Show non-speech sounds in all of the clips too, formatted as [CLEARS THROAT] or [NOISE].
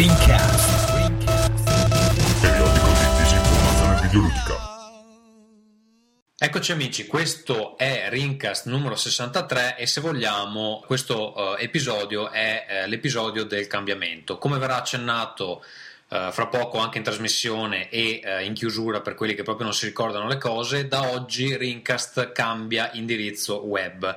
Rincast. Periodico di disinformazione videoludica. Eccoci amici, questo è Rincast numero 63 e se vogliamo questo eh, episodio è eh, l'episodio del cambiamento. Come verrà accennato eh, fra poco anche in trasmissione e eh, in chiusura per quelli che proprio non si ricordano le cose, da oggi Rincast cambia indirizzo web.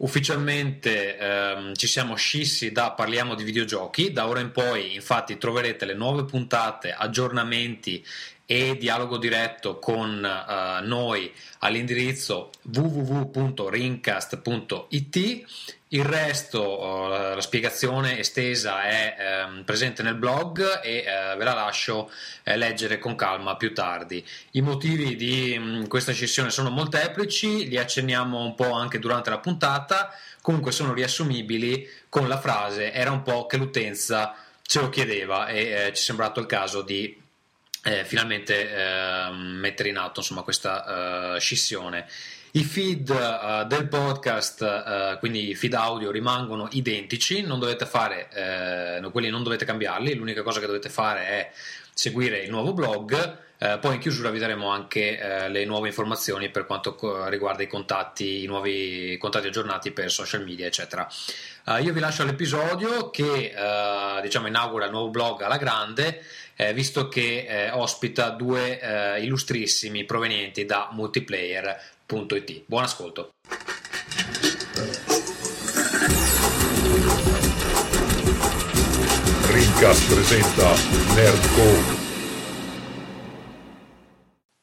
Ufficialmente ehm, ci siamo scissi da Parliamo di videogiochi, da ora in poi infatti troverete le nuove puntate, aggiornamenti e dialogo diretto con eh, noi all'indirizzo www.rincast.it. Il resto, eh, la spiegazione estesa è ehm, presente nel blog e eh, ve la lascio eh, leggere con calma più tardi. I motivi di mh, questa scissione sono molteplici, li accenniamo un po' anche durante la puntata, comunque sono riassumibili con la frase era un po' che l'utenza ce lo chiedeva e eh, ci è sembrato il caso di finalmente eh, mettere in atto insomma, questa scissione. I feed eh, del podcast, eh, quindi i feed audio, rimangono identici, non dovete fare, eh, quelli non dovete cambiarli, l'unica cosa che dovete fare è seguire il nuovo blog. Eh, poi in chiusura vi daremo anche eh, le nuove informazioni per quanto co- riguarda i contatti, i nuovi contatti aggiornati per social media, eccetera. Eh, io vi lascio l'episodio che diciamo inaugura il nuovo blog alla grande eh, visto che eh, ospita due eh, illustrissimi provenienti da multiplayer.it. Buon ascolto. Rincast presenta Nerdcore.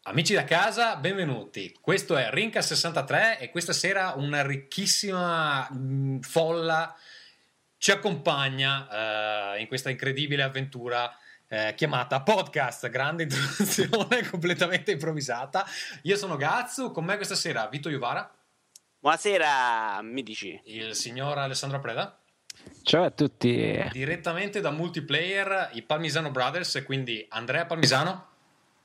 Amici da casa, benvenuti. Questo è Rinca 63 e questa sera una ricchissima mh, folla ci accompagna eh, in questa incredibile avventura eh, chiamata podcast, grande introduzione [LAUGHS] completamente improvvisata. Io sono Gazzu, con me questa sera Vito Iovara. Buonasera, mi dici. Il signor Alessandro Preda. Ciao a tutti. Direttamente da multiplayer, i Palmisano Brothers, quindi Andrea Palmisano.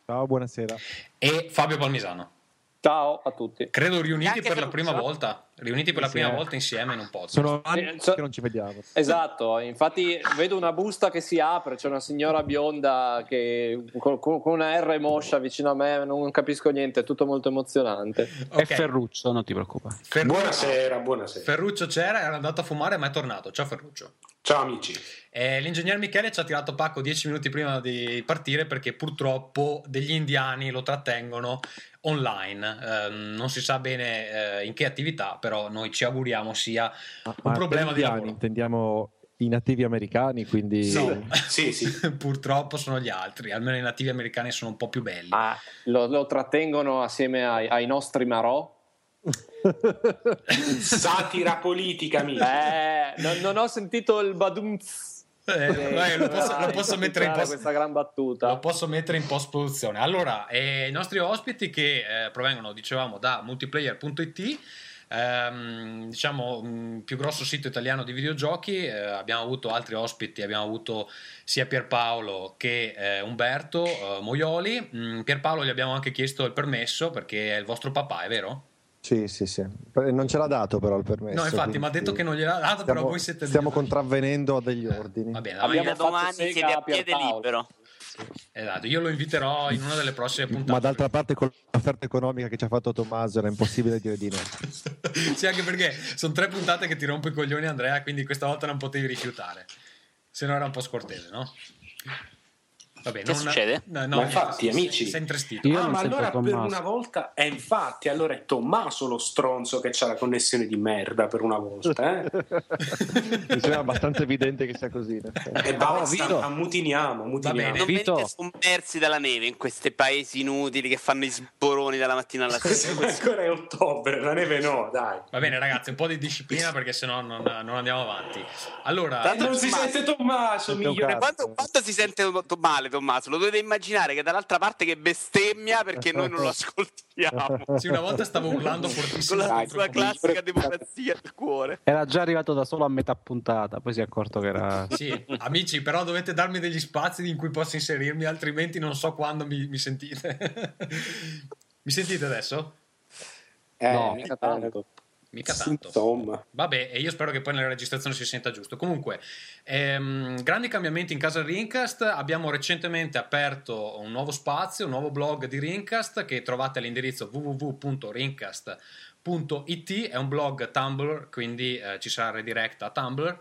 Ciao, buonasera. E Fabio Palmisano. Ciao a tutti. Credo riuniti per la prima volta. Riuniti per la prima volta insieme in un podcast. Sono anni Eh, so- che non ci vediamo. Esatto, infatti vedo una busta che si apre, c'è una signora bionda che, con, con- una R moscia vicino a me, non capisco niente, è tutto molto emozionante. È. Ferruccio, non ti preoccupare. Buonasera, buonasera. Ferruccio c'era, era andato a fumare ma è tornato. Ciao Ferruccio. Ciao amici. Eh, l'ingegner Michele ci ha tirato pacco dieci minuti prima di partire perché purtroppo degli indiani lo trattengono online. Ehm, non si sa bene eh, in che attività, però noi ci auguriamo sia Ma- un ma problema di lavoro. Intendiamo i nativi americani, quindi No. [LAUGHS] Sì, sì. purtroppo sono gli altri, almeno i nativi americani sono un po' più belli. Ah, lo, lo trattengono assieme ai, ai nostri marò. [LAUGHS] Satira politica, amici. Eh, non, non ho sentito il badumz. Eh, vai, lo posso, lo posso mettere in post questa gran battuta. Lo posso mettere in post produzione. Allora, eh, i nostri ospiti che eh, provengono, dicevamo, da multiplayer.it, ehm, diciamo, mh, più grosso sito italiano di videogiochi. eh, abbiamo avuto altri ospiti, abbiamo avuto sia Pierpaolo che eh, Umberto eh, Moioli. Mm, Pierpaolo gli abbiamo anche chiesto il permesso perché è il vostro papà, è vero? Sì, sì, sì. Non ce l'ha dato però il permesso. No, infatti, mi ha detto che non gliel'ha dato, però stiamo- voi siete Stiamo degli- contravvenendo a degli ordini. Va bene, Abbiamo allora domani siete a piede libero. esatto, io lo inviterò in una delle prossime puntate. Ma d'altra parte con l'offerta economica che ci ha fatto Tommaso era impossibile dire di no. [LAUGHS] sì, anche perché sono tre puntate che ti rompo i coglioni, Andrea, quindi questa volta non potevi rifiutare. Se no era un po' scortese, no? Vabbè, Che non- succede? No, no, Ma infatti, sei- amici- Sei intristito. Ah, ma allora per Tommaso. una volta è infatti, allora è Tommaso lo stronzo che c'ha la connessione di merda per una volta, eh? [LAUGHS] Mi sembra abbastanza evidente che sia così. E basta, Vito. ammutiniamo, ammutiniamo. bene. Non Vito. venite sommersi dalla neve in questi paesi inutili che fanno i sboroni dalla mattina alla [LAUGHS] sera. Ancora è ottobre, la neve no, dai. Va bene, ragazzi, un po' di disciplina perché sennò non, non andiamo avanti. Allora, Tanto non si sente Tommaso, migliore. cazzo. Quando, quando si sente molto male, Tommaso, lo dovete immaginare che dall'altra parte che bestemmia perché noi non lo ascoltiamo. sì, una volta stavo urlando Con fortissimo. la contro sua classica democrazia del cuore. Era già arrivato da solo a metà puntata, poi si è accorto che era... Sì, amici, però dovete darmi degli spazi in cui posso inserirmi, altrimenti non so quando mi, mi sentite. [LAUGHS] mi sentite adesso? Eh, No, mica tanto. Mica tanto. Insomma. Vabbè, e io spero che poi nella registrazione si senta giusto. Comunque, ehm, grandi cambiamenti in casa Rincast. Abbiamo recentemente aperto un nuovo spazio, un nuovo blog di Rincast che trovate all'indirizzo www.rincast.it. È un blog Tumblr, quindi eh, ci sarà redirect a Tumblr.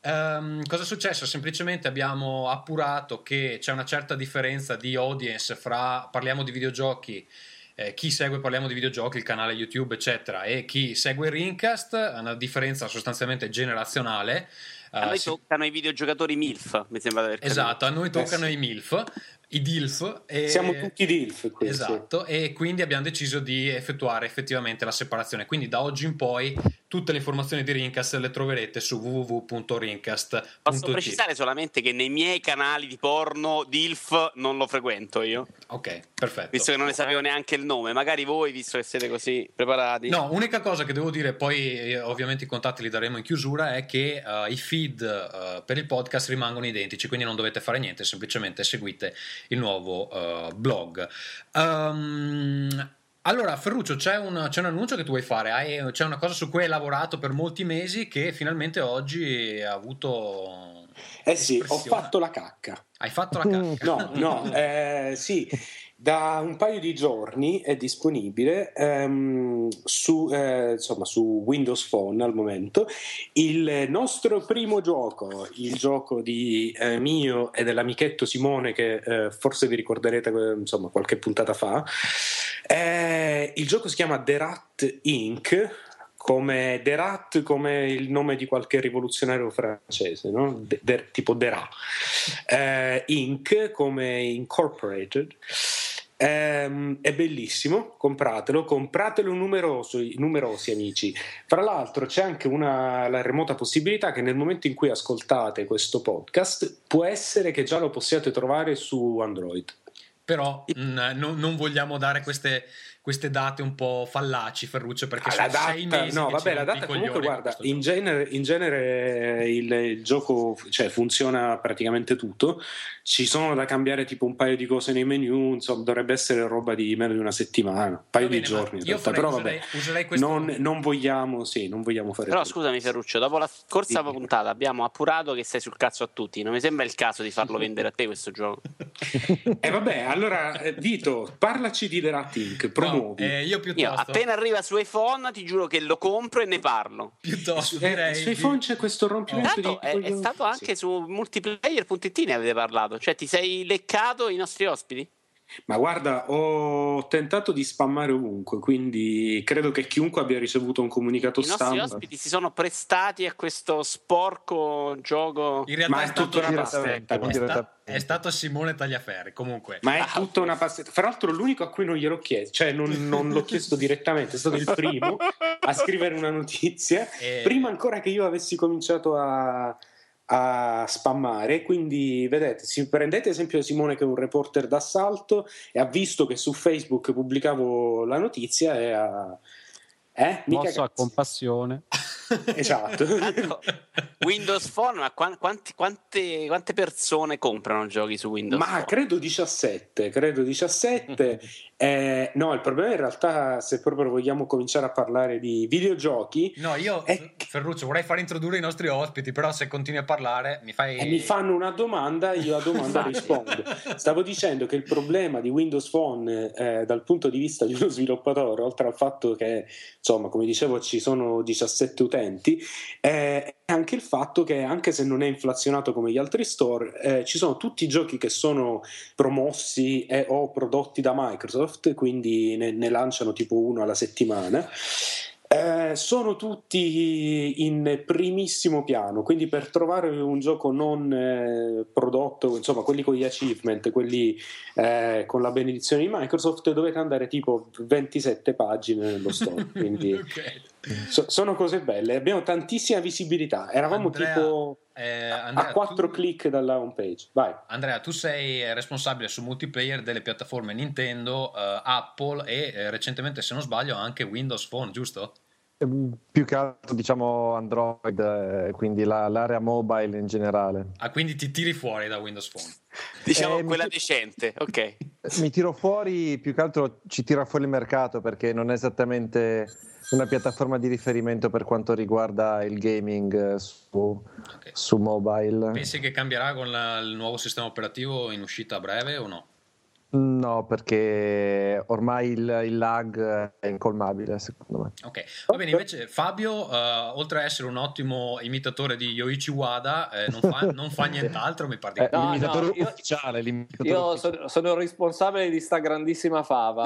Ehm, cosa è successo? Semplicemente abbiamo appurato che c'è una certa differenza di audience fra parliamo di videogiochi eh, chi segue Parliamo di videogiochi, il canale YouTube, eccetera, e chi segue Rincast, una differenza sostanzialmente generazionale. A noi Eh, si- toccano i videogiochi MILF, mi sembra di aver capito. Esatto, a noi toccano Eh sì. i MILF, i DILF. E... Siamo tutti DILF qui. sì. Esatto, e quindi abbiamo deciso di effettuare effettivamente la separazione. Quindi da oggi in poi tutte le informazioni di Rincast le troverete su www.rincast.it. Posso precisare solamente che nei miei canali di porno DILF non lo frequento io, Ok, perfetto. visto che non ne sapevo neanche il nome. Magari voi, visto che siete così preparati. No, unica cosa che devo dire, poi eh, ovviamente i contatti li daremo in chiusura, è che eh, i feed eh, per il podcast rimangono identici, quindi non dovete fare niente, semplicemente seguite il nuovo eh, blog. Ehm, allora, Ferruccio, c'è un, c'è un annuncio che tu vuoi fare? Hai- c'è una cosa su cui hai lavorato per molti mesi che finalmente oggi ha avuto... Eh sì, ho fatto la cacca. Hai fatto la cacca? No, no, [LAUGHS] eh, sì, da un paio di giorni è disponibile ehm, su, eh, insomma, su Windows Phone al momento il nostro primo gioco, il gioco di eh, mio e dell'amichetto Simone che eh, forse vi ricorderete eh, insomma, qualche puntata fa. Il gioco si chiama The Rat Inc. Come The Rat, come il nome di qualche rivoluzionario francese, no? De- de- tipo The Rat. Eh, Inc. come Incorporated. Ehm, è bellissimo, compratelo, compratelo numerosi, numerosi amici. Fra l'altro c'è anche una, la remota possibilità che nel momento in cui ascoltate questo podcast può essere che già lo possiate trovare su Android. Però mh, non vogliamo dare queste, queste date un po' fallaci, Ferruccio, perché Ah, sono la data, sei mesi no, che vabbè, la data comunque, guarda, in genere, in genere il, il gioco cioè, funziona praticamente tutto. Ci sono da cambiare tipo un paio di cose nei menu, insomma, dovrebbe essere roba di meno di una settimana, un paio di bene, ma giorni in io realtà. farei- Però vabbè, userei, userei questo... non, non vogliamo, sì, non vogliamo fare Però tutto. scusami Ferruccio, dopo la scorsa Sì. puntata abbiamo appurato che sei sul cazzo a tutti. Non mi sembra il caso di farlo vendere a te questo gioco. [LAUGHS] E vabbè, allora eh, Vito, parlaci di The Rat Inc, promuovi. No, eh, io piuttosto, Io appena arriva su iPhone ti giuro che lo compro e ne parlo. piuttosto Eh, direi su iPhone c'è questo rompimento Tanto di è, è stato anche su multiplayer.it ne avete parlato, cioè ti sei leccato i nostri ospiti? Ma guarda, ho tentato di spammare ovunque, quindi credo che chiunque abbia ricevuto un comunicato I nostri stampa. ospiti si sono prestati a questo sporco gioco. In realtà Ma è, è tutto una pastetta. È, stato Simone Tagliaferri. Comunque, Ma è Ah, tutta una passetta. Fra l'altro, l'unico a cui non gliel'ho chiesto, cioè non, non l'ho chiesto direttamente, è stato il primo a scrivere una notizia. [LAUGHS] eh, Prima ancora che io avessi cominciato a, a spammare. Quindi, vedete, si prendete esempio Simone, che è un reporter d'assalto, e ha visto che su Facebook pubblicavo la notizia e ha. Eh? Mica Mosso a compassione. [LAUGHS] [LAUGHS] Esatto. Tanto, Windows Phone, ma quan- quanti- quante, quante persone comprano giochi su Windows Ma Phone? credo 17, credo 17. [LAUGHS] Eh, no, il problema in realtà, se proprio vogliamo cominciare a parlare di videogiochi, No, io, Eh, Ferruccio, vorrei far introdurre i nostri ospiti, però se continui a parlare mi fai... e mi fanno una domanda, io a domanda [LAUGHS] rispondo. Stavo dicendo che il problema di Windows Phone eh, dal punto di vista di uno sviluppatore, oltre al fatto che, insomma, come dicevo, ci sono 17 utenti, eh, è anche il fatto che, anche se non è inflazionato come gli altri store, eh, ci sono tutti i giochi che sono promossi e, o prodotti da Microsoft, quindi ne, ne lanciano tipo uno alla settimana. Eh, sono tutti in primissimo piano, quindi per trovare un gioco non eh, prodotto, insomma quelli con gli achievement, quelli eh, con la benedizione di Microsoft, dovete andare tipo 27 pagine nello store. [LAUGHS] Quindi Ok. So- sono cose belle, abbiamo tantissima visibilità. Eravamo Andrea, tipo Eh, Andrea, a 4 tu- click dalla home page. Vai. Andrea, tu sei responsabile su multiplayer delle piattaforme Nintendo, eh, Apple e eh, recentemente, se non sbaglio, anche Windows Phone, giusto? Ehm, Più che altro diciamo Android, eh, quindi la- l'area mobile in generale. Ah, quindi ti tiri fuori da Windows Phone. [LAUGHS] Diciamo Eh, mi- quella decente, ok. Mi tiro fuori, più che altro ci tira fuori il mercato perché non è esattamente una piattaforma di riferimento per quanto riguarda il gaming eh, su, Ok. su mobile. Pensi che cambierà con la- il nuovo sistema operativo in uscita a breve o no? No, perché ormai il, il lag è incolmabile, secondo me. Ok, va bene. Invece, Fabio, eh, oltre a essere un ottimo imitatore di Yoichi Wada, eh, non, fa, [LAUGHS] non fa nient'altro. Mi pare di Eh, no, l'imitatore no, io- ufficiale. l'imitatore Io ufficiale. sono, sono responsabile di sta grandissima fava.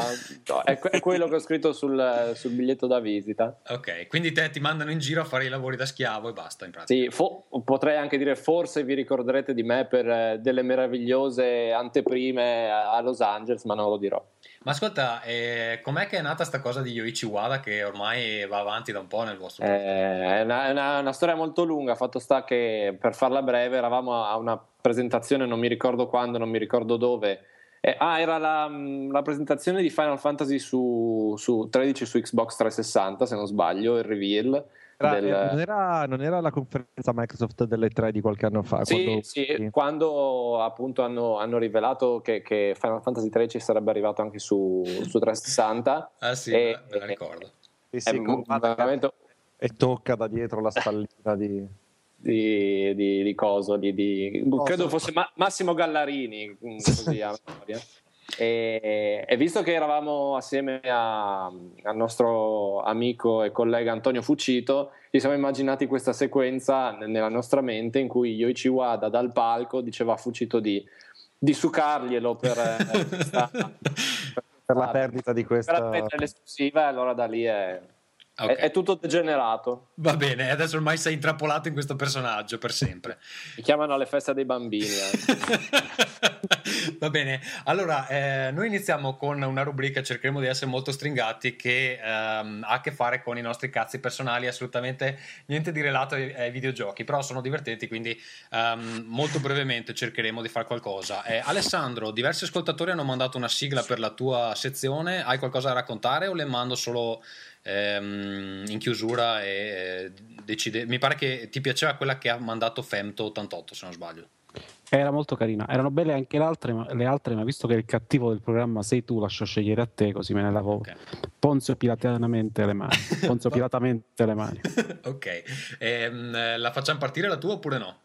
No, È, è quello che ho scritto sul, sul biglietto da visita. Ok, quindi te ti mandano in giro a fare i lavori da schiavo e basta, in pratica. Sì, fo- potrei anche dire forse vi ricorderete di me per eh, delle meravigliose anteprime a a Los Angeles, ma non lo dirò. Ma ascolta, eh, com'è che è nata sta cosa di Yoichi Wada che ormai va avanti da un po' nel vostro Eh, è una, è una- una storia molto lunga. Fatto sta che per farla breve, eravamo a una presentazione, non mi ricordo quando, non mi ricordo dove. Eh, ah, era la, la presentazione di Final Fantasy su, su 13 su Xbox 360, se non sbaglio, il reveal. Era- del- eh, non, era, non era la conferenza Microsoft delle tre di qualche anno fa? Sì, quando- sì, quando appunto hanno, hanno rivelato che, che Final Fantasy 13 sarebbe arrivato anche su, su 360. Ah sì, Eh, me la ricordo. Sì, È sì, con- veramente e tocca da dietro la spallina di... di, di, di coso, di, di- No, credo fosse Ma- Massimo Gallarini, mm, così a [LAUGHS] memoria. E, e visto che eravamo assieme a- al nostro amico e collega Antonio Fucito, ci siamo immaginati questa sequenza nella nostra mente in cui Yoichi Wada dal palco diceva a Fucito di, di succarglielo per, eh, [LAUGHS] questa- per la perdita di per questa... prendere l'esclusiva e allora da lì è, Ok. è- è tutto degenerato. Va bene, adesso ormai sei intrappolato in questo personaggio per sempre. Mi chiamano alle feste dei bambini. eh. [LAUGHS] Va bene, allora eh, noi iniziamo con una rubrica, cercheremo di essere molto stringati, che ehm, ha a che fare con i nostri cazzi personali, assolutamente niente di relato ai, ai videogiochi, però sono divertenti, quindi ehm, molto brevemente cercheremo di fare qualcosa. Eh, Alessandro, diversi ascoltatori hanno mandato una sigla per la tua sezione, hai qualcosa da raccontare o le mando solo ehm, in chiusura e eh, decide... Mi pare che ti piaceva quella che ha mandato Femto88, se non sbaglio. Era molto carina. Erano belle anche le altre, ma, le altre, ma visto che il cattivo del programma sei tu, lascio scegliere a te, così me ne lavo Ok. Ponzio pilatanamente le mani. [LAUGHS] Ponzio pilatamente le mani. [LAUGHS] ok, Ehm, eh, la facciamo partire la tua oppure no?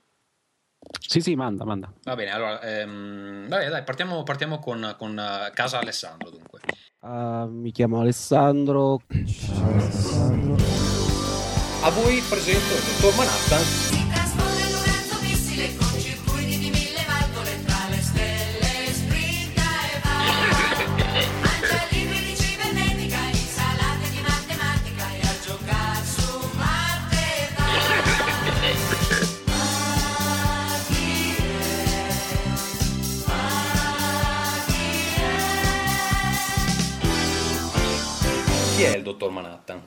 Sì, sì, manda, manda. Va bene, allora, ehm, vabbè, dai, partiamo, partiamo con, con, eh, Casa Alessandro dunque. Ah, mi chiamo Alessandro. Ciao, Alessandro. A voi presento il dottor Manhattan. Si trasforma in un razzo missile è? Il dottor Manhattan?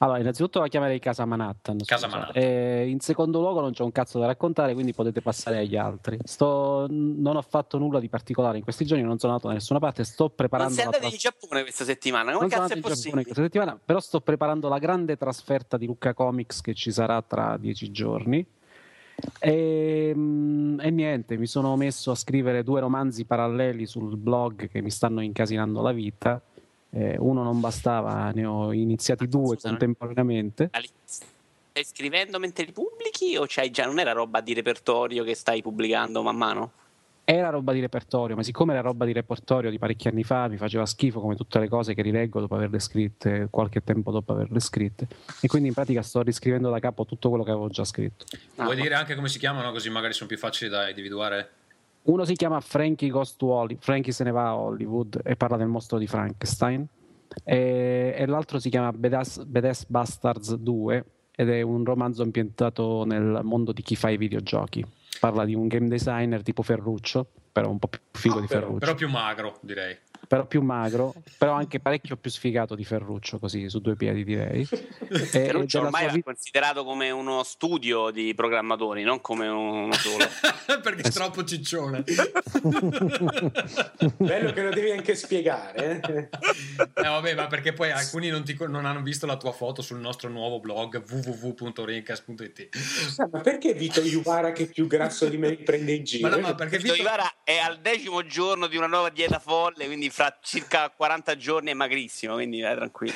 Allora, innanzitutto la chiamerei Casa Manhattan. Casa. Manhattan. E in secondo luogo non c'è un cazzo da raccontare, quindi potete passare agli altri. Sto- non ho fatto nulla di particolare in questi giorni, non sono andato da nessuna parte, sto Non preparando sei la andato in tras- Giappone questa settimana? Come non sono cazzo è andato in Giappone possibile? questa settimana, però sto preparando la grande trasferta di Lucca Comics che ci sarà tra dieci giorni. E, mm, e niente, mi sono messo a scrivere due romanzi paralleli sul blog che mi stanno incasinando la vita. Eh, uno non bastava, ne ho iniziati due Scusa, contemporaneamente. Stai scrivendo mentre li pubblichi o c'hai già non era roba di repertorio che stai pubblicando man mano? Era roba di repertorio, ma siccome era roba di repertorio di parecchi anni fa, mi faceva schifo come tutte le cose che rileggo dopo averle scritte, qualche tempo dopo averle scritte. E quindi in pratica sto riscrivendo da capo tutto quello che avevo già scritto. Ah, Vuoi ma- dire anche come si chiamano, così magari sono più facili da individuare? Uno si chiama Frankie Goes to Hollywood, Frankie se ne va a Hollywood e parla del mostro di Frankenstein. E, e l'altro si chiama Badass, Badass Bastards 2 ed è un romanzo ambientato nel mondo di chi fa i videogiochi. Parla di un game designer tipo Ferruccio, però un po' più figo di Però, Ferruccio. però più magro, direi. Però più magro, però anche parecchio più sfigato di Ferruccio, così su due piedi direi. [LAUGHS] E Ferruccio ormai va vita- considerato come uno studio di programmatori, non come uno solo. [LAUGHS] Perché è troppo ciccione. [LAUGHS] Bello che lo devi anche spiegare. eh. Eh, vabbè, ma perché poi alcuni non, ti- non hanno visto la tua foto sul nostro nuovo blog www.rincas.it. Ma perché Vito Iuvara che è più grasso di me prende in giro? Ma no, ma perché Vito Vito- Ivara è al decimo giorno di una nuova dieta folle, quindi fra circa 40 giorni è magrissimo, quindi vai tranquillo.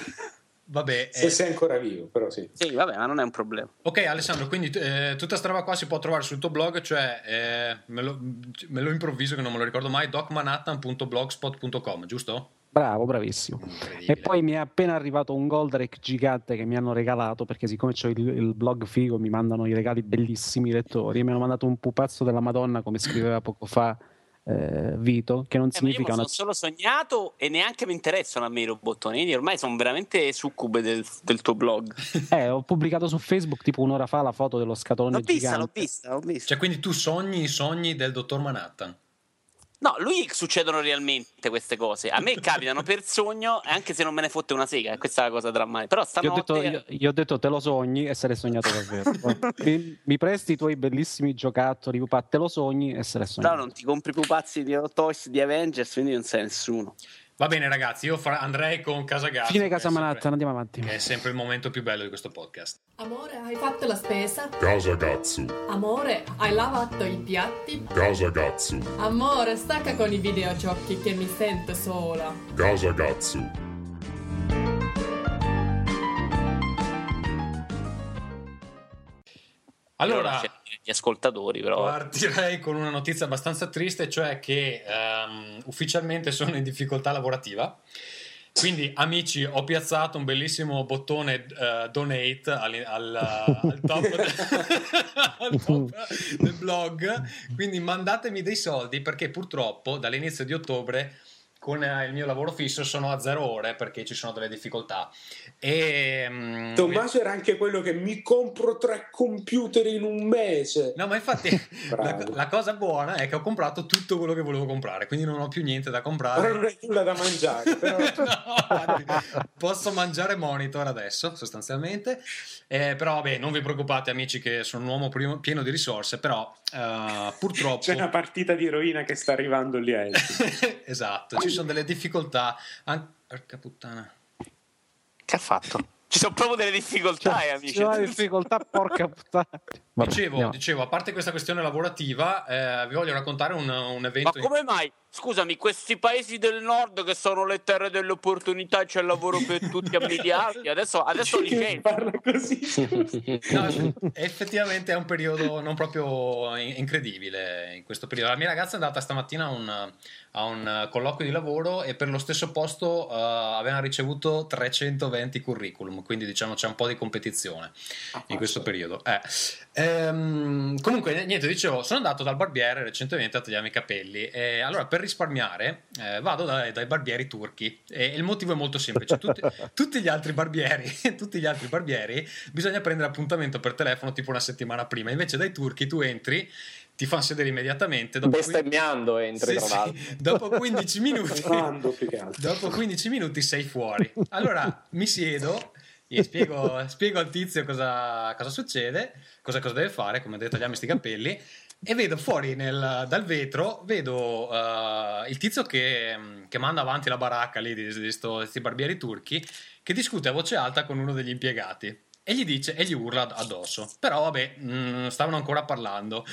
Vabbè, Se eh, sei ancora vivo, però sì. Sì, vabbè, ma non è un problema. ok Alessandro, quindi eh, tutta sta roba qua si può trovare sul tuo blog, cioè eh, me, lo, me lo improvviso che non me lo ricordo mai, docmanhattan.blogspot.com, giusto? Bravo, bravissimo. E poi mi è appena arrivato un Goldrake gigante che mi hanno regalato perché siccome ho il, il blog figo mi mandano i regali bellissimi i lettori e mi hanno mandato un pupazzo della Madonna come scriveva poco fa eh, Vito che non Eh, ma io significa una sono solo sognato e neanche mi interessano a me i robottoni. Ormai sono veramente succube del, del tuo blog. [LAUGHS] eh, ho pubblicato su Facebook tipo un'ora fa la foto dello scatolone L'ho vista, l'ho gigante vista, l'ho vista. Cioè, quindi tu sogni i sogni del dottor Manhattan. No, lui succedono realmente queste cose. A me capitano per sogno, anche se non me ne fotte una sega. Questa è la cosa drammatica. Però Gli ho, detto, stanotte. io- gli ho detto te lo sogni e se l'è sognato davvero [LAUGHS] mi, mi presti i tuoi bellissimi giocattoli pupà te lo sogni e se l'è Però sognato non ti compri pupazzi di Hot Toys di Avengers, quindi non sei nessuno. Va bene, ragazzi, io fa- andrei con Casa Gatto. fine casa sempre- Manhattan andiamo avanti Che è sempre il momento più bello di questo podcast. Amore, hai fatto la spesa? Casa Gatsu. Amore, hai lavato i piatti? Casa Gatsu. Amore, stacca con i videogiochi che mi sento sola. Casa Gatsu. Allora, gli ascoltatori, però. partirei con una notizia abbastanza triste, cioè che ehm, ufficialmente sono in difficoltà lavorativa. Quindi, amici, ho piazzato un bellissimo bottone eh, donate al, al- [LAUGHS] al top, [LAUGHS] al top del blog. Quindi mandatemi dei soldi perché purtroppo dall'inizio di ottobre con eh, il mio lavoro fisso sono a zero ore perché ci sono delle difficoltà. E, mm, Tommaso era anche quello che mi compro tre computer in un mese. No, ma infatti [LAUGHS] la, la cosa buona è che ho comprato tutto quello che volevo comprare, quindi non ho più niente da comprare. Ora non hai nulla da mangiare, [LAUGHS] però No, posso mangiare monitor adesso, sostanzialmente. Eh, però, vabbè, non vi preoccupate, amici, che sono un uomo primo- pieno di risorse. Però, eh, purtroppo, c'è una partita di eroina che sta arrivando lì a [LAUGHS] esatto, ci sono delle difficoltà. An- Porca puttana. Che ha fatto? Ci sono proprio delle difficoltà, eh, amici. C'è una difficoltà porca puttana Vabbè, Dicevo, dicevo, a parte questa questione lavorativa, eh, vi voglio raccontare un, un Ma evento. come mai? Scusami, questi paesi del nord che sono le terre delle opportunità e c'è lavoro per [LAUGHS] tutti a miliardi, adesso, adesso li parla così. No, effettivamente è un periodo non proprio in- incredibile in questo periodo. La mia ragazza è andata stamattina a un, a un colloquio di lavoro e per lo stesso posto eh, aveva ricevuto 320 curriculum, quindi diciamo c'è un po' di competizione in questo periodo. Eh. Ehm, comunque, niente, dicevo, sono andato dal barbiere recentemente a tagliarmi i capelli e allora per risparmiare eh, vado dai, dai barbieri turchi e il motivo è molto semplice. Tutti, [LAUGHS] tutti gli altri barbieri, [LAUGHS] tutti gli altri barbieri bisogna prendere appuntamento per telefono tipo una settimana prima, invece dai turchi tu entri ti fanno sedere immediatamente dopo, Bestemmiando entri, Sì, tra sì, [LAUGHS] dopo 15 minuti dopo 15 minuti sei fuori. Allora mi siedo, gli spiego, spiego al tizio cosa, cosa succede, cosa, cosa deve fare, come deve tagliarmi sti capelli. E vedo fuori nel- dal vetro, vedo eh, il tizio che, che manda avanti la baracca lì di questi barbieri turchi, che discute a voce alta con uno degli impiegati. E gli dice e gli urla addosso. Però vabbè, mh, stavano ancora parlando.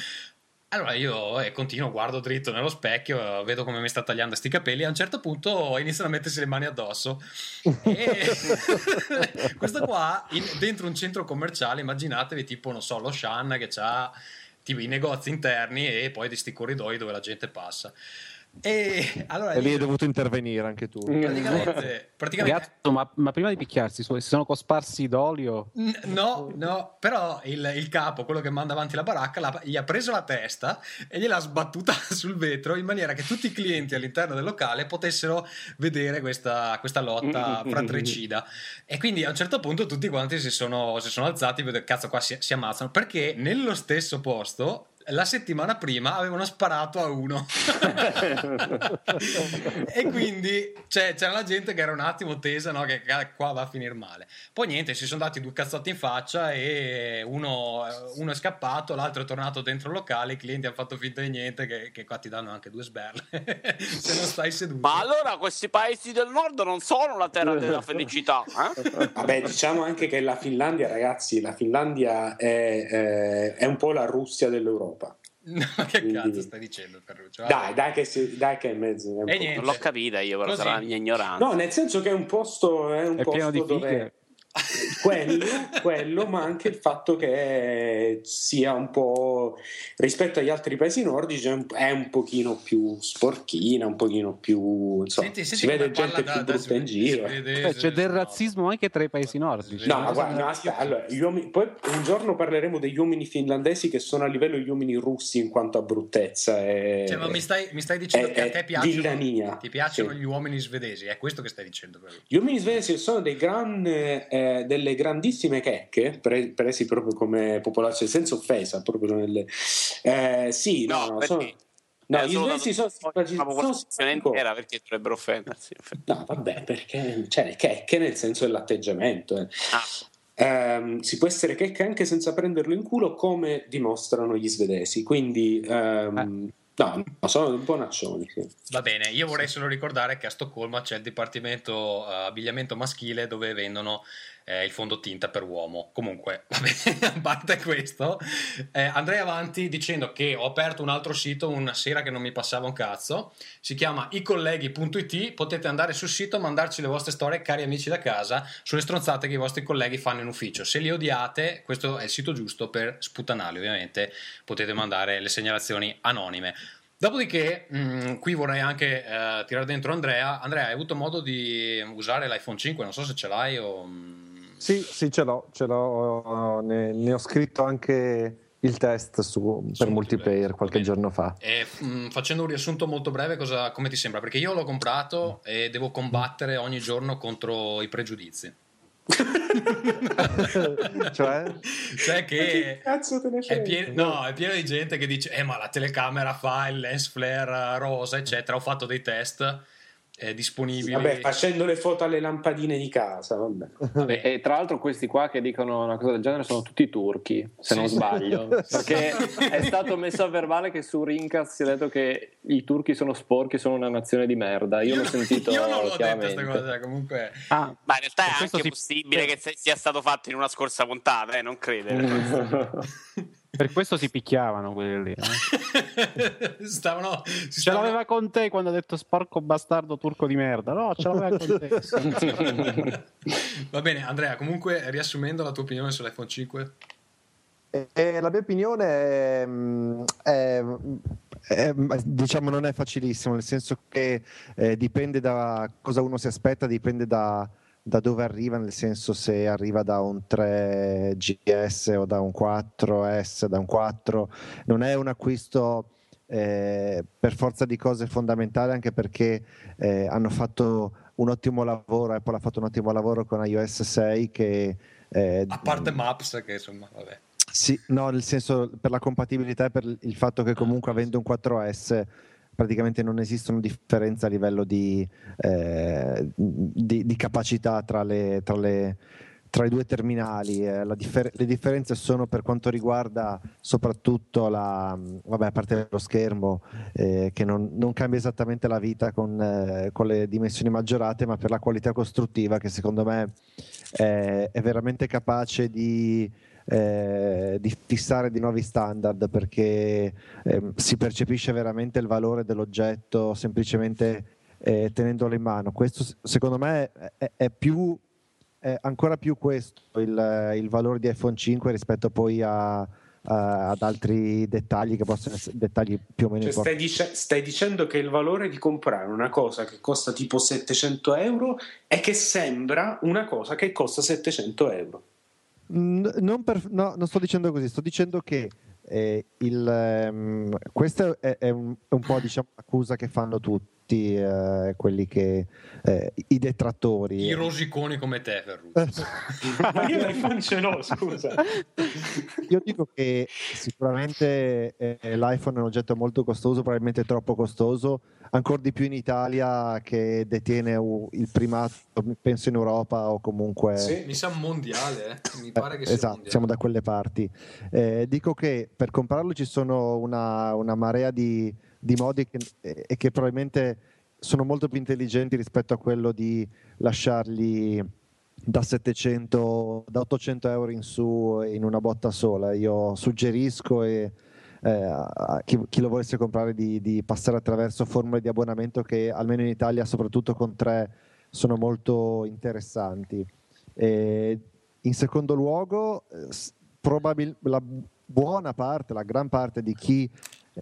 Allora io eh, continuo, guardo dritto nello specchio, vedo come mi sta tagliando sti capelli e a un certo punto iniziano a mettersi le mani addosso. E [LAUGHS] questo qua, in- dentro un centro commerciale, immaginatevi tipo, non so, lo Shan che ha tipo i negozi interni e poi di sti corridoi dove la gente passa. E allora E lì hai dovuto intervenire anche tu. praticamente, praticamente Gatto, ma, ma prima di picchiarsi si sono cosparsi d'olio N- No, no, però il, il capo, quello che manda avanti la baracca, l'ha- gli ha preso la testa e gliel'ha sbattuta [LAUGHS] sul vetro in maniera che tutti i clienti all'interno del locale potessero vedere questa, questa lotta fratricida. E quindi a un certo punto tutti quanti si sono, si sono alzati e vedo cazzo qua si, si ammazzano perché nello stesso posto la settimana prima avevano sparato a uno [LAUGHS] e quindi cioè, c'era la gente che era un attimo tesa no? che ca- qua va a finire male poi niente si sono dati due cazzotti in faccia e uno, uno è scappato l'altro è tornato dentro il locale i clienti hanno fatto finta di niente che, che qua ti danno anche due sberle [LAUGHS] se non stai seduto Ma allora questi paesi del nord non sono la terra della felicità, eh? Vabbè, diciamo anche che la Finlandia, ragazzi, la Finlandia è, eh, è un po' la Russia dell'Europa. No, [LAUGHS] che Quindi- cazzo stai dicendo Ferruccio? Dai, dai che, si- dai che è in mezzo. è un E po'- niente. Non l'ho capita io, però Così. sarà la mia ignoranza. No, nel senso che è un posto, è un è posto pieno di dove... quello, quello, ma anche il fatto che sia un po' rispetto agli altri paesi nordici è un, pochino più sporchina, un pochino più insomma, Senti, senti si vede gente più da- da brutta in sve- giro. svedese, Beh, c'è del no. razzismo anche tra i paesi nordici. No, ma guarda, no, aspetta, allora, gli uomini- poi un giorno parleremo degli uomini finlandesi che sono a livello degli uomini russi in quanto a bruttezza e, Cioè, ma mi stai, mi stai dicendo è- che a te piacciono, villania. ti piacciono Sì. gli uomini svedesi? È questo che stai dicendo? però. Gli uomini svedesi sono dei gran, eh, delle grandissime checche, pre- presi proprio come popolazione, senza offesa, proprio nelle... eh, sì, no, No, no, perché? sono... No, Eh, gli svedesi sono, simpatici- simpatici. intera perché dovrebbero offendersi. No, vabbè, perché cioè, checche nel senso dell'atteggiamento. eh. Ah, Ehm, si può essere checche anche senza prenderlo in culo, come dimostrano gli svedesi. Quindi, ehm, no, no, sono bonaccioni. Sì. Va bene, io vorrei solo ricordare che a Stoccolma c'è il dipartimento eh, abbigliamento maschile dove vendono eh, il fondotinta per uomo. Comunque, [LAUGHS] va a parte questo, eh, andrei avanti dicendo che ho aperto un altro sito una sera che non mi passava un cazzo. Si chiama icolleghi.it. Potete andare sul sito, mandarci le vostre storie, cari amici da casa, sulle stronzate che i vostri colleghi fanno in ufficio. Se li odiate, questo è il sito giusto per sputanarli, ovviamente. Potete mandare le segnalazioni anonime. Dopodiché, mh, qui vorrei anche eh, tirare dentro Andrea. Andrea, hai avuto modo di usare l'iPhone 5? Non so se ce l'hai o. Sì, sì, ce l'ho, ce l'ho ne, ne ho scritto anche il test su- per multiplayer qualche Bene. giorno fa. E, mh, facendo un riassunto molto breve, cosa, come ti sembra? Perché io l'ho comprato e devo combattere ogni giorno contro i pregiudizi. [LAUGHS] Cioè? Cioè che cazzo te ne è pieno, no, è pieno di gente che dice eh ma la telecamera fa il lens flare rosa eccetera ho fatto dei test eh, disponibili Vabbè, facendo le foto alle lampadine di casa, vabbè. Vabbè, e tra l'altro questi qua che dicono una cosa del genere sono tutti turchi, se Sì, non sì. sbaglio. [LAUGHS] Perché è stato messo a verbale che su Rincast si è detto che i turchi sono sporchi, sono una nazione di merda. Io, l'ho sentito io non l'ho chiaramente. questa cosa comunque Ah, ma in realtà è anche si- possibile che sia stato fatto in una scorsa puntata, eh, non credere. [LAUGHS] [LAUGHS] per questo si picchiavano quelli lì. eh. [LAUGHS] stavano si Ce stavano- l'aveva con te quando ha detto sporco bastardo turco di merda. No, ce l'aveva con te. [LAUGHS] va bene Andrea comunque riassumendo la tua opinione sull'iPhone 5 E- e la mia opinione è, è- è- diciamo non è facilissimo, nel senso che eh, dipende da cosa uno si aspetta, dipende da, da dove arriva, nel senso se arriva da un 3GS o da un 4S, da un 4, non è un acquisto eh, per forza di cose fondamentale, anche perché eh, hanno fatto un ottimo lavoro, Apple ha fatto un ottimo lavoro con iOS 6 che... eh, a parte Maps che insomma vabbè. Sì, no, nel senso per la compatibilità e per il fatto che comunque avendo un 4S praticamente non esistono differenze a livello di, eh, di- di capacità tra, le- tra le- tra i due terminali. eh, differ- le differenze sono per quanto riguarda soprattutto la, vabbè, a parte lo schermo eh, che non, non cambia esattamente la vita con, eh, con le dimensioni maggiorate, ma per la qualità costruttiva che secondo me eh, è veramente capace di eh, di fissare di nuovi standard perché ehm, si percepisce veramente il valore dell'oggetto semplicemente eh, tenendolo in mano. Questo secondo me è, è più è ancora più questo il, il valore di iPhone 5 rispetto poi a- a- ad altri dettagli che possono essere dettagli più o meno Cioè, stai, dice- stai dicendo che il valore di comprare una cosa che costa tipo 700 euro è che sembra una cosa che costa 700 euro. Non, per- no, non sto dicendo così, sto dicendo che eh, il, ehm, questa è, è un, è un po' diciamo, l'accusa che fanno tutti eh, quelli che eh, i detrattori. i rosiconi come te Ferruccio Ma io l'iPhone ce l'ho, scusa. [LAUGHS] Io dico che sicuramente eh, l'iPhone è un oggetto molto costoso, probabilmente troppo costoso, ancora di più in Italia che detiene il primato, penso in Europa o comunque... Sì. mi sa mondiale eh. mi pare che sia esatto, mondiale siamo da quelle parti. Eh, dico che per comprarlo ci sono una, una marea di, di modi che, e e che probabilmente sono molto più intelligenti rispetto a quello di lasciarli da 700, da 800 euro in su in una botta sola. Io suggerisco e, eh, a chi, chi lo volesse comprare di, di passare attraverso formule di abbonamento che almeno in Italia, soprattutto con tre, sono molto interessanti. E in secondo luogo, eh, probabil- la buona parte, la gran parte di chi eh,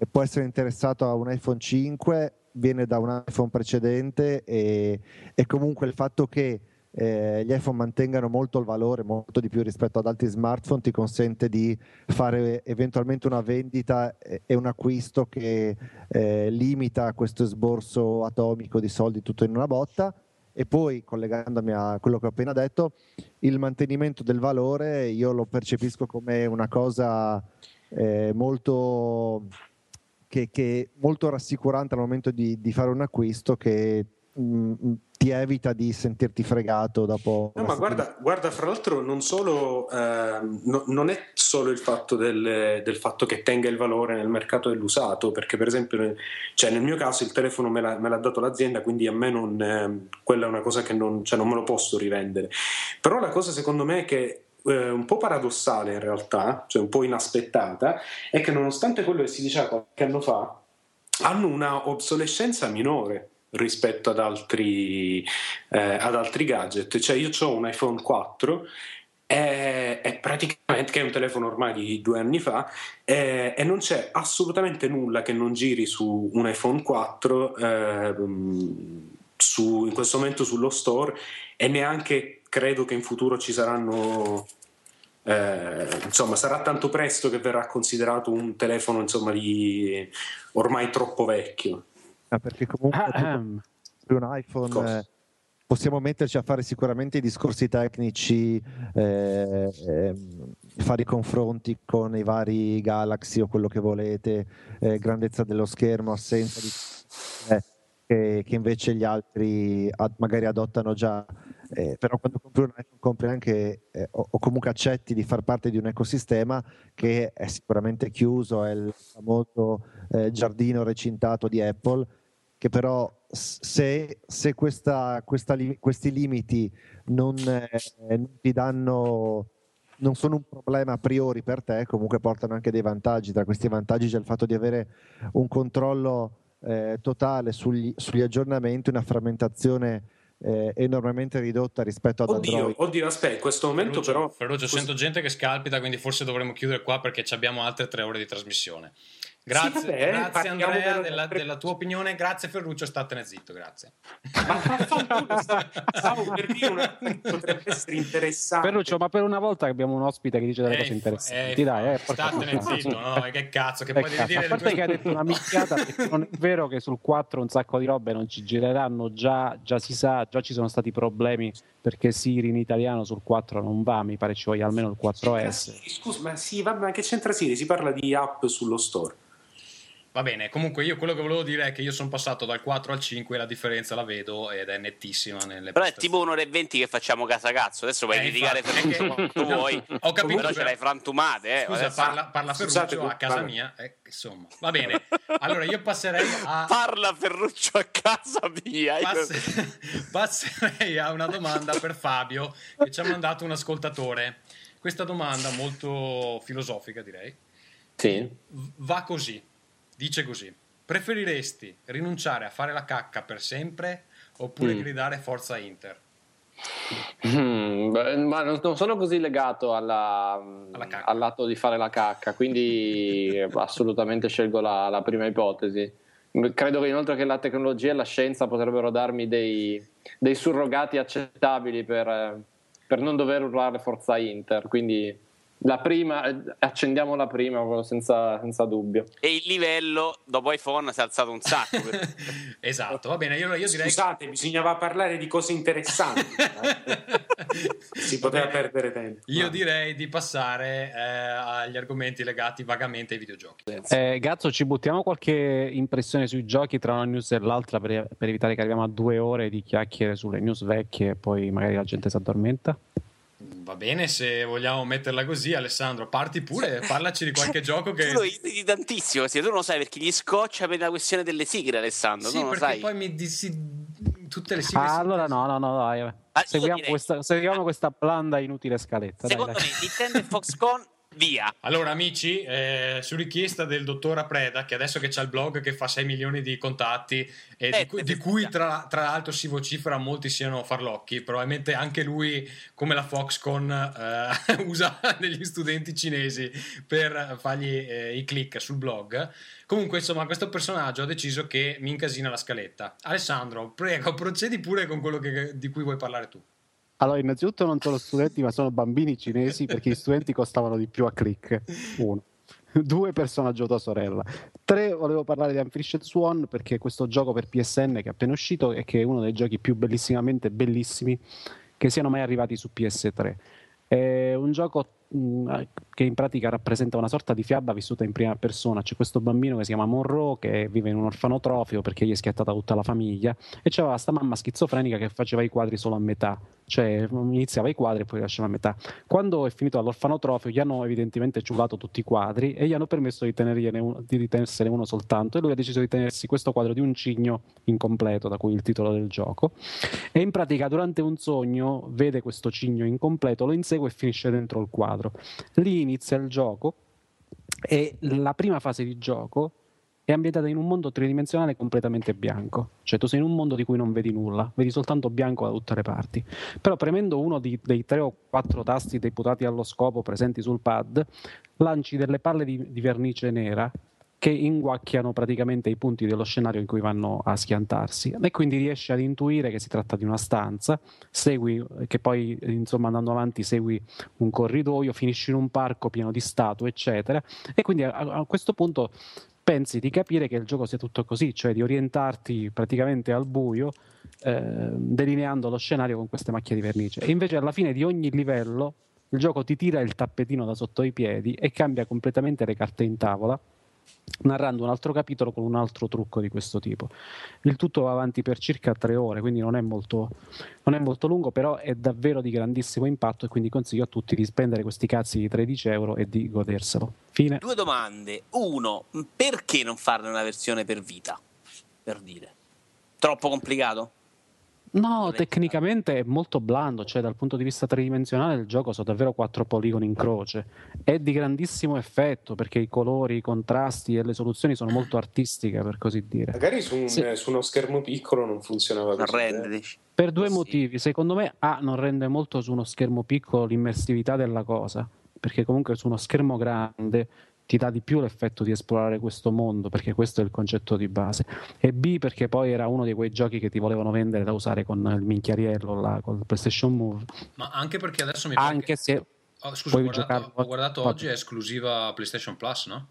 può essere interessato a un iPhone 5 viene da un iPhone precedente e, e comunque il fatto che eh, gli iPhone mantengano molto il valore, molto di più rispetto ad altri smartphone, ti consente di fare eventualmente una vendita e un acquisto che eh, limita questo esborso atomico di soldi tutto in una botta. E poi, collegandomi a quello che ho appena detto, il mantenimento del valore io lo percepisco come una cosa eh, molto, che, che molto rassicurante al momento di, di fare un acquisto che mm, ti evita di sentirti fregato dopo. No, ma guarda, guarda, fra l'altro, non, solo, ehm, no- non è solo il fatto del, del fatto che tenga il valore nel mercato dell'usato, perché per esempio, nel, cioè, nel mio caso il telefono me l'ha, me l'ha dato l'azienda, quindi a me non, ehm, quella è una cosa che non, cioè, non me lo posso rivendere. Però la cosa secondo me che eh, un po' paradossale in realtà, cioè un po' inaspettata, è che nonostante quello che si diceva qualche anno fa, hanno una obsolescenza minore rispetto ad altri, eh, ad altri gadget. Cioè, io ho un iPhone 4. È, è praticamente che è un telefono ormai di due anni fa eh, e non c'è assolutamente nulla che non giri su un iPhone 4 ehm, su- in questo momento sullo store e neanche credo che in futuro ci saranno eh, insomma sarà tanto presto che verrà considerato un telefono insomma di ormai troppo vecchio Ah, perché comunque Ah, tu ehm. per un iPhone Cosa? eh, possiamo metterci a fare sicuramente i discorsi tecnici, eh, ehm, fare i confronti con i vari Galaxy o quello che volete, eh, grandezza dello schermo, assenza di eh, che, che invece gli altri ad- magari adottano già. Eh, però quando compri un iPhone compri anche eh, o, o comunque accetti di far parte di un ecosistema che è sicuramente chiuso, è il famoso eh, giardino recintato di Apple che però se, se questa- questa questi limiti non, eh, non ti danno non sono un problema a priori per te, comunque portano anche dei vantaggi. Tra questi vantaggi c'è il fatto di avere un controllo eh, totale sugli, sugli aggiornamenti, una frammentazione eh, enormemente ridotta rispetto ad oddio, Android. oddio aspetta in questo momento Ferruccio, però Ferruccio, sento gente che scalpita, quindi forse dovremmo chiudere qua perché ci abbiamo altre tre ore di trasmissione. Grazie, Sì, vabbè, grazie Andrea della, della tua opinione, grazie Ferruccio, statene zitto, grazie. ma [LAUGHS] stavo per dire una cosa che potrebbe essere interessante. Ferruccio, ma per una volta che abbiamo un ospite che dice delle Eh, cose eh, interessanti, dai, eh, statene zitto, no, che cazzo, che Eh, poi devi dire a parte che hai detto una minchiata [LAUGHS] perché non è vero che sul 4 un sacco di robe non ci gireranno già, già si sa, già ci sono stati problemi perché Siri in italiano sul 4 non va, mi pare ci voglia almeno il 4S. Sì, scusa ma sì vabbè ma che c'entra Siri? Si parla di app sullo store Va bene, comunque io quello che volevo dire è che io sono passato dal 4 al 5 e la differenza la vedo ed è nettissima nelle Però è tipo un'ora e venti che facciamo casa cazzo. Adesso puoi Eh, Ferruccio è che- quanto [LAUGHS] vuoi. ho capito, però ce l'hai frantumate. Eh. Scusa, Adesso- parla, parla Scusate, Ferruccio a casa mia, eh, insomma, va bene. Allora io passerei a... [LAUGHS] Parla Ferruccio a casa mia. Io- Pass- [LAUGHS] passerei a una domanda per Fabio che ci ha mandato un ascoltatore. Questa domanda molto filosofica, direi. Sì. Va così, dice così. Preferiresti rinunciare a fare la cacca per sempre oppure Mm. gridare forza Inter? Mm, ma non, sono così legato alla- Alla al lato di fare la cacca, quindi [LAUGHS] assolutamente scelgo la, la prima ipotesi. Credo che inoltre che la tecnologia e la scienza potrebbero darmi dei, dei surrogati accettabili per, per non dover urlare Forza Inter, quindi la prima, eh, accendiamo la prima senza, senza dubbio. E il livello dopo iPhone si è alzato un sacco. [LAUGHS] esatto, va bene, io, io direi... scusate bisognava parlare di cose interessanti si poteva perdere tempo Io direi di passare eh, agli argomenti legati vagamente ai videogiochi. Eh, Gazzo, ci buttiamo qualche impressione sui giochi tra una news e l'altra per, per evitare che arriviamo a due ore di chiacchiere sulle news vecchie e poi magari la gente si addormenta? Va bene, se vogliamo metterla così, Alessandro, parti pure, parlaci di qualche gioco che... Tu lo irriti tantissimo, sì, tu non lo sai perché gli scoccia per la questione delle sigle, Alessandro. Sì, tu perché sai. poi mi dissi tutte le sigle... Ah, allora no, no, no, dai. Ah, seguiamo, direi- questa, seguiamo questa blanda inutile scaletta. dai, Secondo dai. me Nintendo e Foxconn Via. Allora, amici, eh, su richiesta del dottor Apreda, che adesso che c'ha il blog che fa 6 milioni di contatti, e Eh, di, cui- di cui tra, tra l'altro si vocifera molti siano farlocchi, probabilmente anche lui, come la Foxconn, eh, [LAUGHS] usa degli studenti cinesi per fargli eh, i click sul blog. Comunque, insomma, questo personaggio ha deciso che mi incasina la scaletta. Alessandro, prego, procedi pure con quello che- di cui vuoi parlare tu. Allora, innanzitutto non sono studenti, ma sono bambini cinesi perché gli studenti costavano di più a click. Uno. Due personaggio tua sorella. Tre, volevo parlare di Unfinished Swan perché questo gioco per PSN che è appena uscito e che è uno dei giochi più bellissimamente bellissimi che siano mai arrivati su PS3. È un gioco mh, che in pratica rappresenta una sorta di fiaba vissuta in prima persona. C'è questo bambino che si chiama Monroe che vive in un orfanotrofio perché gli è schiattata tutta la famiglia e c'aveva sta mamma schizofrenica che faceva i quadri solo a metà, cioè iniziava i quadri e poi li lasciava a metà. Quando è finito all'orfanotrofio gli hanno evidentemente ciulato tutti i quadri e gli hanno permesso di, uno- di tenersene uno soltanto e lui ha deciso di tenersi questo quadro di un cigno incompleto, da cui il titolo del gioco. E in pratica durante un sogno vede questo cigno incompleto, lo insegue e finisce dentro il quadro. Lì inizia il gioco e la prima fase di gioco è ambientata in un mondo tridimensionale completamente bianco, cioè tu sei in un mondo di cui non vedi nulla, vedi soltanto bianco da tutte le parti. Però premendo uno di- dei tre o quattro tasti deputati allo scopo presenti sul pad, lanci delle palle di, di vernice nera che inguacchiano praticamente i punti dello scenario in cui vanno a schiantarsi e quindi riesci ad intuire che si tratta di una stanza, segui che poi insomma andando avanti segui un corridoio, finisci in un parco pieno di statue, eccetera, e quindi a, a questo punto pensi di capire che il gioco sia tutto così, cioè di orientarti praticamente al buio, eh, delineando lo scenario con queste macchie di vernice. E invece alla fine di ogni livello il gioco ti tira il tappetino da sotto i piedi e cambia completamente le carte in tavola narrando un altro capitolo con un altro trucco di questo tipo. Il tutto va avanti per circa tre ore, quindi non è molto, non è molto lungo, però è davvero di grandissimo impatto e quindi consiglio a tutti di spendere questi cazzi di 13 euro e di goderselo. Fine. Due domande. Uno, perché non farne una versione per vita? Per dire. Troppo complicato? No, tecnicamente è molto blando, cioè dal punto di vista tridimensionale il gioco sono davvero quattro poligoni in croce. È di grandissimo effetto perché i colori, i contrasti e le soluzioni sono molto artistiche, per così dire. Magari su, un- Sì. su uno schermo piccolo non funzionava Non così. rende, eh. dici? Per due Sì. motivi. Secondo me, A, non rende molto su uno schermo piccolo l'immersività della cosa, perché comunque su uno schermo grande ti dà di più l'effetto di esplorare questo mondo, perché questo è il concetto di base. E B, perché poi era uno di quei giochi che ti volevano vendere da usare con il minchiariello, là, con il PlayStation Move, Ma anche perché adesso mi pare anche che- se Oh, scusa, ho puoi guardato, giocarlo- ho guardato oggi, è esclusiva PlayStation Plus, no?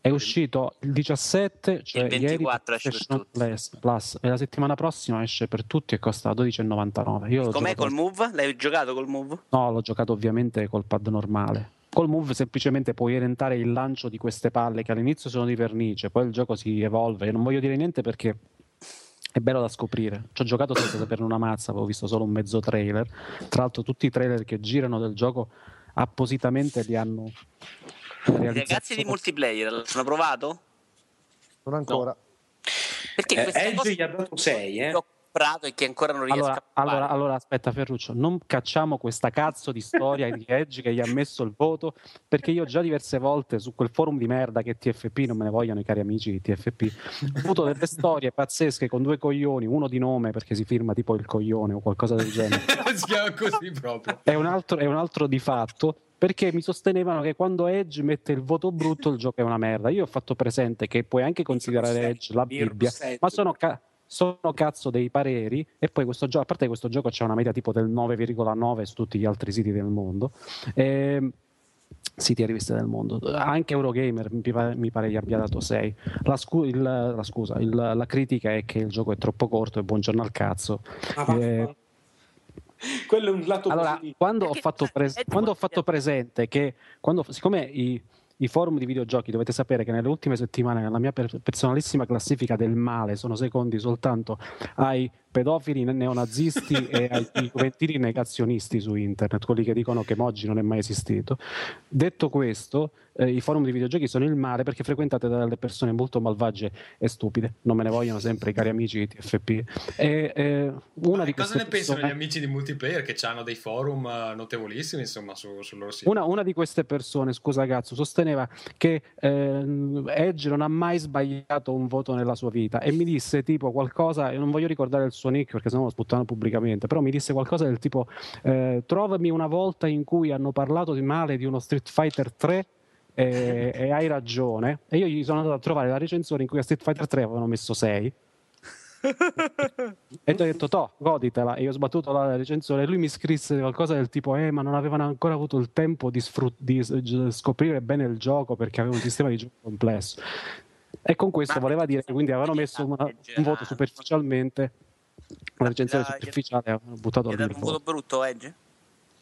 è uscito il 17, cioè Il 24 ieri esce per PlayStation Plus, Plus, e la settimana prossima esce per tutti e costa 12,99. Io l'ho Com'è giocato- col Move? L'hai giocato col Move? No, l'ho giocato ovviamente col pad normale. Col Move semplicemente puoi orientare il lancio di queste palle che all'inizio sono di vernice, poi il gioco si evolve. Non voglio dire niente perché è bello da scoprire. Ci ho giocato senza saperne una mazza, avevo visto solo un mezzo trailer. Tra l'altro tutti i trailer che girano del gioco appositamente li hanno I realizzati. ragazzi di multiplayer l'hanno provato? Non ancora. Perché Eh, Edge cosa gli ha dato 6, eh. che ho comprato e che ancora non riesco Allora, a allora, allora, aspetta Ferruccio, non cacciamo questa cazzo di storia di Edge che gli ha messo il voto, perché io già diverse volte su quel forum di merda che è TFP, non me ne vogliono i cari amici di TFP, ho avuto delle storie pazzesche con due coglioni, uno di nome perché si firma tipo il coglione o qualcosa del genere, [LAUGHS] si chiama così proprio. e un altro, e un altro di fatto perché mi sostenevano che quando Edge mette il voto brutto il gioco è una merda. Io ho fatto presente che puoi anche considerare Edge la Bibbia, ma sono, ca- sono cazzo dei pareri e poi questo gioco, a parte che questo gioco c'è una media tipo del 9,9 su tutti gli altri siti del mondo. Ehm, siti e riviste del mondo anche Eurogamer mi pare, mi pare gli abbia dato 6 la, scu- il- la scusa il- la critica è che il gioco è troppo corto e buongiorno al cazzo va- Eh, Quello è un lato allora, positivo. quando ho, fatto pres- quando ho fatto presente che, quando, siccome i, i forum di videogiochi dovete sapere che nelle ultime settimane, nella mia per- personalissima classifica del male, sono secondi soltanto ai pedofili neonazisti [LAUGHS] e ai juventini negazionisti su internet, quelli che dicono che Moggi non è mai esistito. Detto questo, eh, i forum di videogiochi sono il male perché frequentate dalle persone molto malvagie e stupide, non me ne vogliono sempre i cari amici di TFP. E, eh, una di Cosa ne pensano persone- gli amici di multiplayer che hanno dei forum eh, notevolissimi insomma su- sul loro sito? Una, una di queste persone, scusa cazzo, sosteneva che ehm, Edge non ha mai sbagliato un voto nella sua vita e mi disse tipo qualcosa, io non voglio ricordare il suo nick perché sennò lo sputtano pubblicamente, però mi disse qualcosa del tipo eh, trovami una volta in cui hanno parlato di male di uno Street Fighter 3 e, e hai ragione e io gli sono andato a trovare la recensione in cui a Street Fighter 3 avevano messo 6 e ti ho detto, to, goditela. E io ho sbattuto la recensione e lui mi scrisse qualcosa del tipo, eh, ma non avevano ancora avuto il tempo di, sfrut- di scoprire bene il gioco perché aveva un sistema di gioco complesso. E con questo Ma voleva dire che quindi avevano messo una- un voto generale. superficialmente, una recensione ha- superficiale, avevano buttato ha lì dato il un voto voto. brutto, Edge?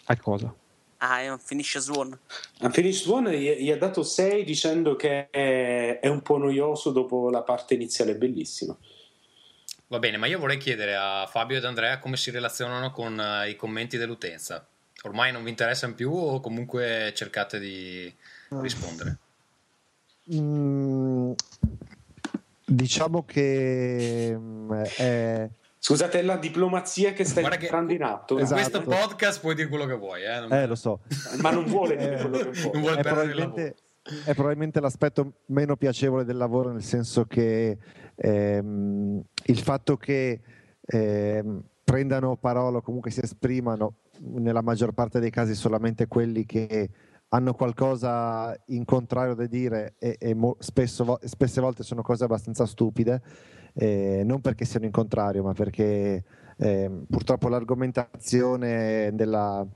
A cosa? Ah, è un finisce Swan. Unfinished One gli, gli ha dato 6 dicendo che è, è un po' noioso dopo la parte iniziale bellissima. Va bene, ma io vorrei chiedere a Fabio ed Andrea come si relazionano con eh, i commenti dell'utenza. Ormai non vi interessano più o comunque cercate di rispondere? Mm, diciamo che mm, è, Scusate, è la diplomazia che sta Guarda che- entrando in atto, Esatto. Questo podcast puoi dire quello che vuoi, eh? Non- eh, lo so, ma non vuole dire Eh, quello che vuole. non vuole è perdere il lavoro. probabilmente, è probabilmente l'aspetto meno piacevole del lavoro, nel senso che ehm, il fatto che ehm, prendano parola o comunque si esprimano nella maggior parte dei casi solamente quelli che hanno qualcosa in contrario da dire e, e mo- spesso, spesse volte sono cose abbastanza stupide, eh, non perché siano in contrario, ma perché ehm, purtroppo l'argomentazione della,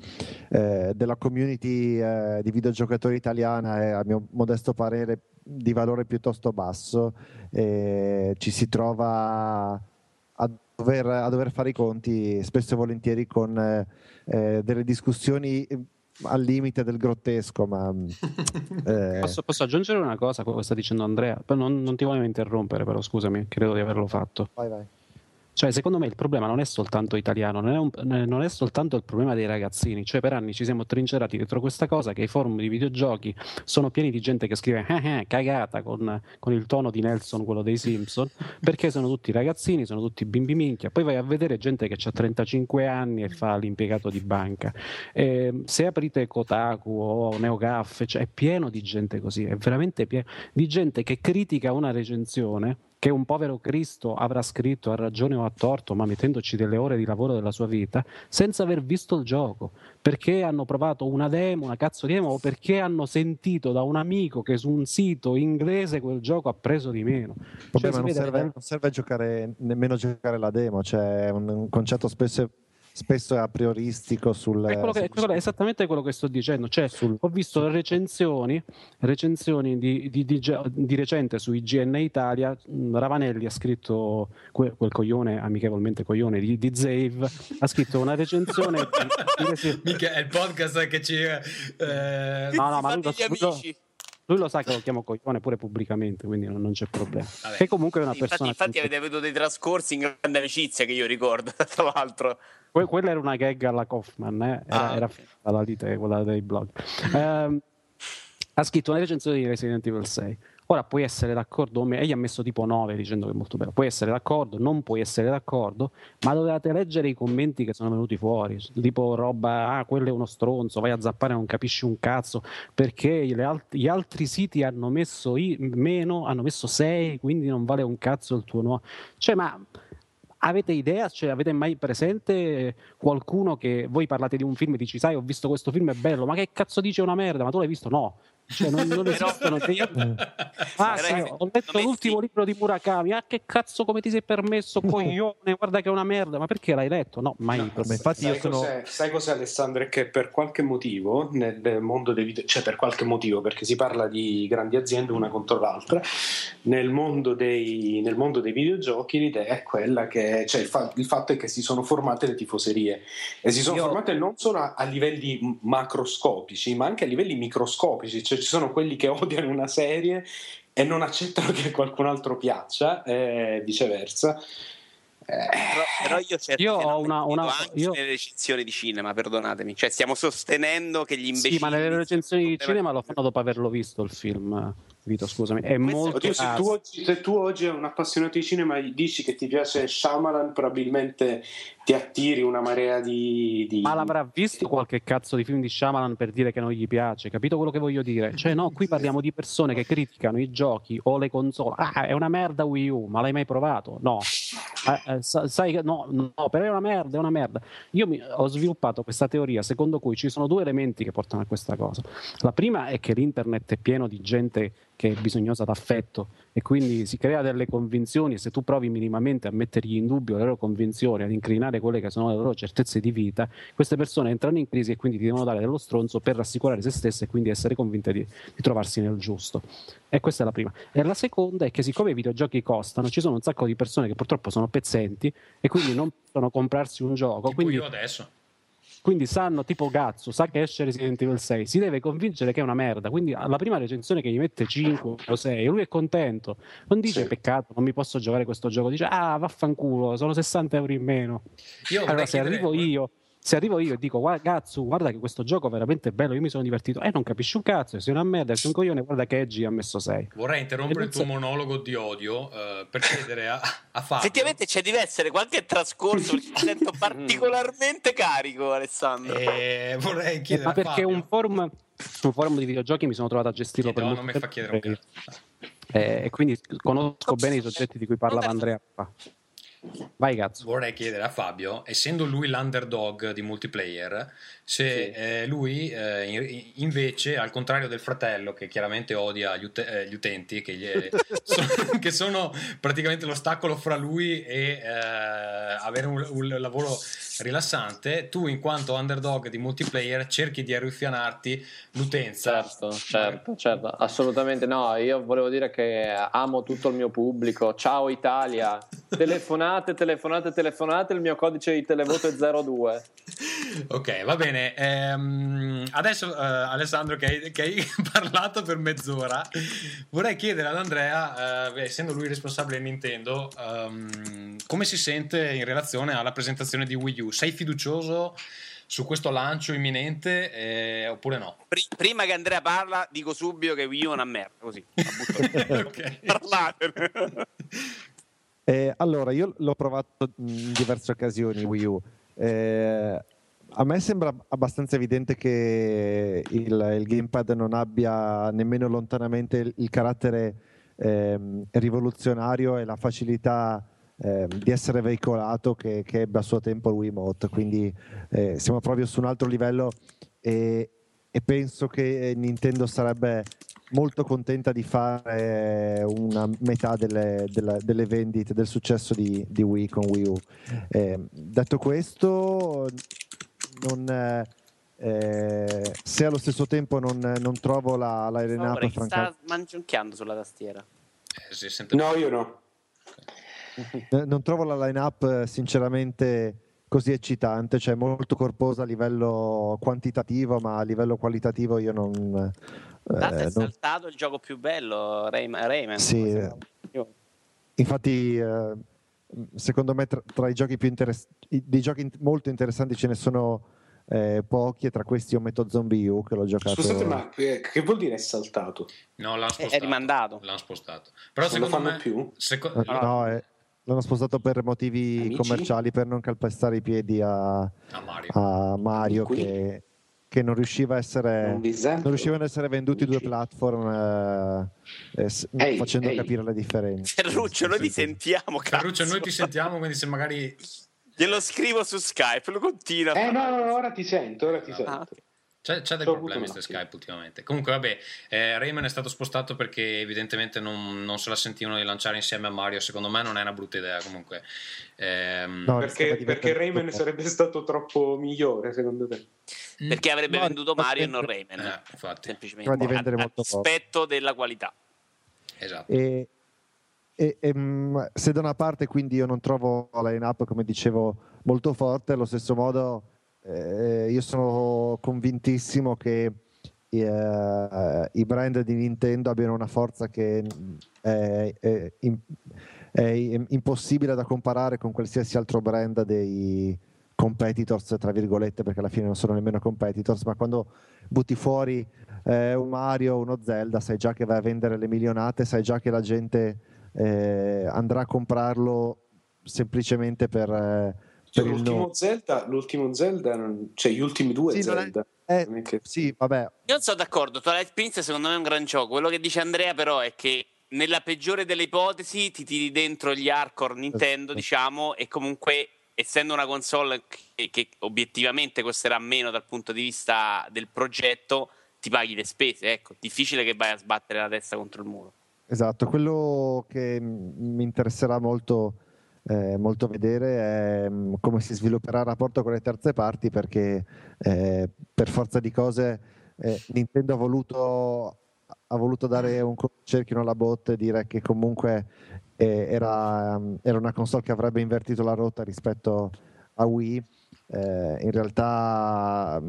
eh, della community eh, di videogiocatori italiana è a mio modesto parere di valore piuttosto basso ci si trova a dover, a dover fare i conti spesso e volentieri con eh, eh, delle discussioni eh, al limite del grottesco ma [LAUGHS] eh, Posso, posso aggiungere una cosa a quello che sta dicendo Andrea? Non, non ti voglio interrompere, però scusami, credo di averlo fatto. vai, vai. Cioè, secondo me il problema non è soltanto italiano, non è, un- non è soltanto il problema dei ragazzini. Cioè, per anni ci siamo trincerati dietro questa cosa che i forum di videogiochi sono pieni di gente che scrive "Eh, eh, cagata con, con il tono di Nelson, quello dei Simpson, perché sono tutti ragazzini, sono tutti bimbi minchia. Poi vai a vedere gente che ha 35 anni e fa l'impiegato di banca. Eh, se aprite Kotaku o NeoGAF, cioè, è pieno di gente così, è veramente pieno di gente che critica una recensione che un povero Cristo avrà scritto a ragione o a torto, ma mettendoci delle ore di lavoro della sua vita, senza aver visto il gioco, perché hanno provato una demo, una cazzo di demo, o perché hanno sentito da un amico che su un sito inglese quel gioco ha preso di meno. Vabbè, Cioè, non serve, non serve giocare nemmeno giocare la demo, cioè è un, un concetto spesso, spesso è a prioristico sul, È, quello che- è quello- è esattamente quello che sto dicendo. Cioè, sul- ho visto recensioni, recensioni di, di- di- di recente su IGN Italia. Ravanelli ha scritto que- quel coglione, amichevolmente coglione di, di Zave, ha scritto una recensione. di- [LAUGHS] Mica è il podcast che ci... eh, No, no, ma lui lo, lui lo- amici. lui lo sa che lo chiamo coglione pure pubblicamente, quindi non, non c'è problema. Vabbè. Che comunque è una infatti, persona. infatti avete avuto dei trascorsi in grande amicizia che io ricordo, [LAUGHS] tra l'altro. Que- quella era una gag alla Kaufman, eh? era, Ah, era ok. finta la lite, quella dei blog. Ehm, ha scritto una recensione di Resident Evil 6. Ora puoi essere d'accordo o meno, e gli ha messo tipo 9 dicendo che è molto bello. Puoi essere d'accordo, non puoi essere d'accordo, ma dovevate leggere i commenti che sono venuti fuori, tipo roba, ah, quello è uno stronzo, vai a zappare, non capisci un cazzo, perché alt- gli altri siti hanno messo i- meno, hanno messo 6, quindi non vale un cazzo il tuo nuovo. Cioè, ma avete idea? Cioè, avete mai presente qualcuno che voi parlate di un film e dici, sai, ho visto questo film, è bello, ma che cazzo dice una merda? Ma tu l'hai visto? No. Cioè, non, non [LAUGHS] esistono degli- Ah, Però sì, io- ho letto l'ultimo libro di Murakami. Ah, che cazzo, come ti sei permesso, coglione? Guarda che è una merda. Ma perché l'hai letto? No, mai. ma infatti io sai, sono cos'è, sai cos'è Alessandro? È che per qualche motivo nel mondo dei video, cioè per qualche motivo, perché si parla di grandi aziende una contro l'altra, nel mondo dei, nel mondo dei videogiochi l'idea è quella che, cioè il, fa- il fatto è che si sono formate le tifoserie e si sono Io- formate non solo a, a livelli macroscopici, ma anche a livelli microscopici, cioè ci sono quelli che [LAUGHS] odiano una serie e non accettano che qualcun altro piaccia e viceversa. Però, però io, certi Io ho una- una- anche io- nelle recensioni di cinema, perdonatemi. Cioè, stiamo sostenendo che gli imbecilli. Sì, ma nelle recensioni di cinema lo fanno dopo averlo visto il film. Vito, scusami. È Questo- molto Oddio, se, tu oggi, se tu oggi a un appassionato di cinema gli dici che ti piace Shyamalan, probabilmente ti attiri una marea di. di... Ma l'avrà visto qualche cazzo di film di Shyamalan per dire che non gli piace? Capito quello che voglio dire? Cioè, no, qui parliamo di persone che criticano i giochi o le console. Ah, è una merda Wii U, ma l'hai mai provato? No. Eh, eh, sa- sai no, no, però è una merda, è una merda. Io mi- ho sviluppato questa teoria secondo cui ci sono due elementi che portano a questa cosa. La prima è che l'internet è pieno di gente che è bisognosa d'affetto e quindi si crea delle convinzioni e se tu provi minimamente a mettergli in dubbio le loro convinzioni, ad incrinare quelle che sono le loro certezze di vita, queste persone entrano in crisi e quindi ti devono dare dello stronzo per rassicurare se stesse e quindi essere convinte di, di trovarsi nel giusto. E questa è la prima. E la seconda è che siccome i videogiochi costano, ci sono un sacco di persone che purtroppo sono pezzenti e quindi non possono comprarsi un gioco. Tipo Quindi io adesso. Quindi sanno tipo Gazzo, sa che esce Resident Evil 6, si deve convincere che è una merda. Quindi alla prima recensione che gli mette 5 o 6, lui è contento. Non dice Sì. peccato, non mi posso giocare questo gioco, dice ah vaffanculo, sono 60 euro in meno. Io Allora se arrivo io, se arrivo io e dico guarda Gazzo, guarda che questo gioco è veramente bello, io mi sono divertito, e non capisci un cazzo, sei una merda, sei un coglione, guarda che Edgy ha messo 6. Vorrei interrompere il tuo so- monologo di odio eh, per chiedere a, a Fabio. Effettivamente c'è di essere qualche trascorso mi sento [LAUGHS] particolarmente carico, Alessandro. Eh, vorrei Eh, chiedere ma a perché Fabio. un forum, un forum di videogiochi mi sono trovato a gestirlo per No, molto non mi fa chiedere un cazzo. eh, e quindi conosco bene i soggetti di cui parlava Andrea. Vai cazzo. Vorrei chiedere a Fabio, essendo lui l'underdog di multiplayer, se eh, lui eh, in- invece, al contrario del fratello che chiaramente odia gli, ute- eh, gli utenti, che, gli- [LAUGHS] sono, [LAUGHS] che sono praticamente l'ostacolo fra lui e eh, avere un, un lavoro rilassante, tu in quanto underdog di multiplayer cerchi di arruffianarti l'utenza. Certo, certo, certo, assolutamente no. Io volevo dire che amo tutto il mio pubblico. Ciao Italia, telefonate, [LAUGHS] telefonate, telefonate. Il mio codice di televoto è 02. [LAUGHS] Ok, va bene. Ehm, adesso, eh, Alessandro, che hai, che hai [LAUGHS] parlato per mezz'ora, vorrei chiedere ad Andrea, eh, essendo lui responsabile di Nintendo, ehm, come si sente in relazione alla presentazione di Wii U? Sei fiducioso su questo lancio imminente eh, oppure no? Pri- prima che Andrea parla, dico subito che Wii U è una merda. Così [LAUGHS] la butto lì. Ok. Parlatene. Eh, allora, io l'ho provato in diverse occasioni Wii U. Eh, a me sembra abbastanza evidente che il, il gamepad non abbia nemmeno lontanamente il, il carattere ehm, rivoluzionario e la facilità ehm, di essere veicolato che, che ebbe a suo tempo il Wiimote. Quindi eh, siamo proprio su un altro livello e, e penso che Nintendo sarebbe molto contenta di fare una metà delle, delle- delle vendite del successo di, di Wii con Wii U. Eh, detto questo, non, eh, eh, se allo stesso tempo non, non trovo la, la line up Favore, chi franca- sta mangiucchiando sulla tastiera. Eh, si sente No, io no. eh, non trovo la line up sinceramente così eccitante, cioè molto corposa a livello quantitativo, ma a livello qualitativo io non... eh, Tanto è non- saltato il gioco più bello, Rayman. Rayman Sì, eh. Infatti, eh, secondo me, tra, tra i giochi più interessanti, dei giochi in- molto interessanti ce ne sono eh, pochi, e tra questi io metto Zombie U che l'ho giocato. Scusate, ma eh, che vuol dire è saltato? No, l'hanno È- è spostato. rimandato. L'hanno spostato. Però Non lo secondo fanno me... più? seco- Eh, No, eh, l'hanno spostato per motivi Amici? commerciali, per non calpestare i piedi a, a Mario. a Mario che, che non riusciva a essere... Non riuscivano ad essere venduti due platform eh, eh, Ehi, facendo ehi. capire le differenze. Ferruccio, noi ti sentiamo, Ferruccio, cazzo. noi ti sentiamo, quindi se magari... Glielo scrivo su Skype, lo continua. Eh no, no, no, ora ti sento, ora ti Ah, sento. Ah, ok. C'è, c'è dei Ci ho problemi su. Skype ultimamente. Comunque, vabbè, eh, Rayman è stato spostato perché evidentemente non, non se la sentivano di lanciare insieme a Mario. Secondo me non è una brutta idea. Comunque, Ehm, No, Perché, perché Rayman troppo- sarebbe stato troppo migliore, secondo te? mm, Perché avrebbe No, venduto Mario e non eh, Rayman. infatti, semplicemente. Prova di vendere A- molto poco. Aspetto della qualità. esatto. E, e- e, mm, se da una parte quindi io non trovo la line-up, come dicevo, molto forte, allo stesso modo eh, io sono convintissimo che eh, i brand di Nintendo abbiano una forza che è, è im- è impossibile da comparare con qualsiasi altro brand dei competitors, tra virgolette, perché alla fine non sono nemmeno competitors, ma quando butti fuori eh, un Mario, uno Zelda, sai già che vai a vendere le milionate, sai già che la gente eh, andrà a comprarlo semplicemente per, il l'ultimo nome. Zelda, l'ultimo Zelda, non- cioè gli ultimi due Sì, non è- Zelda. Eh, Non è che- sì, vabbè, Io non sono d'accordo, Twilight Princess secondo me è un gran gioco. Quello che dice Andrea però è che nella peggiore delle ipotesi ti tiri dentro gli hardcore Nintendo, diciamo, e comunque essendo una console che, che obiettivamente costerà meno dal punto di vista del progetto, ti paghi le spese, ecco, difficile che vai a sbattere la testa contro il muro. Esatto, quello che mi interesserà molto, eh, molto vedere è mm, come si svilupperà il rapporto con le terze parti perché eh, per forza di cose eh, Nintendo ha voluto, ha voluto dare un cerchio alla botte e dire che comunque eh, era, mm, era una console che avrebbe invertito la rotta rispetto a Wii. Eh, in realtà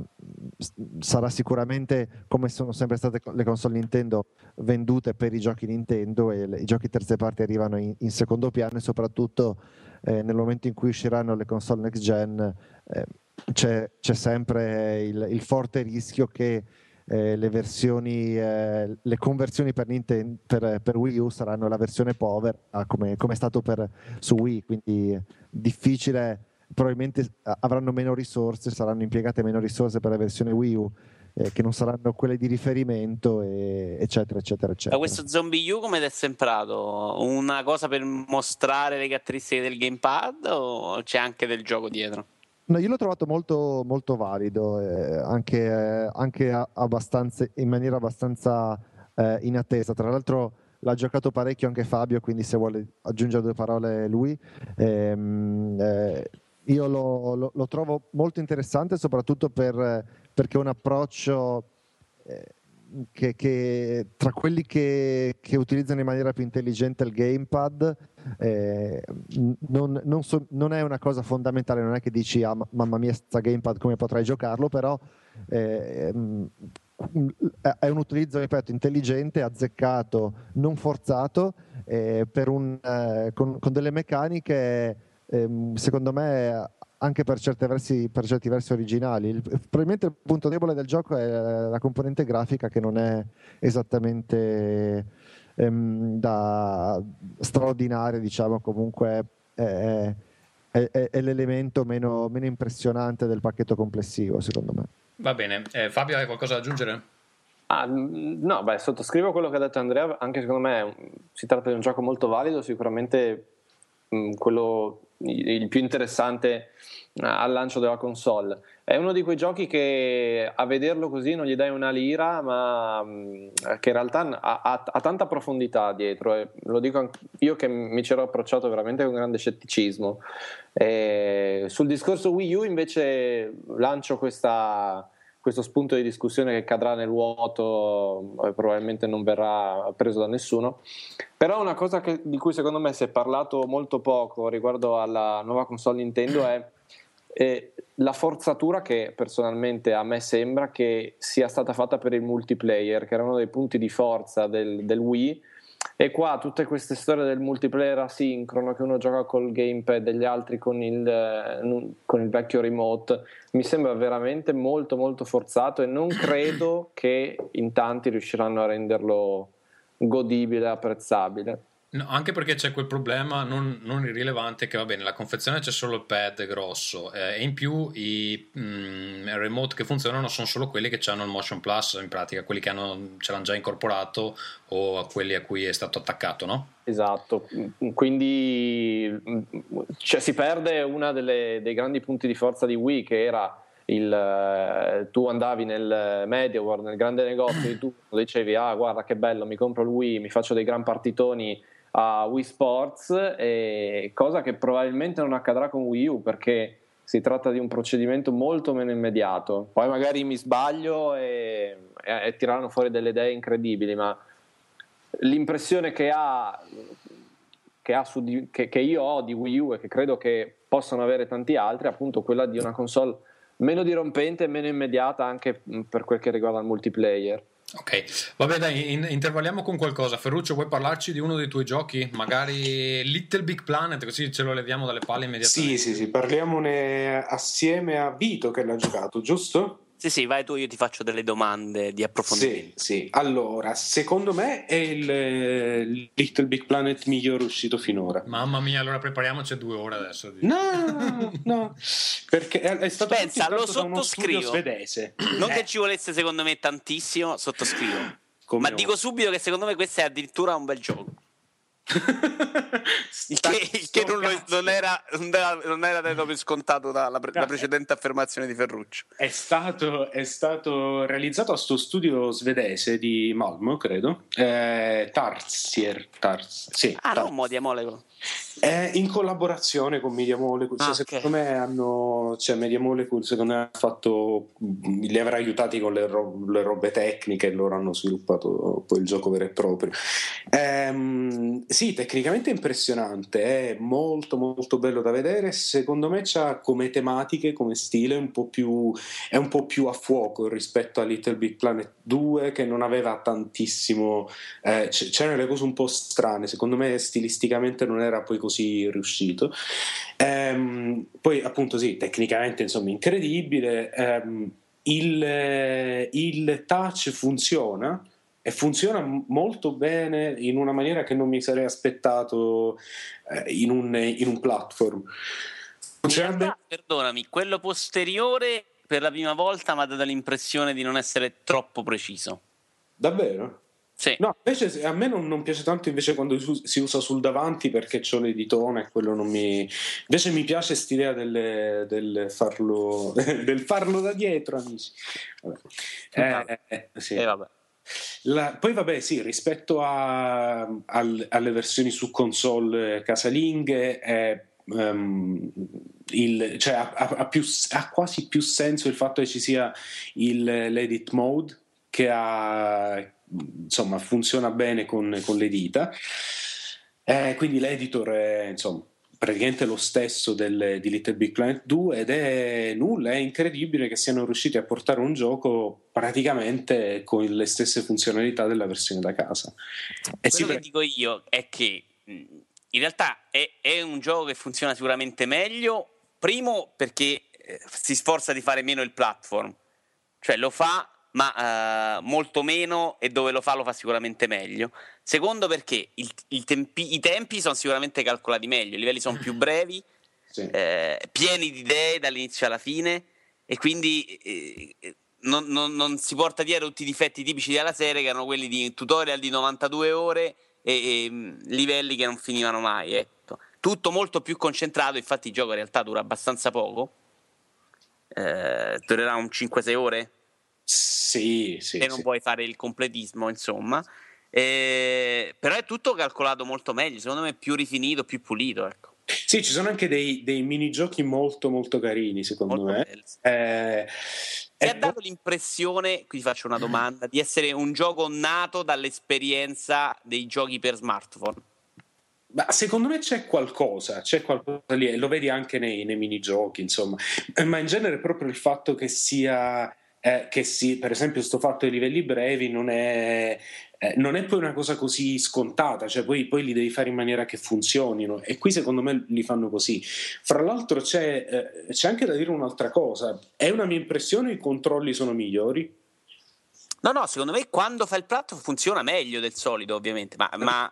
sarà sicuramente come sono sempre state le console Nintendo vendute per i giochi Nintendo e le- i giochi terze parti arrivano in, in secondo piano e soprattutto eh, nel momento in cui usciranno le console next gen eh, c'è, c'è sempre il, il forte rischio che eh, le versioni, eh, le conversioni per, Ninten- per, per Wii U saranno la versione povera come, come è stato per, su Wii, quindi difficile, probabilmente eh, avranno meno risorse, saranno impiegate meno risorse per la versione Wii U eh, che non saranno quelle di riferimento, e- eccetera, eccetera, eccetera. Da questo Zombie U come ti è sembrato? Una cosa per mostrare le caratteristiche del gamepad o c'è anche del gioco dietro? No, io l'ho trovato molto, molto valido, eh, anche, eh, anche in maniera abbastanza eh, in attesa. Tra l'altro l'ha giocato parecchio anche Fabio, quindi se vuole aggiungere due parole lui. Ehm, eh, io lo, lo- lo trovo molto interessante, soprattutto per- perché è un approccio eh, che, che tra quelli che, che utilizzano in maniera più intelligente il gamepad eh, non, non so- non è una cosa fondamentale, non è che dici ah, ma- mamma mia sta gamepad come potrai giocarlo, però eh, mm, è un utilizzo, ripeto, intelligente, azzeccato, non forzato, eh, un, eh, con, con delle meccaniche ehm, secondo me anche per, certe versi, per certi versi originali. Il- probabilmente il punto debole del gioco è la componente grafica che non è esattamente ehm, da straordinaria, diciamo, comunque è, è- è- è l'elemento meno, meno impressionante del pacchetto complessivo, secondo me. Va bene, Eh, Fabio hai qualcosa da aggiungere? Ah, no, beh, sottoscrivo quello che ha detto Andrea, anche secondo me si tratta di un gioco molto valido, sicuramente mm, quello il più interessante eh, al lancio della console. È uno di quei giochi che a vederlo così non gli dai una lira, ma mm, che in realtà ha, ha- ha tanta profondità dietro. E lo dico io che mi ci ero approcciato veramente con grande scetticismo. E sul discorso Wii U invece lancio questa, questo spunto di discussione che cadrà nel vuoto e probabilmente non verrà preso da nessuno. Però una cosa che- di cui secondo me si è parlato molto poco riguardo alla nuova console Nintendo è eh, la forzatura che personalmente a me sembra che sia stata fatta per il multiplayer, che era uno dei punti di forza del, del Wii. E qua tutte queste storie del multiplayer asincrono, che uno gioca col gamepad e gli altri con il, eh, con il vecchio remote, mi sembra veramente molto molto forzato e non credo che in tanti riusciranno a renderlo godibile, apprezzabile. No, anche perché c'è quel problema non, non irrilevante che va bene, la confezione c'è solo il pad grosso eh, e in più i mm, remote che funzionano sono solo quelli che hanno il Motion Plus, in pratica quelli che hanno, ce l'hanno già incorporato o a quelli a cui è stato attaccato, no? Esatto, quindi mm, cioè, si perde uno dei grandi punti di forza di Wii che era il, eh, tu andavi nel Media World, nel grande negozio, e [CLEARS THROAT] tu dicevi ah guarda che bello, mi compro il Wii, mi faccio dei gran partitoni a Wii Sports, e cosa che probabilmente non accadrà con Wii U perché si tratta di un procedimento molto meno immediato. Poi magari mi sbaglio e, e, e tirano fuori delle idee incredibili, ma l'impressione che ha, che, ha di- che- che io ho di Wii U e che credo che possano avere tanti altri è appunto quella di una console meno dirompente e meno immediata anche per quel che riguarda il multiplayer. Ok, vabbè dai, in- intervalliamo con qualcosa. Ferruccio, vuoi parlarci di uno dei tuoi giochi? Magari Little Big Planet, così ce lo leviamo dalle palle immediatamente. Sì, sì, sì, parliamone assieme a Vito che l'ha giocato, giusto? Sì, sì, vai tu, io ti faccio delle domande di approfondimento. Sì, sì. Allora, secondo me è il eh, Little Big Planet migliore uscito finora. Mamma mia, allora prepariamoci a due ore adesso. di- No, no, perché è, è stato Pensa, lo da uno studio sottoscrivo. svedese. Non Eh, che ci volesse, secondo me, tantissimo, sottoscrivo. come Ma no. dico subito che secondo me questo è addirittura un bel gioco. Che, che non, lo- non era, non era, non era dato per scontato dalla pre- No, la precedente affermazione di Ferruccio. È stato, è stato realizzato a sto studio svedese di Malmo, credo. Eh, Tarsier. Tars, sì, Ah, Tars. no, Modia Molecule. È in collaborazione con Media Molecule. Cioè, Ah, secondo me hanno. Cioè, Media Molecule, secondo me, ha fatto. Li avrà aiutati con le, ro- le robe tecniche e loro hanno sviluppato poi il gioco vero e proprio. Ehm, sì, tecnicamente è impressionante, è molto molto bello da vedere. Secondo me c'ha come tematiche, come stile, un po' più, è un po' più a fuoco rispetto a Little Big Planet 2 che non aveva tantissimo eh, c- c'erano delle cose un po' strane, secondo me stilisticamente non era poi così riuscito. Ehm, poi appunto sì, tecnicamente insomma incredibile. Ehm, il, il touch funziona e funziona molto bene in una maniera che non mi sarei aspettato eh, in, un, in un platform. Funziona realtà, perdonami, quello posteriore per la prima volta mi ha dato l'impressione di non essere troppo preciso. Davvero? Sì. No, invece a me non, non piace tanto invece quando si us- si usa sul davanti perché c'ho l'editone e quello non mi... Invece mi piace quest'idea del, del farlo, [LAUGHS] del farlo da dietro, amici. Vabbè. Eh, eh, sì. Eh, vabbè. La- poi vabbè sì, rispetto a- al- alle versioni su console casalinghe è, ehm, il- cioè, ha, ha- ha più- ha quasi più senso il fatto che ci sia il, l'edit mode che ha, insomma, funziona bene con, con le dita. Eh, quindi l'editor è insomma, praticamente lo stesso del- di Little Big Planet 2 ed è nulla, è incredibile che siano riusciti a portare un gioco praticamente con le stesse funzionalità della versione da casa. E Quello che pre- dico io è che mh, in realtà è, è un gioco che funziona sicuramente meglio. Primo perché eh, si sforza di fare meno il platform, cioè lo fa, ma eh, molto meno e dove lo fa lo fa sicuramente meglio. Secondo perché il- il tempi- i tempi sono sicuramente calcolati meglio, i livelli sono più [LAUGHS] brevi, sì. eh, pieni di idee dall'inizio alla fine e quindi eh, eh, non, non- non si porta dietro tutti i difetti tipici della serie che erano quelli di tutorial di 92 ore e, e, mh, livelli che non finivano mai. Ecco. Tutto molto più concentrato, infatti il gioco in realtà dura abbastanza poco, eh, durerà un 5-6 ore Sì, sì, se non sì. vuoi fare il completismo, insomma. Eh, però è tutto calcolato molto meglio, secondo me più rifinito, più pulito. Ecco. Sì, ci sono anche dei, dei minigiochi molto molto carini, secondo Molto me. Eh, Ti ha dato l'impressione, qui faccio una domanda, di essere un gioco nato dall'esperienza dei giochi per smartphone? Ma secondo me c'è qualcosa, c'è qualcosa lì, e lo vedi anche nei, nei minigiochi, insomma. Ma in genere proprio il fatto che sia, eh, che si, per esempio, sto fatto dei livelli brevi non è, eh, non è poi una cosa così scontata, cioè poi, poi li devi fare in maniera che funzionino, e qui secondo me li fanno così. Fra l'altro c'è, eh, c'è anche da dire un'altra cosa, è una mia impressione, i controlli sono migliori. No, no, secondo me quando fa il platform funziona meglio del solito, ovviamente, ma, ma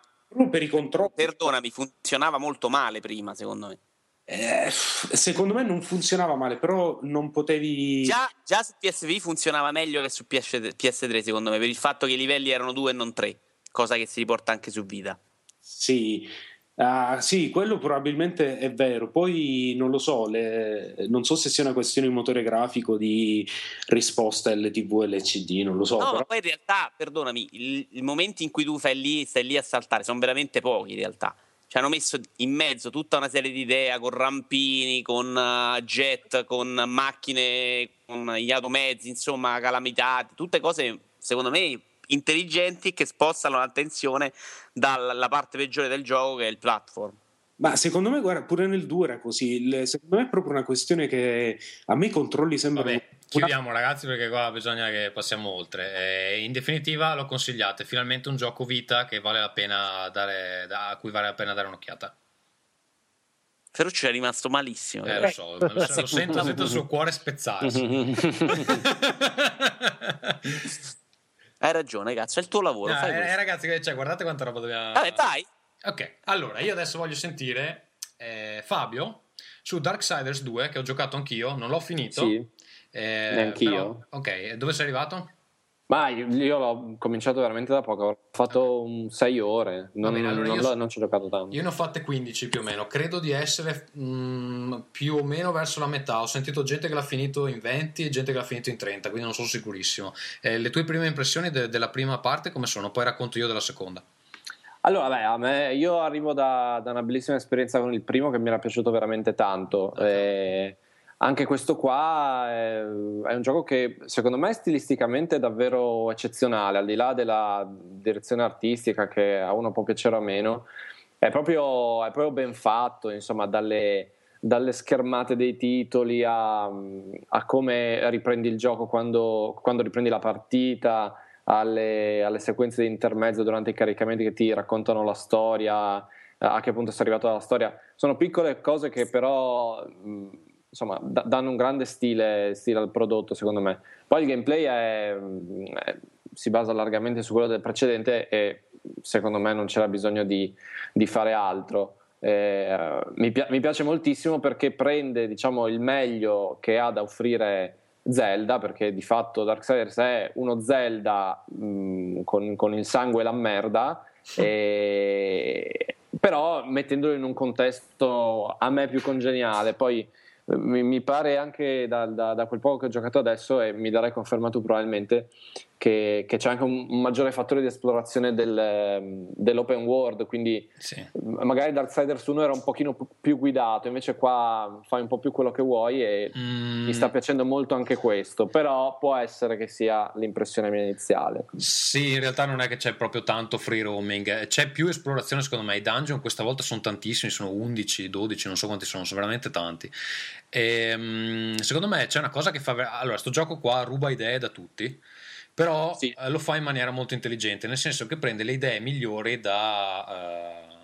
per i controlli. perdonami, funzionava molto male prima, secondo me. Eh, secondo me non funzionava male, però non potevi. Già, già su PSV funzionava meglio che su PS- PS3, secondo me, per il fatto che i livelli erano due e non tre, cosa che si riporta anche su Vita. Sì. Ah, sì, quello probabilmente è vero. Poi non lo so, le- non so se sia una questione di motore grafico di risposta LTV e LCD, non lo so. No, però- ma poi in realtà, perdonami, il momento in cui tu fai lì, stai lì a saltare sono veramente pochi in realtà. Ci hanno messo in mezzo tutta una serie di idee con rampini, con eh, jet, con macchine, con gli automezzi, insomma, calamitati, tutte cose secondo me intelligenti che spostano l'attenzione dalla parte peggiore del gioco che è il platform. Ma secondo me, guarda, pure nel 2 era così. Il- secondo me è proprio una questione che a me i controlli sembrano Vabbè, Chiudiamo ragazzi perché qua bisogna che passiamo oltre. Eh, in definitiva lo consigliate, finalmente un gioco vita che vale la pena dare, da- a cui vale la pena dare un'occhiata. Ferruccio è rimasto malissimo. Eh, lo so, lo, lo [LAUGHS] sento, sento il suo cuore spezzarsi. [LAUGHS] Hai ragione, cazzo, è il tuo lavoro. No, fai eh, ragazzi, cioè, guardate quanta roba dobbiamo... Vabbè, vai. Ok, allora io adesso voglio sentire eh, Fabio su Darksiders 2 che ho giocato anch'io, non l'ho finito. Sì. Eh, Neanch'io. però- ok, dove sei arrivato? Ma io, io l'ho cominciato veramente da poco, ho fatto un 6 ore, non, bene, allora non io non ci ho giocato tanto. Io ne ho fatte 15 più o meno, credo di essere mm, più o meno verso la metà. Ho sentito gente che l'ha finito in 20 e gente che l'ha finito in 30, quindi non sono sicurissimo. Eh, le tue prime impressioni de- della prima parte come sono? Poi racconto io della seconda. Allora, beh, a me, io arrivo da, da una bellissima esperienza con il primo che mi era piaciuto veramente tanto. E anche questo qua è, è un gioco che secondo me stilisticamente è davvero eccezionale, al di là della direzione artistica che a uno può piacere o meno, è proprio, è proprio ben fatto, insomma, dalle, dalle schermate dei titoli a, a come riprendi il gioco quando, quando riprendi la partita alle, alle sequenze di intermezzo durante i caricamenti che ti raccontano la storia, a che punto sei arrivato la storia. Sono piccole cose che però mh, insomma, da- danno un grande stile, stile al prodotto, secondo me. Poi il gameplay è- è- si basa largamente su quello del precedente e secondo me non c'era bisogno di, di fare altro. Eh, mi, pi- mi piace moltissimo perché prende diciamo, il meglio che ha da offrire Zelda, perché di fatto Darksiders è uno Zelda mh, con, con il sangue e la merda, e- però mettendolo in un contesto a me più congeniale. Poi mi, mi pare anche da, da- da quel poco che ho giocato adesso, e mi darai confermato probabilmente, che, che c'è anche un, un maggiore fattore di esplorazione del, ehm, dell'open world, quindi Sì. magari Darksiders 1 era un pochino pi- più guidato, invece qua fai un po' più quello che vuoi e Mm, mi sta piacendo molto anche questo, però può essere che sia l'impressione mia iniziale. Sì, in realtà non è che c'è proprio tanto free roaming, c'è più esplorazione secondo me. I dungeon questa volta sono tantissimi, sono 11, 12, non so quanti sono, sono veramente tanti. E, secondo me c'è una cosa che fa... Allora, sto gioco qua ruba idee da tutti, però Sì. eh, lo fa in maniera molto intelligente, nel senso che prende le idee migliori da... eh,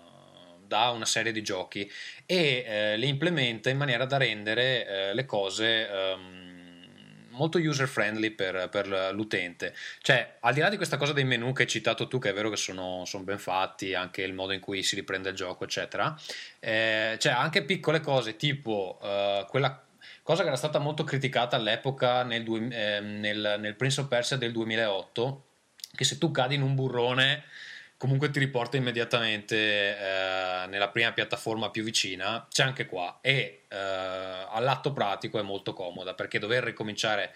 da una serie di giochi e eh, le implementa in maniera da rendere eh, le cose ehm, molto user friendly per, per l'utente. Cioè, al di là di questa cosa dei menu che hai citato tu, che è vero che sono, sono ben fatti, anche il modo in cui si riprende il gioco, eccetera, eh, c'è anche piccole cose tipo eh, quella cosa che era stata molto criticata all'epoca nel, ehm, nel- nel Prince of Persia del 2008, che se tu cadi in un burrone comunque ti riporta immediatamente eh, nella prima piattaforma più vicina, c'è anche qua e eh, all'atto pratico è molto comoda perché dover ricominciare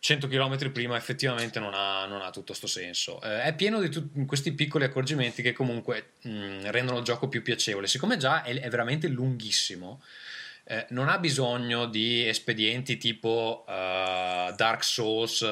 100 km prima effettivamente non ha, non ha tutto questo senso. Eh, è pieno di tut- questi piccoli accorgimenti che comunque mh, rendono il gioco più piacevole. Siccome già è, è veramente lunghissimo, eh, non ha bisogno di espedienti tipo eh, Dark Souls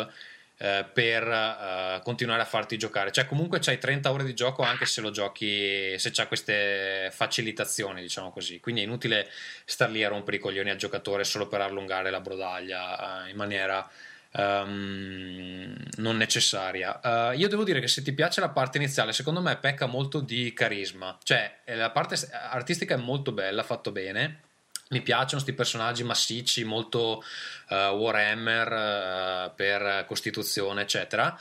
eh, per eh, continuare a farti giocare. Cioè, comunque c'hai 30 ore di gioco anche se lo giochi, se c'ha queste facilitazioni, diciamo così. Quindi è inutile star lì a rompere i coglioni al giocatore solo per allungare la brodaglia in maniera ehm, non necessaria. Eh, io devo dire che se ti piace la parte iniziale, secondo me pecca molto di carisma. Cioè, la parte artistica è molto bella, fatto bene. Mi piacciono questi personaggi massicci, molto eh, Warhammer eh, per costituzione, eccetera.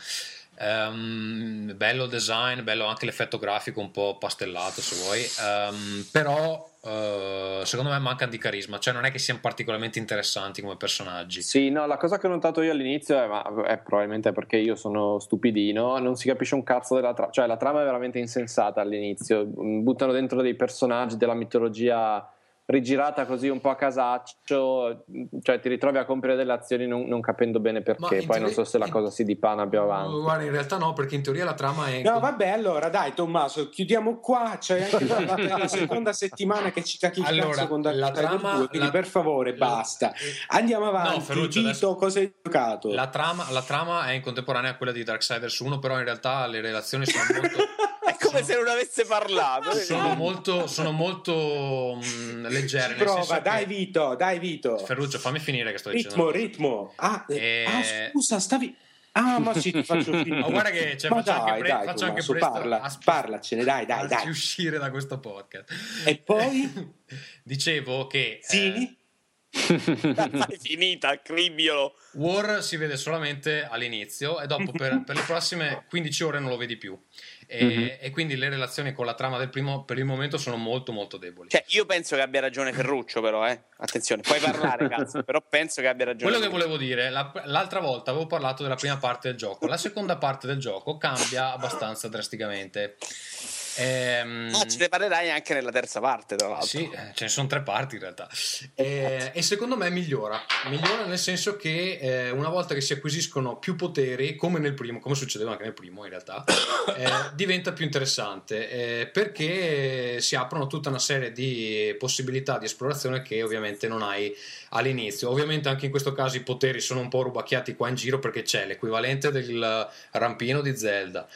Ehm, bello il design, bello anche l'effetto grafico un po' pastellato se vuoi, Ehm, però eh, secondo me manca di carisma, cioè non è che siano particolarmente interessanti come personaggi. Sì, no, la cosa che ho notato io all'inizio è, ma è probabilmente perché io sono stupidino, non si capisce un cazzo della trama, cioè la trama è veramente insensata all'inizio, Mm, buttano dentro dei personaggi della mitologia rigirata così un po' a casaccio, cioè ti ritrovi a compiere delle azioni non, non capendo bene perché, poi non teoria- so se la cosa si dipana più avanti. Guarda, in realtà no, perché in teoria la trama è... No, vabbè, allora dai, Tommaso, chiudiamo qua. C'è anche la, la [LAUGHS] seconda settimana che ci cacchi il Allora, cazzo con la trama- 2, quindi la- per favore, la- basta. Andiamo avanti. No, Ferruccio, Tito, adesso- cosa hai giocato? La trama, la trama è in contemporanea a quella di Darksiders 1, però in realtà le relazioni sono [LAUGHS] molto... È come se non avesse parlato. sono molto, sono molto mh, leggere. Prova, dai Vito, dai Vito. Ferruccio, fammi finire che sto Ritmo, dicendo. ritmo. Ah, eh, Eh, ah, scusa, stavi... Ah, ma sì, ti faccio [LAUGHS] finire. Ma guarda che cioè, Ma faccio dai, anche, pre- dai, faccio anche presto parla, a- parlacene, dai, dai, dai. uscire da questo podcast. E poi? [LAUGHS] Dicevo che Sì? È finita, cribiolo. War si vede solamente all'inizio e dopo [LAUGHS] per, per le prossime 15 ore non lo vedi più. E, Mhm. e quindi le relazioni con la trama del primo per il momento sono molto molto deboli. Cioè, io penso che abbia ragione Ferruccio, però, eh. Attenzione, puoi parlare, cazzo. Però penso che abbia ragione. Quello che volevo dire, la- l'altra volta avevo parlato della prima parte del gioco, la seconda parte del gioco cambia abbastanza drasticamente. Ehm, Ah, ce ne parlerai anche nella terza parte, tra l'altro. Sì, eh, ce ne sono tre parti in realtà. Eh, e secondo me migliora. Migliora nel senso che eh, una volta che si acquisiscono più poteri, come nel primo, come succedeva anche nel primo in realtà, eh, diventa più interessante eh, perché si aprono tutta una serie di possibilità di esplorazione che ovviamente non hai all'inizio. Ovviamente anche in questo caso i poteri sono un po' rubacchiati qua in giro perché c'è l'equivalente del rampino di Zelda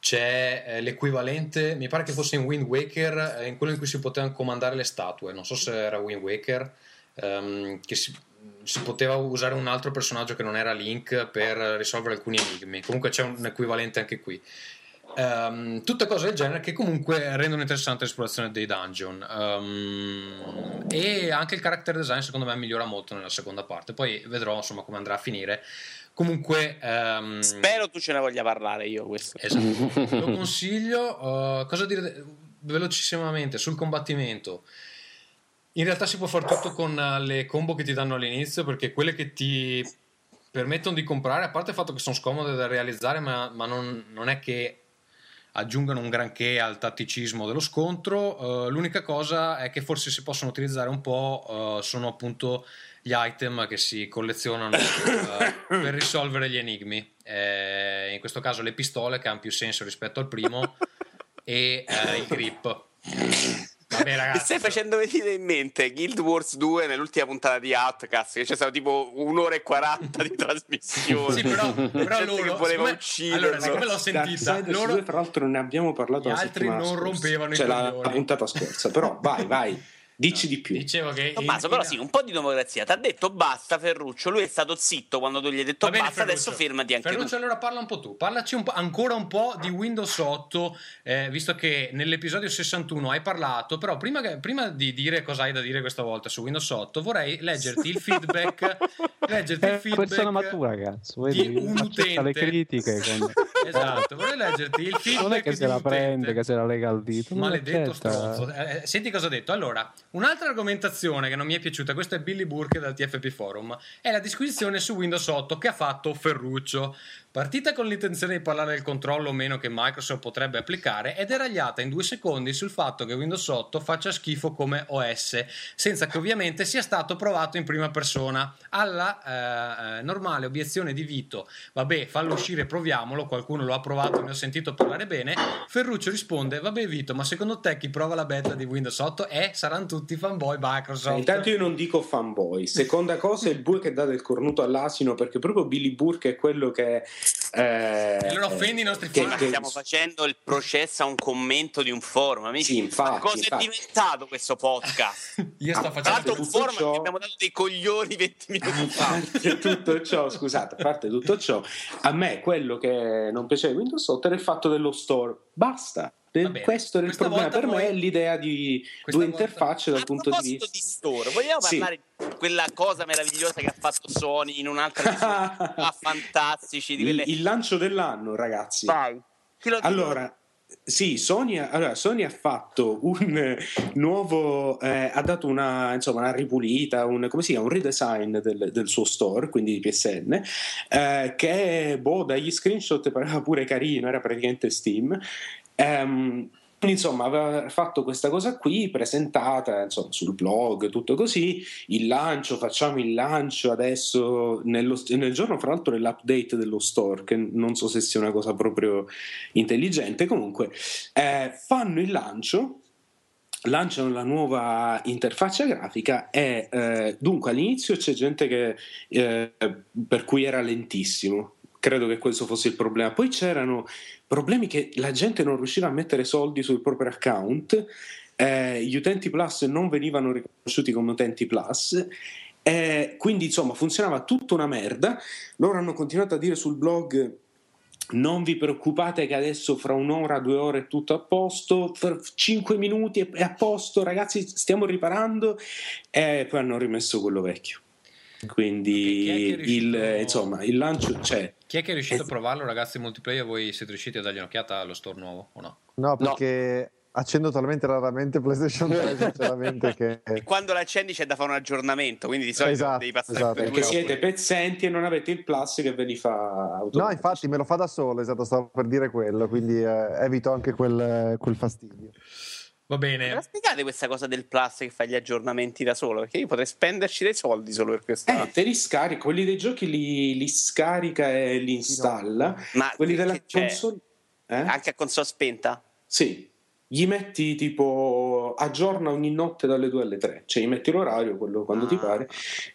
c'è eh, l'equivalente, mi pare che fosse in Wind Waker, eh, in quello in cui si potevano comandare le statue, non so se era Wind Waker, ehm, che si, si poteva usare un altro personaggio che non era Link per risolvere alcuni enigmi, comunque c'è un equivalente anche qui. Ehm, tutte cose del genere che comunque rendono interessante l'esplorazione dei dungeon. Ehm, e anche il character design secondo me migliora molto nella seconda parte. Poi vedrò insomma come andrà a finire comunque ehm, Spero tu ce ne voglia parlare io questo. Esatto. [LAUGHS] Lo consiglio. uh, cosa dire velocissimamente sul combattimento? In realtà si può fare tutto con uh, le combo che ti danno all'inizio, perché quelle che ti permettono di comprare, a parte il fatto che sono scomode da realizzare, ma, ma non, non è che aggiungano un granché al tatticismo dello scontro. Uh, l'unica cosa è che forse si possono utilizzare un po', uh, sono appunto gli item che si collezionano uh, per risolvere gli enigmi. Eh, in questo caso le pistole che hanno più senso rispetto al primo e eh, il grip. Vabbè, Mi ragazzi, stai facendo venire in mente Guild Wars 2 nell'ultima puntata di Outcast, che c'è stato tipo un'ora e 40 di trasmissione. Sì, però, però loro che voleva siccome- ucciderlo. allora, siccome l'ho sentita, loro 2, tra l'altro non ne abbiamo parlato Gli la altri non scorsa. rompevano i cioè la, coglioni. la puntata scorsa però vai vai [LAUGHS] dici di più dicevo che Tommaso, in- però in- sì, un po' di democrazia. Ti ha detto basta, Ferruccio. Lui è stato zitto quando tu gli hai detto bene, basta. Ferruccio. Adesso fermati anche Ferruccio, tu. allora parla un po' tu. Parlaci un po', ancora un po' di Windows 8, eh, visto che nell'episodio 61 hai parlato, però prima, che- prima di dire cosa hai da dire questa volta su Windows 8, vorrei leggerti il feedback. [LAUGHS] leggerti il È persona feedback matura, cazzo. di Vedi, un accetta le utente. critiche. con- Esatto, vorrei leggerti il feedback Non è che di se la utente. prende, che se la lega al dito. Maledetto accetta. stronzo. Eh, eh, senti cosa ha detto. Allora, un'altra argomentazione che non mi è piaciuta, questo è Billy Burke dal TFP Forum, è la disquisizione su Windows 8 che ha fatto Ferruccio. Partita con l'intenzione di parlare del controllo o meno che Microsoft potrebbe applicare ed deragliata in due secondi sul fatto che Windows 8 faccia schifo come OS, senza che ovviamente sia stato provato in prima persona. Alla eh, eh, normale obiezione di Vito, vabbè, fallo uscire, proviamolo, qualcuno lo ha provato, ne ho sentito parlare bene. Ferruccio risponde, vabbè Vito, ma secondo te chi prova la beta di Windows 8 è, saranno tutti fanboy Microsoft. Eh, Intanto io non dico fanboy. Seconda cosa è il bue che dà del cornuto all'asino perché proprio Billy Burke è quello che... Eh, E allora offendi i nostri che- fan. che- Stiamo facendo il processo a un commento di un forum, amici. Sì, infatti, Ma cosa infatti. è diventato questo podcast? [LAUGHS] Io sto Ah, Tra facendo l'altro, un tutto forum ciò- che abbiamo dato dei coglioni 20 [LAUGHS] minuti A fa. parte tutto ciò, scusate, a parte tutto ciò, a me quello che non piaceva di Windows 8 era il fatto dello store. Basta. Questo era il problema per me, poi- è l'idea di Questa due volta- interfacce dal A punto di vista. di store, vogliamo Sì. parlare di quella cosa meravigliosa che ha fatto Sony in un'altra edizione? ah, [LAUGHS] fantastici di quelle... il, lancio dell'anno, ragazzi. Vai. Allora, sì, Sony, ha- allora, Sony ha fatto un nuovo, eh, ha dato una, insomma, una ripulita, un, come si chiama, un redesign del, del suo store, quindi di PSN, eh, che boh, dagli screenshot [LAUGHS] pareva pure carino, era praticamente Steam. Ehm, Insomma, aveva fatto questa cosa qui, presentata insomma, sul blog, tutto così. Il lancio, facciamo il lancio adesso nello- nel giorno, fra l'altro, dell'update dello store, che non so se sia una cosa proprio intelligente. Comunque, eh, fanno il lancio, lanciano la nuova interfaccia grafica e eh, dunque all'inizio c'è gente che, eh, per cui era lentissimo. Credo che questo fosse il problema. Poi c'erano problemi che la gente non riusciva a mettere soldi sul proprio account, eh, gli utenti Plus non venivano riconosciuti come utenti Plus. eh, quindi insomma funzionava tutta una merda. Loro hanno continuato a dire sul blog non vi preoccupate che adesso fra un'ora, due ore è tutto a posto, fra cinque minuti è a posto, ragazzi stiamo riparando e poi hanno rimesso quello vecchio. Quindi il, insomma, il lancio c'è. Chi è che è riuscito a Eh, provarlo, ragazzi, in multiplayer? Voi siete riusciti a dargli un'occhiata allo store nuovo o no? No, perché accendo talmente raramente PlayStation 3, [LAUGHS] sinceramente, che... E quando l'accendi c'è da fare un aggiornamento, quindi di solito Esatto, devi passare esatto. per Perché siete pezzenti e non avete il plus che ve li fa No, infatti me lo fa da solo, esatto, stavo per dire quello, quindi eh, evito anche quel, quel fastidio. Va bene. la spiegate questa cosa del Plus che fa gli aggiornamenti da solo? Perché io potrei spenderci dei soldi solo per questa. Eh, te li scarica, quelli dei giochi li, li scarica e li installa. Ma Quelli della console... Eh? Anche a console spenta? Sì, gli metti tipo aggiorna ogni notte dalle 2 alle 3, cioè gli metti l'orario, quello quando ti Ah. pare,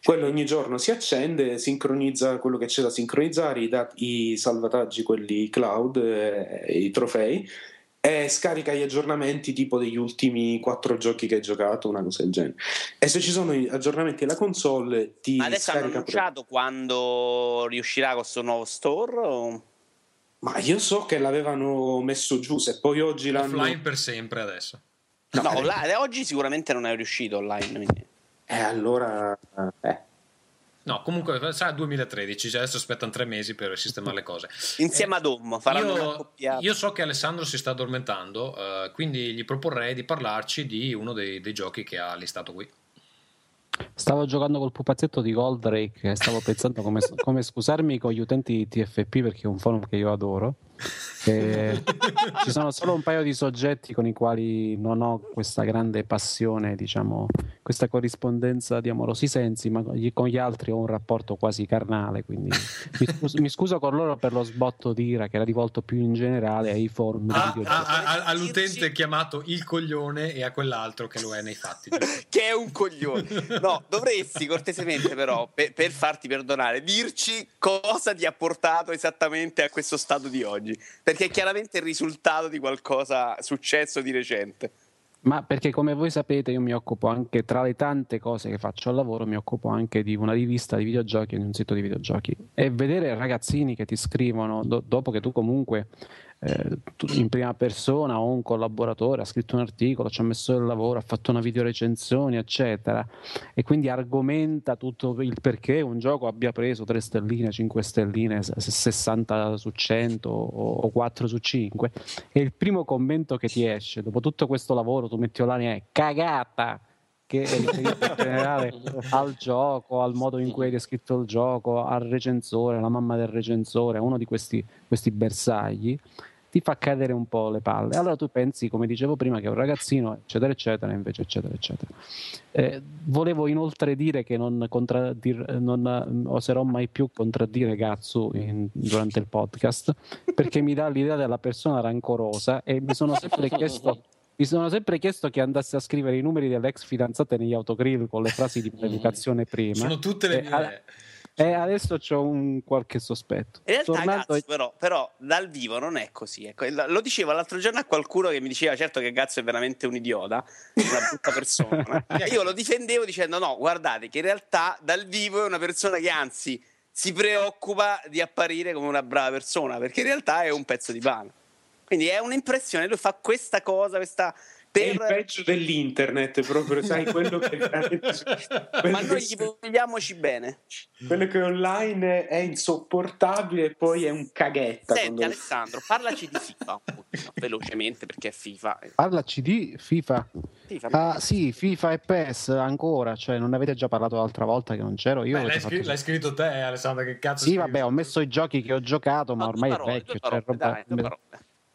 quello ogni giorno si accende, sincronizza quello che c'è da sincronizzare, i, dati- i salvataggi, quelli cloud, eh, i trofei, e scarica gli aggiornamenti tipo degli ultimi 4 giochi che hai giocato, una cosa del genere. E se ci sono aggiornamenti alla console, ti Ma adesso hanno annunciato quando riuscirà con questo nuovo store? o- Ma io so che l'avevano messo giù, se poi oggi l'hanno... Offline per sempre adesso. No, No, eh. online- oggi sicuramente non è riuscito online. quindi- Eh, allora... Eh. No, comunque sarà 2013, cioè adesso aspettano tre mesi per sistemare le cose. [LAUGHS] Insieme ad Home faranno una Io, accoppiata. io so che Alessandro si sta addormentando, eh, quindi gli proporrei di parlarci di uno dei, dei giochi che ha listato qui. Stavo giocando col pupazzetto di Goldrake e stavo pensando come, [LAUGHS] come scusarmi con gli utenti di TFP perché è un forum che io adoro. E ci sono solo un paio di soggetti con i quali non ho questa grande passione, diciamo, questa corrispondenza di amorosi sensi, ma con gli, altri ho un rapporto quasi carnale. Quindi mi scuso, mi scuso con loro per lo sbotto di ira che era rivolto più in generale ai forum di Ah, videogiochi. ah, ah, all'utente chiamato il coglione e a quell'altro che lo è nei fatti. [LAUGHS] che è un coglione. No, dovresti cortesemente, però, per, per farti perdonare, dirci cosa ti ha portato esattamente a questo stato di oggi. Perché è chiaramente il risultato di qualcosa successo di recente. Ma perché come voi sapete io mi occupo anche, tra le tante cose che faccio al lavoro, mi occupo anche di una rivista di videogiochi e di un sito di videogiochi. E vedere ragazzini che ti scrivono do- dopo che tu comunque eh, in prima persona o un collaboratore ha scritto un articolo, ci ha messo del lavoro, ha fatto una videorecensione, eccetera, e quindi argomenta tutto il perché un gioco abbia preso 3 stelline, 5 stelline, s- 60 su 100 o o 4 su 5 e il primo commento che ti esce dopo tutto questo lavoro tu metti online è cagata che in generale [LAUGHS] al gioco, al modo in cui hai descritto il gioco, al recensore, alla mamma del recensore, uno di questi, questi bersagli, ti fa cadere un po' le palle. Allora tu pensi, come dicevo prima, che è un ragazzino, eccetera, eccetera, invece, eccetera, eccetera. Eh, volevo inoltre dire che non, contraddir- non eh, oserò mai più contraddire Gatsu in- durante il podcast perché mi dà l'idea della persona rancorosa e mi sono sempre [LAUGHS] chiesto mi sono sempre chiesto che andasse a scrivere i numeri delle ex fidanzate negli autogrill con le frasi di predicazione prima. Sono tutte le mie. E adesso ho un qualche sospetto. In realtà, Tornando Gazzo, però, però, dal vivo non è così. Ecco, lo dicevo l'altro giorno a qualcuno che mi diceva: certo che Gazzo è veramente un idiota, una brutta persona. E [LAUGHS] io lo difendevo dicendo: no, guardate, che in realtà dal vivo è una persona che anzi si preoccupa di apparire come una brava persona, perché in realtà è un pezzo di pane. Quindi è un'impressione, lui fa questa cosa, questa. È il Per... peggio dell'internet, proprio, sai, quello che, [LAUGHS] quello Ma noi gli vogliamoci bene. quello che online è insopportabile e poi è un caghetta. Senti, quando- Alessandro, parlaci di FIFA velocemente perché è FIFA. Parlaci di FIFA. FIFA Ah, sì, FIFA e PES ancora, cioè non ne avete già parlato l'altra volta che non c'ero io? Beh, l'hai, scri- fatto- l'hai scritto te, Alessandro, che cazzo Sì, scrivi? vabbè, ho messo i giochi che ho giocato, ma No, ormai due è parole, vecchio. cioè, parole, roba- dai, parole.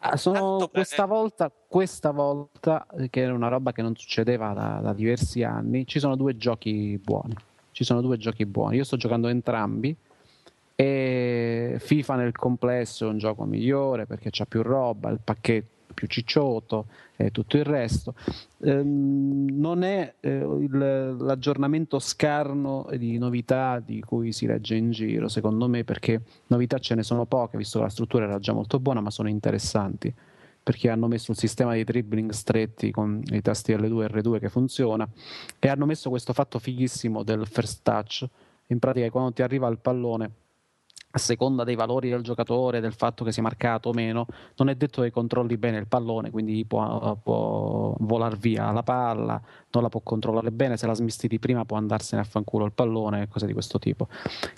Ah, sono questa volta, questa volta, che era una roba che non succedeva da, da diversi anni, ci sono due giochi buoni. Ci sono due giochi buoni. Io sto giocando entrambi. E FIFA nel complesso è un gioco migliore perché c'ha più roba, il pacchetto più cicciotto e tutto il resto. Ehm, non è eh, il- l'aggiornamento scarno di novità di cui si legge in giro, secondo me, perché novità ce ne sono poche, visto che la struttura era già molto buona, ma sono interessanti perché hanno messo il sistema di dribbling stretti con i tasti L2 e R2 che funziona e hanno messo questo fatto fighissimo del first touch. In pratica, quando ti arriva il pallone, a seconda dei valori del giocatore, del fatto che sia marcato o meno, non è detto che controlli bene il pallone, quindi può, può volare via la palla, non la può controllare bene, se la smistiti prima può andarsene a fanculo il pallone, cose di questo tipo,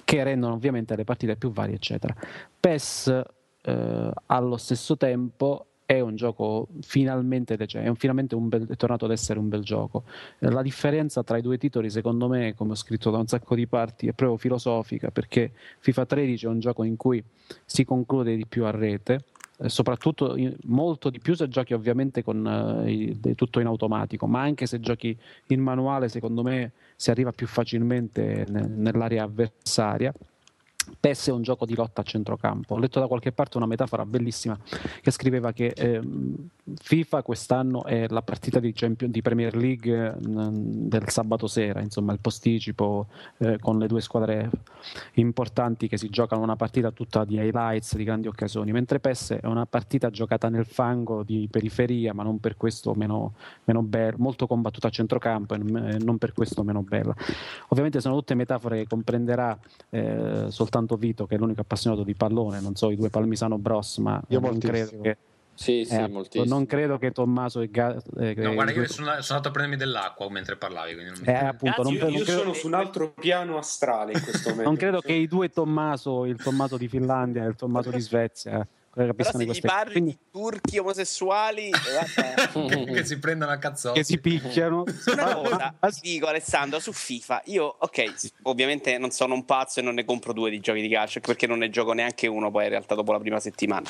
che rendono ovviamente le partite più varie, eccetera. PES eh, allo stesso tempo è un gioco finalmente decente, è finalmente un bel- è tornato ad essere un bel gioco. Eh, La differenza tra i due titoli, secondo me, come ho scritto da un sacco di parti, è proprio filosofica, perché FIFA 13 è un gioco in cui si conclude di più a rete, eh, soprattutto molto di più se giochi ovviamente con eh, i- de- tutto in automatico, ma anche se giochi in manuale, secondo me si arriva più facilmente ne- nell'area avversaria. PES è un gioco di lotta a centrocampo. Ho letto da qualche parte una metafora bellissima che scriveva che ehm, FIFA quest'anno è la partita di, Champion- di Premier League eh, del sabato sera, insomma il posticipo eh, con le due squadre importanti che si giocano una partita tutta di highlights, di grandi occasioni, mentre PES è una partita giocata nel fango di periferia, ma non per questo meno, meno bella, molto combattuta a centrocampo e non- non per questo meno bella. Ovviamente sono tutte metafore che comprenderà eh, soltanto Vito, che è l'unico appassionato di pallone, non so i due Palmisano Bros, ma Io non moltissimo. credo che Sì, sì, eh, moltissimo. non credo che Tommaso e Ga- eh, No, guarda, io sono, sono andato a prendermi dell'acqua mentre parlavi. Quindi non mi... eh, appunto, non, Io, non credo, sono su un altro piano astrale in questo [LAUGHS] momento. non credo che i due Tommaso, il Tommaso di Finlandia e il Tommaso di Svezia, se di gli queste parli quindi di turchi omosessuali, eh, [LAUGHS] che si prendono a cazzotti. che si picchiano. Una cosa ti dico Alessandro su FIFA io ok ovviamente non sono un pazzo e non ne compro due di giochi di calcio perché non ne gioco neanche uno poi in realtà dopo la prima settimana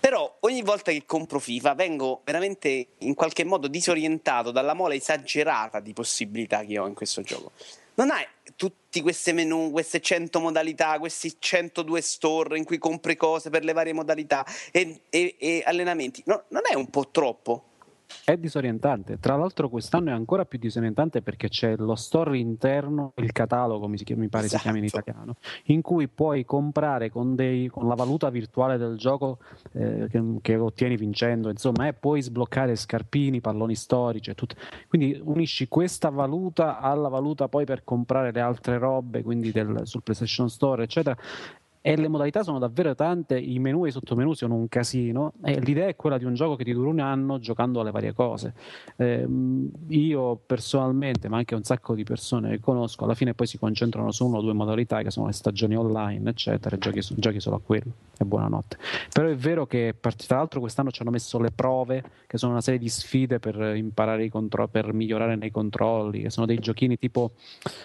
però ogni volta che compro FIFA vengo veramente in qualche modo disorientato dalla mole esagerata di possibilità che ho in questo gioco non hai tutti questi menu, queste 100 modalità, questi 102 store in cui compri cose per le varie modalità e, e- e allenamenti. No, non è un po' troppo? È disorientante. Tra l'altro, quest'anno è ancora più disorientante perché c'è lo store interno, il catalogo, mi, chiama- mi pare si chiami in Esatto. italiano, in cui puoi comprare con, dei- con la valuta virtuale del gioco eh, che, che ottieni vincendo, insomma, e puoi sbloccare scarpini, palloni storici e tutto. Quindi unisci questa valuta alla valuta poi per comprare le altre robe, quindi del- sul PlayStation Store, eccetera. E le modalità sono davvero tante, i menu e i sottomenu sono un casino. E l'idea è quella di un gioco che ti dura un anno giocando alle varie cose. Ehm, io personalmente, ma anche un sacco di persone che conosco, alla fine poi si concentrano su una o due modalità che sono le stagioni online, eccetera, e giochi, giochi solo a quello. E buonanotte. Però è vero che, tra l'altro, quest'anno ci hanno messo le prove, che sono una serie di sfide per imparare i controlli, per migliorare nei controlli, che sono dei giochini tipo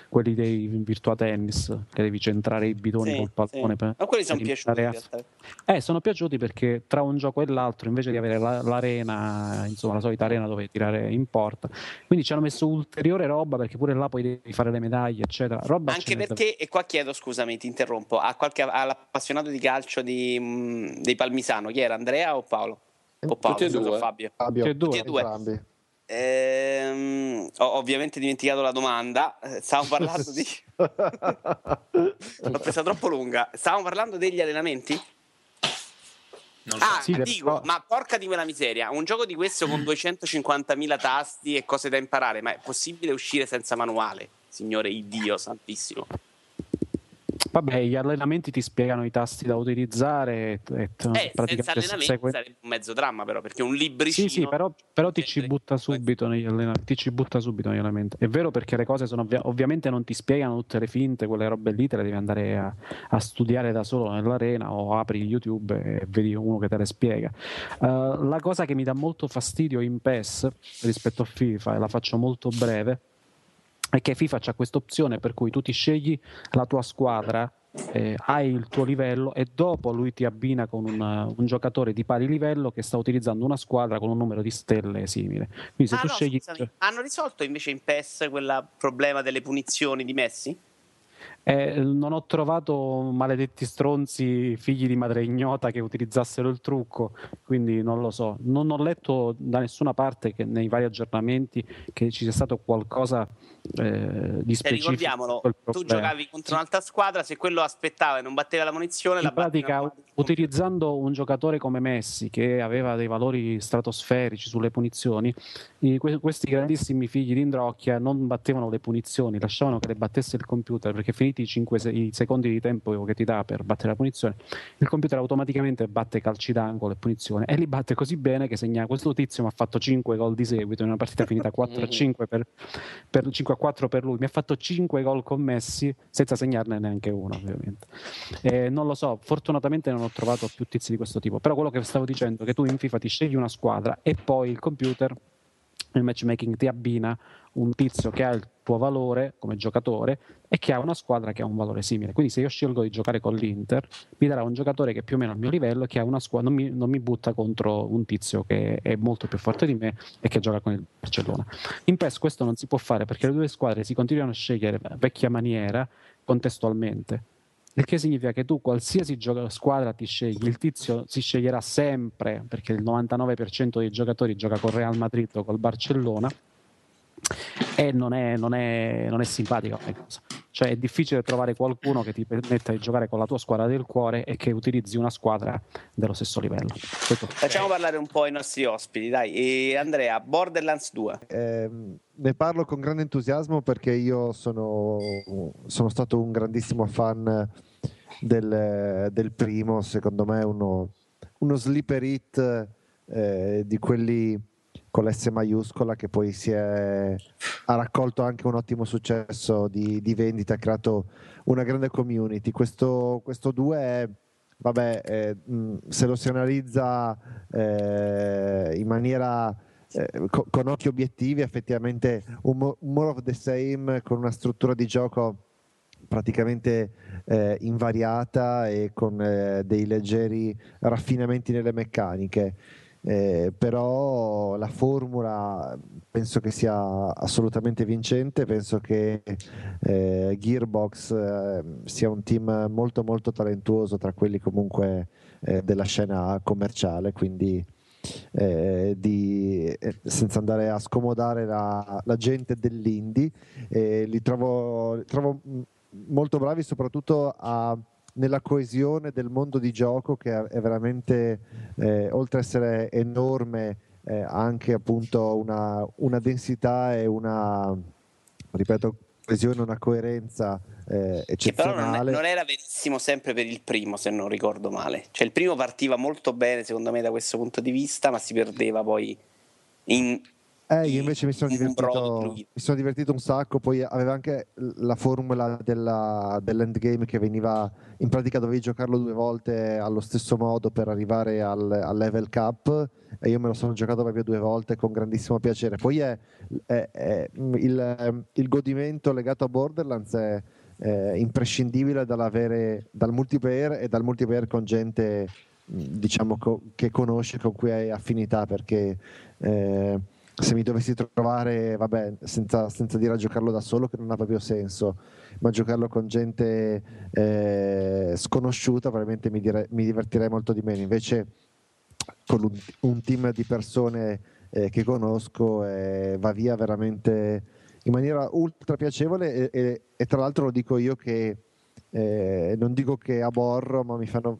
quelli dei Virtua Tennis, che devi centrare i bidoni Sì, col pallone. sì. Per- Ma quelli sono piaciuti in realtà. eh, sono piaciuti perché tra un gioco e l'altro, invece di avere la- l'arena, insomma, la solita arena dove tirare in porta, quindi ci hanno messo ulteriore roba perché pure là poi devi fare le medaglie, eccetera. Roba Anche perché, e qua chiedo scusami, ti interrompo, a qualche, all'appassionato di calcio di, mh, dei Palmisano, chi era Andrea o Paolo? O Paolo, Tutti e due. Fabio. Fabio, Tutti e due. Tutti e due. entrambi. Ehm, ho ovviamente dimenticato la domanda, Eh, stavamo parlando di... [LAUGHS] L'ho presa troppo lunga. Stavamo parlando degli allenamenti? Non so. Ah, Sì, dico, ma porca di quella miseria, un gioco di questo con 250.000 tasti e cose da imparare, ma è possibile uscire senza manuale? Signore Iddio santissimo. Vabbè, gli allenamenti ti spiegano i tasti da utilizzare e, Eh, senza allenamenti segue- sarebbe un mezzo dramma però, perché un libricino... Sì, sì, però, però ti ci butta subito negli allenamenti. Ti ci butta subito negli allenamenti. È vero perché le cose sono ovvia- ovviamente non ti spiegano tutte le finte, quelle robe lì te le devi andare a, a studiare da solo nell'arena o apri YouTube e vedi uno che te le spiega. Eh, la cosa che mi dà molto fastidio in PES rispetto a FIFA, e la faccio molto breve, è che FIFA c'ha questa opzione per cui tu ti scegli la tua squadra, eh, hai il tuo livello e dopo lui ti abbina con un, un giocatore di pari livello che sta utilizzando una squadra con un numero di stelle simile. Quindi se Ah, tu no, scegli... scusami, hanno risolto invece in PES quel problema delle punizioni di Messi? Eh, non ho trovato maledetti stronzi figli di madre ignota che utilizzassero il trucco, quindi non lo so. Non ho letto da nessuna parte che nei vari aggiornamenti che ci sia stato qualcosa eh, di E specifico. ricordiamolo, tu giocavi contro un'altra squadra, se quello aspettava e non batteva la munizione, la In pratica, battevi utilizzando un giocatore come Messi che aveva dei valori stratosferici sulle punizioni, i- que- questi grandissimi figli di Indrocchia non battevano le punizioni, lasciavano che le battesse il computer perché finiti i 5 secondi di tempo che ti dà per battere la punizione, il computer automaticamente batte calci d'angolo e punizione e li batte così bene che segna questo tizio mi ha fatto 5 gol di seguito in una partita finita [LAUGHS] 4 a 5 per, per 5 a 4 per lui, mi ha fatto 5 gol commessi senza segnarne neanche uno ovviamente. Eh, non lo so, fortunatamente non ho trovato più tizi di questo tipo, però quello che stavo dicendo è che tu in FIFA ti scegli una squadra e poi il computer, il matchmaking ti abbina un tizio che ha il tuo valore come giocatore e che ha una squadra che ha un valore simile. Quindi se io scelgo di giocare con l'Inter, mi darà un giocatore che è più o meno al mio livello e che ha una squadra, non mi, non mi butta contro un tizio che è molto più forte di me e che gioca con il Barcellona. In PES questo non si può fare perché le due squadre si continuano a scegliere vecchia maniera contestualmente. Il che significa che tu qualsiasi gioca- squadra ti scegli, il tizio si sceglierà sempre, perché il 99% dei giocatori gioca col Real Madrid o col Barcellona, e non è, non è- non è simpatica come cosa. Cioè è difficile trovare qualcuno che ti permetta di giocare con la tua squadra del cuore e che utilizzi una squadra dello stesso livello. Questo- Facciamo parlare un po' i nostri ospiti, dai. E Andrea, Borderlands 2. Ehm, ne parlo con grande entusiasmo perché io sono, sono stato un grandissimo fan del, del primo, secondo me uno, uno sleeper hit eh, di quelli con l'S maiuscola che poi è, ha raccolto anche un ottimo successo di, di vendita, ha creato una grande community. Questo, questo 2 è, vabbè, eh, se lo si analizza eh, in maniera eh, co- con occhi obiettivi, effettivamente un more of the same con una struttura di gioco praticamente eh, invariata e con eh, dei leggeri raffinamenti nelle meccaniche. Eh, però la formula penso che sia assolutamente vincente, penso che eh, Gearbox eh, sia un team molto molto talentuoso tra quelli comunque eh, della scena commerciale, quindi eh, di- eh, senza andare a scomodare la, la gente dell'indie, li trovo, li trovo molto bravi soprattutto a- nella coesione del mondo di gioco che è veramente, eh, oltre ad essere enorme, eh, ha anche appunto una, una densità e una, ripeto, coesione, una coerenza eh, Che però non, eccezionale. non era verissimo sempre per il primo, se non ricordo male. Cioè, il primo partiva molto bene, secondo me, da questo punto di vista, ma si perdeva poi in. Eh, io invece mi sono, divertito, mi sono divertito un sacco, poi aveva anche la formula della- dell'endgame che veniva, in pratica dovevi giocarlo due volte allo stesso modo per arrivare al, al level cap e io me lo sono giocato proprio due volte con grandissimo piacere. Poi è, è- è- il, il godimento legato a Borderlands è, imprescindibile dall'avere, dal multiplayer e dal multiplayer con gente diciamo co- che conosci, con cui hai affinità perché eh, se mi dovessi trovare, vabbè, senza, senza dire a giocarlo da solo che non ha proprio senso, ma giocarlo con gente eh, sconosciuta probabilmente mi, dire- mi divertirei molto di meno. Invece con un, un team di persone eh, che conosco eh, va via veramente in maniera ultra piacevole e, e- e tra l'altro lo dico io che eh, non dico che aborro, ma mi fanno,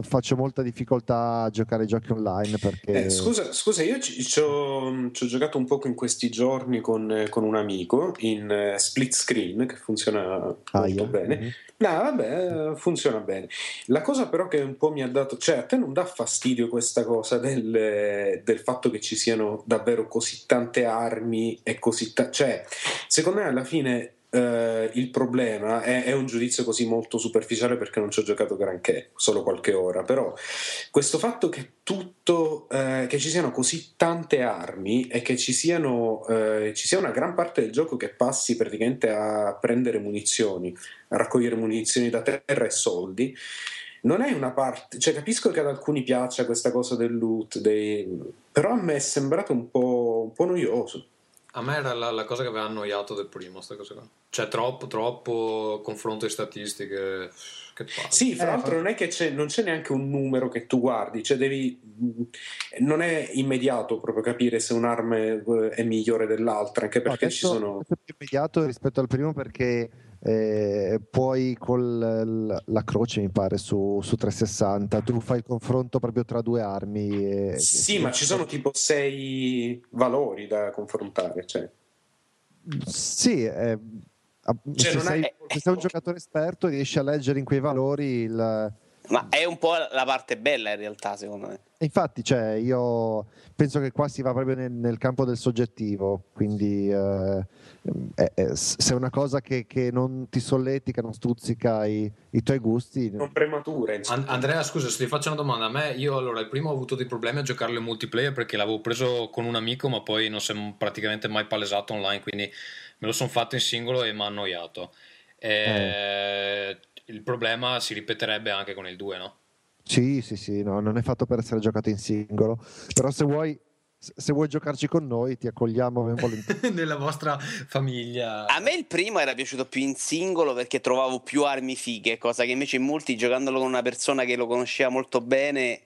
faccio molta difficoltà a giocare ai giochi online perché Eh, scusa, scusa, io ci, ci ho, ci ho giocato un poco in questi giorni con, con un amico in eh, split screen che funziona molto Aia. bene. Mhm. No, vabbè, funziona bene. La cosa però che un po' mi ha dato, cioè a te non dà fastidio questa cosa del, del fatto che ci siano davvero così tante armi e così ta- cioè secondo me alla fine eh, il problema è, è un giudizio così molto superficiale perché non ci ho giocato granché, solo qualche ora, però questo fatto che tutto, eh, che ci siano così tante armi e che ci siano, eh, ci sia una gran parte del gioco che passi praticamente a prendere munizioni, a raccogliere munizioni da terra e soldi. Non è una parte, cioè capisco che ad alcuni piaccia questa cosa del loot, dei- però a me è sembrato un po', un po' noioso. A me era la, la cosa che aveva annoiato del primo, sta cosa qua. Cioè, troppo, troppo confronto di statistiche. Sì, fra Eh, l'altro fa- non è che c'è, non c'è neanche un numero che tu guardi, cioè devi, non è immediato proprio capire se un'arma è, migliore dell'altra, anche No, perché ci adesso- sono... è più immediato rispetto al primo perché eh, puoi con la croce mi pare su, su 360 tu fai il confronto proprio tra due armi e- Sì, ma ci sono tipo sei valori da confrontare, cioè. sì eh, Cioè, se, non sei, è- se sei un giocatore esperto riesci a leggere in quei valori il, Ma è un po' la parte bella in realtà, secondo me. Infatti, cioè, io penso che qua si va proprio nel, nel campo del soggettivo, quindi eh, è- se è una cosa che, che non ti solletica, non stuzzica i, i tuoi gusti, Non premature, insomma. An- Andrea, scusa, se ti faccio una domanda, a me io allora il primo ho avuto dei problemi a giocarlo in multiplayer perché l'avevo preso con un amico, ma poi non si è praticamente mai palesato online, quindi me lo sono fatto in singolo e mi ha annoiato. Eh, Il problema si ripeterebbe anche con il 2, no? sì, sì, sì, no, non è fatto per essere giocato in singolo, però se vuoi, se vuoi giocarci con noi ti accogliamo ben volentieri. [LAUGHS] Nella vostra famiglia. A me il primo era piaciuto più in singolo perché trovavo più armi fighe, cosa che invece in multi, giocandolo con una persona che lo conosceva molto bene,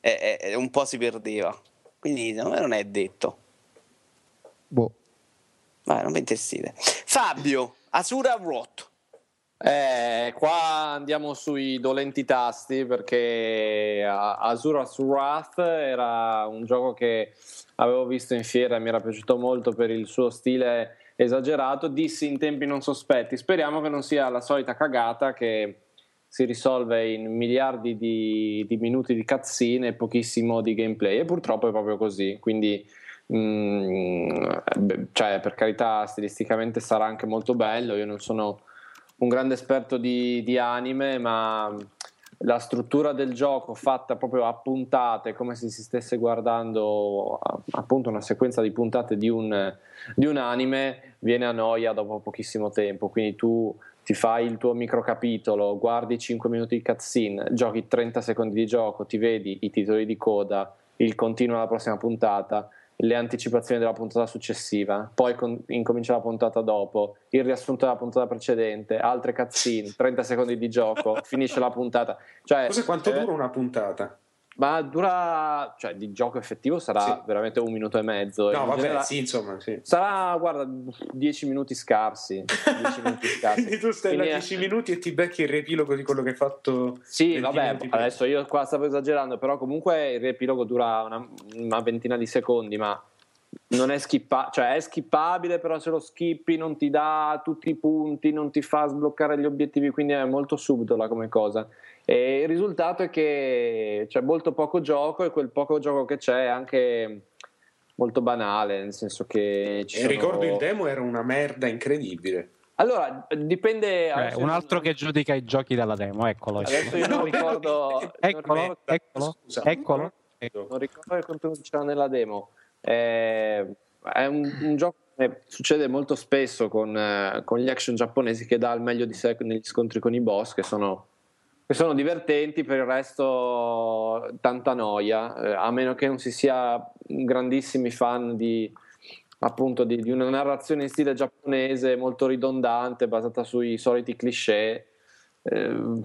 eh, eh, un po' si perdeva. Quindi secondo me non è detto. Boh. Vai, non mi interessite. Fabio, Asura Rot. Eh, qua andiamo sui dolenti tasti perché A- Azura's Wrath era un gioco che avevo visto in fiera e mi era piaciuto molto per il suo stile esagerato. Dissi in tempi non sospetti. Speriamo che non sia la solita cagata che si risolve in miliardi di, di minuti di cutscene e pochissimo di gameplay. E purtroppo è proprio così. Quindi. mm, beh, cioè, per carità, stilisticamente sarà anche molto bello. Io non sono un grande esperto di, di anime, ma la struttura del gioco fatta proprio a puntate, come se si stesse guardando appunto una sequenza di puntate di un, di un anime, viene a noia dopo pochissimo tempo. Quindi tu ti fai il tuo microcapitolo, guardi 5 minuti di cutscene, giochi 30 secondi di gioco, ti vedi i titoli di coda, il continuo alla prossima puntata, le anticipazioni della puntata successiva, poi con- incomincia la puntata dopo, il riassunto della puntata precedente, altre cutscene, 30 secondi di gioco, [LAUGHS] finisce la puntata. Cioè, Cos'è quanto eh, dura una puntata? Ma dura, cioè di gioco effettivo sarà Sì. veramente un minuto e mezzo. No, In vabbè, generale- sì, insomma, sì. Sarà, guarda, 10 minuti scarsi. 10 minuti [LAUGHS] scarsi. Quindi tu stai là Quindi- 10 minuti e ti becchi il riepilogo di quello che hai fatto. Sì, 20 vabbè, adesso io qua stavo esagerando, però comunque il riepilogo dura una, una ventina di secondi, ma non è skippa- cioè è skippabile, però se lo skippi non ti dà tutti i punti, non ti fa sbloccare gli obiettivi, quindi è molto subdola come cosa. E il risultato è che c'è molto poco gioco e quel poco gioco che c'è è anche molto banale, nel senso che ci E sono... ricordo il demo era una merda incredibile. Allora, dipende... Eh, un altro non- che giudica i giochi dalla demo, eccolo. Adesso io non No, ricordo... Eccolo, merda, eccolo, scusa. eccolo. non ricordo il contenuto che c'era nella demo. Eh, è un, un gioco che succede molto spesso con, eh, con gli action giapponesi che dà il meglio di sé negli scontri con i boss, che sono, che sono divertenti, per il resto tanta noia, eh, a meno che non si sia grandissimi fan di appunto di, di una narrazione in stile giapponese molto ridondante, basata sui soliti cliché. eh,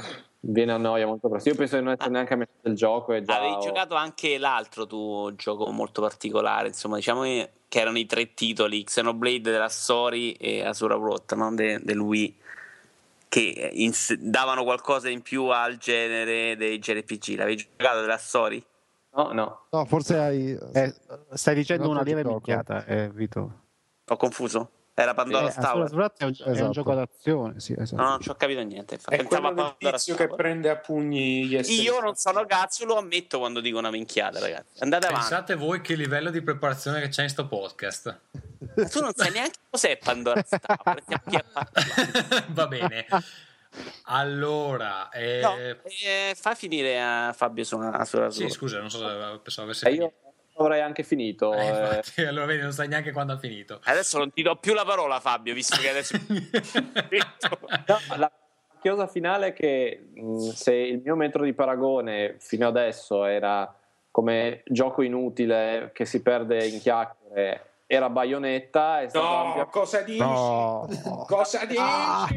viene a noia molto presto. Io penso di non essere neanche a metà del gioco. E già Avevi ho- giocato anche l'altro tuo gioco molto particolare, insomma, diciamo che erano i tre titoli, Xenoblade della Story e Asura Wrath, no? De- del Wii, che ins- davano qualcosa in più al genere dei JRPG. L'avevi giocato della Story? No, no. No, forse hai... Eh, stai dicendo Un una lieve minchiata, eh, Vito. Ho confuso? Era Pandora Eh, Tower? Asura's Wrath è un, è un Esatto. gioco d'azione, sì, esatto. No, non ci ho capito niente. infatti. È Pensavo quello del tizio che Tower. prende a pugni gli esseri. Io non sono cazzo, lo ammetto quando dico una minchiata, ragazzi. Andate avanti. Pensate voi che livello di preparazione che c'è in sto podcast. Ma tu non sai neanche cos'è Pandora Tower. [LAUGHS] Va bene. Allora, eh, No, eh, fa finire a Fabio su una sulla sì, scusa, non so se pensavo avesse E io. Avrei anche finito. Eh, eh. infatti, [LAUGHS] allora vedi, non sai neanche quando ha finito. Adesso non ti do più la parola, Fabio, visto che adesso. [LAUGHS] [LAUGHS] No, la chiosa finale è che mh, se il mio metro di paragone fino adesso era come gioco inutile che si perde in chiacchiere era Bayonetta. È No, ampia- cosa dici? No. Cosa dici? Ah.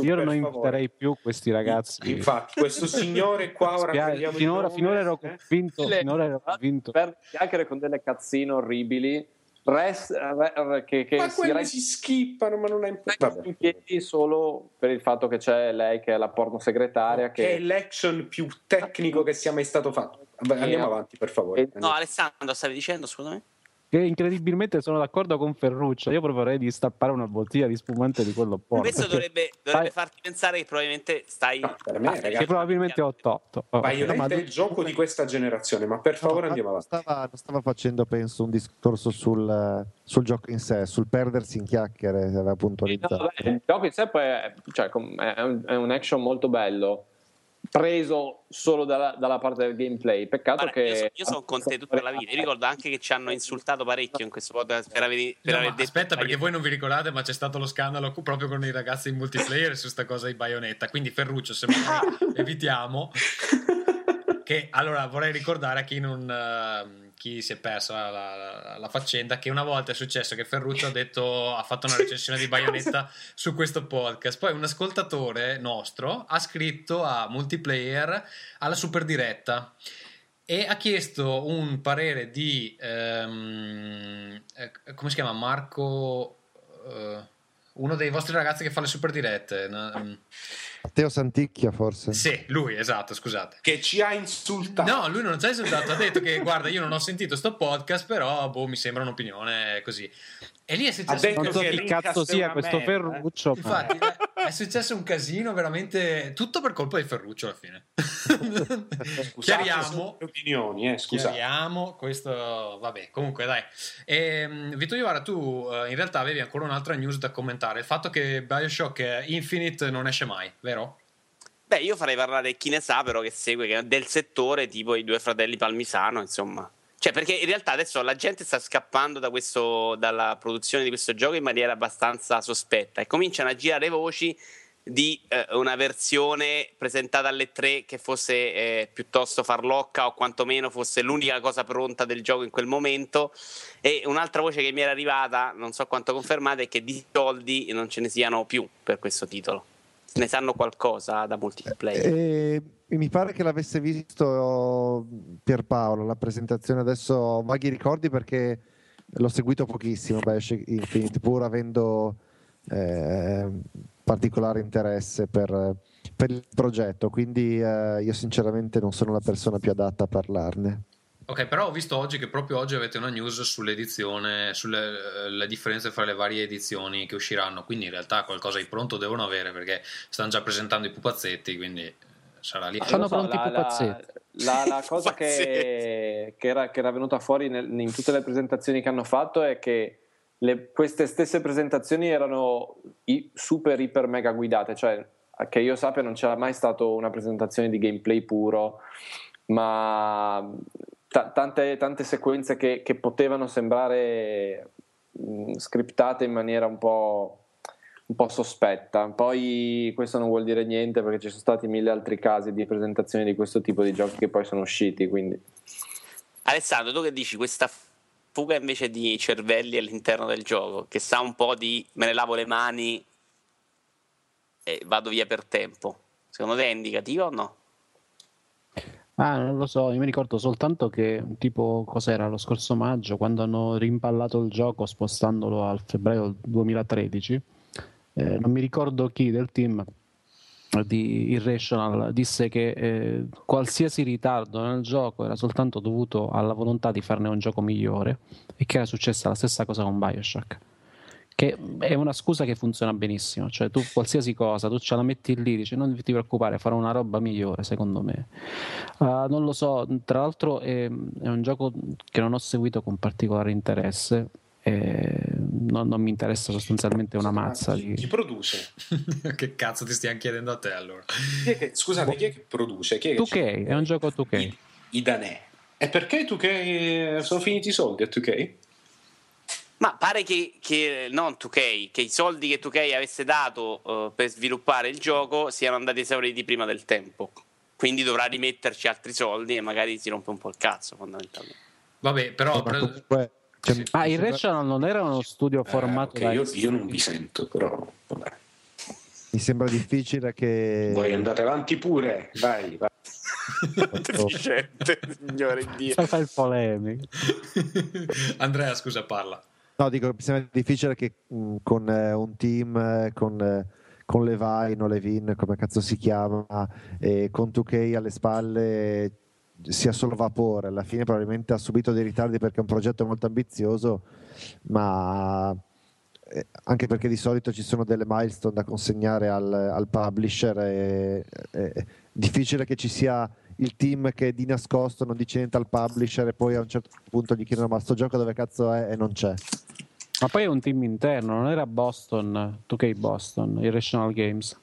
Io non inviterei più questi ragazzi. Infatti, questo signore qua ora Spia- finora, finora ero eh? convinto, Le- finora ero convinto. per chiacchiere con delle cazzine orribili. Res, re- re- che, che Ma si quelli si skippano, ma non è in importante. piedi solo per il fatto che c'è lei che è la porno segretaria. Che è Che, l'action più tecnico che sia mai stato fatto. Vabbè, Andiamo avanti, per favore. No, Alessandro, stavi dicendo, scusami? Che incredibilmente sono d'accordo con Ferruccio. Io proporrei di stappare una bottiglia di spumante di quello porco. Questo dovrebbe, dovrebbe farti pensare che probabilmente stai... No, per me, che ragazzi, probabilmente 8-8. Oh, Bayonetta no, ma- è il gioco di questa generazione, ma per favore No, andiamo non avanti. stava, non stava facendo, penso, un discorso sul, sul gioco in sé, sul perdersi in chiacchiere, aveva No, puntualizzato. vabbè, il gioco in sé poi è, cioè, è un, è un action molto bello, preso solo dalla, dalla parte del gameplay. Peccato Guarda, io, che. so- io sono con te tutta la vita. Io ricordo anche che ci hanno insultato parecchio in questo podcast per aver, per No, aver detto aspetta, perché voi non vi ricordate, ma c'è stato lo scandalo proprio con i ragazzi in multiplayer su sta cosa di Bayonetta. Quindi, Ferruccio, se mai [LAUGHS] evitiamo. [LAUGHS] Che allora vorrei ricordare a chi non. eh, chi si è persa la, la- la faccenda che una volta è successo che Ferruccio ha detto ha fatto una recensione di Bayonetta [LAUGHS] su questo podcast poi un ascoltatore nostro ha scritto a multiplayer alla super diretta e ha chiesto un parere di ehm, eh, come si chiama Marco eh, uno dei vostri ragazzi che fa le super dirette no? Matteo Santicchia, forse. sì lui esatto scusate Che ci ha insultato. No, lui non ci ha insultato, ha detto che guarda, io non ho sentito sto podcast, però boh, mi sembra un'opinione così. E lì è successo Non so che cazzo sia questo merda, eh. Ferruccio. Infatti, è- è successo un casino veramente tutto per colpa di Ferruccio alla fine. Scusate, Chiariamo. opinioni, eh, scusate. Chiariamo questo, vabbè, comunque dai. Ehm, Vito Iovara, tu eh, in realtà avevi ancora un'altra news da commentare, il fatto che Bioshock Infinite non esce mai, vero? Beh, io farei parlare chi ne sa, però che segue che del settore, tipo i due fratelli Palmisano, insomma. Cioè, perché in realtà adesso la gente sta scappando da questo, dalla produzione di questo gioco in maniera abbastanza sospetta e cominciano a girare voci di eh, una versione presentata alle tre che fosse eh, piuttosto farlocca o quantomeno fosse l'unica cosa pronta del gioco in quel momento e un'altra voce che mi era arrivata, non so quanto confermata, è che di soldi non ce ne siano più per questo titolo. Ne sanno qualcosa da multiplayer? E mi pare che l'avesse visto Pierpaolo la presentazione. Adesso vaghi ricordi perché l'ho seguito pochissimo Bioshock Infinite pur avendo eh, particolare interesse per, per il progetto. Quindi eh, io sinceramente non sono la persona più adatta a parlarne Ok, però ho visto oggi che proprio oggi avete una news sull'edizione, sulle eh, le differenze fra le varie edizioni che usciranno, quindi in realtà qualcosa di pronto devono avere perché stanno già presentando i pupazzetti, quindi eh, sarà lì. Sono Non so, pronti i la, la, pupazzetti. la- la [LAUGHS] cosa che, che era, che era venuta fuori nel- in tutte le presentazioni che hanno fatto è che le- queste stesse presentazioni erano i- super iper mega guidate, cioè che io sappia non c'era mai stata una presentazione di gameplay puro, ma ta- tante, tante sequenze che, che potevano sembrare mh, scriptate in maniera un po' un po' sospetta. Poi questo non vuol dire niente perché ci sono stati mille altri casi di presentazioni di questo tipo di giochi che poi sono usciti. Quindi Alessandro, tu che dici questa fuga invece di cervelli all'interno del gioco, che sa un po' di me ne lavo le mani e vado via per tempo, secondo te è indicativa o no? Ah, non lo so, io mi ricordo soltanto che tipo cos'era lo scorso maggio quando hanno rimpallato il gioco spostandolo al febbraio 2013. eh, non mi ricordo chi del team di Irrational disse che eh, qualsiasi ritardo nel gioco era soltanto dovuto alla volontà di farne un gioco migliore e che era successa la stessa cosa con Bioshock che è una scusa che funziona benissimo cioè tu qualsiasi cosa tu ce la metti lì dici non ti preoccupare farò una roba migliore secondo me Uh, non lo so tra l'altro è, è un gioco che non ho seguito con particolare interesse e non, non mi interessa sostanzialmente una mazza Chi, di... chi produce? [LAUGHS] che cazzo ti stiamo chiedendo a te allora? Chi scusate, chi è che produce? Chi è che 2K, è un gioco 2K. I, I danè. E perché 2K sono finiti i soldi a 2K? Ma pare che, che non 2K, che i soldi che 2K avesse dato eh, per sviluppare il gioco siano andati esauriti prima del tempo. Quindi dovrà rimetterci altri soldi e magari si rompe un po' il cazzo fondamentalmente. Vabbè, però Eh, ma pre- comunque Cioè, Sì. Ah, il Rational non era uno studio Eh, formato ok, da io, io non vi sento, però vabbè. Mi sembra difficile che... Voi andate avanti pure, vai, vai. [LAUGHS] Deficiente, signore Dio. Fai il polemico. [LAUGHS] Andrea, scusa, parla. No, dico, mi sembra difficile che mh, con eh, un team, eh, con, eh, con Levine o Levin, come cazzo si chiama, e con 2K alle spalle sia solo vapore. Alla fine probabilmente ha subito dei ritardi perché è un progetto molto ambizioso, ma eh, anche perché di solito ci sono delle milestone da consegnare al, al publisher. e- È difficile che ci sia il team che di nascosto non dice niente al publisher e poi a un certo punto gli chiedono ma sto gioco dove cazzo è e non c'è. Ma poi è un team interno, non era Boston, 2K Boston, Irrational Games.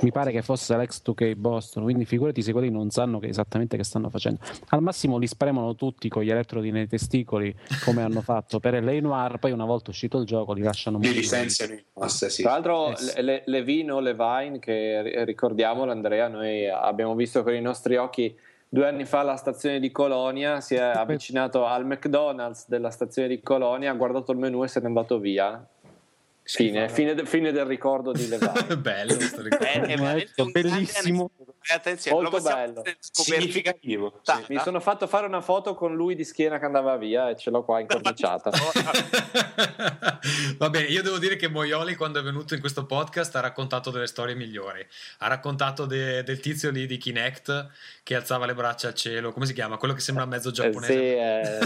Mi pare che fosse l'ex 2K Boston, quindi figurati se quelli non sanno che esattamente che stanno facendo. Al massimo li spremono tutti con gli elettrodi nei testicoli, come hanno fatto per LA Noir, poi una volta uscito il gioco li lasciano Li morire. licenziano in massa, sì. Tra l'altro, Eh le, le- Levino, Levine, che ri- ricordiamolo, Andrea, noi abbiamo visto con i nostri occhi due anni fa alla stazione di Colonia, si è [LAUGHS] avvicinato al McDonald's della stazione di Colonia, ha guardato il menù e se n'è andato via. Fine, fine, de- fine del ricordo di Levine. [LAUGHS] Bello questo ricordo. È, è veramente Bellissimo. Eh, Attenzione, Molto bello. Significativo. Sì. Mi sono fatto fare una foto con lui di schiena che andava via e ce l'ho qua incorniciata. [LAUGHS] [LAUGHS] Va bene, io devo dire che Moioli quando è venuto in questo podcast ha raccontato delle storie migliori. Ha raccontato de- del tizio lì di Kinect che alzava le braccia al cielo, come si chiama? Quello che sembra mezzo Eh, giapponese. sì, eh,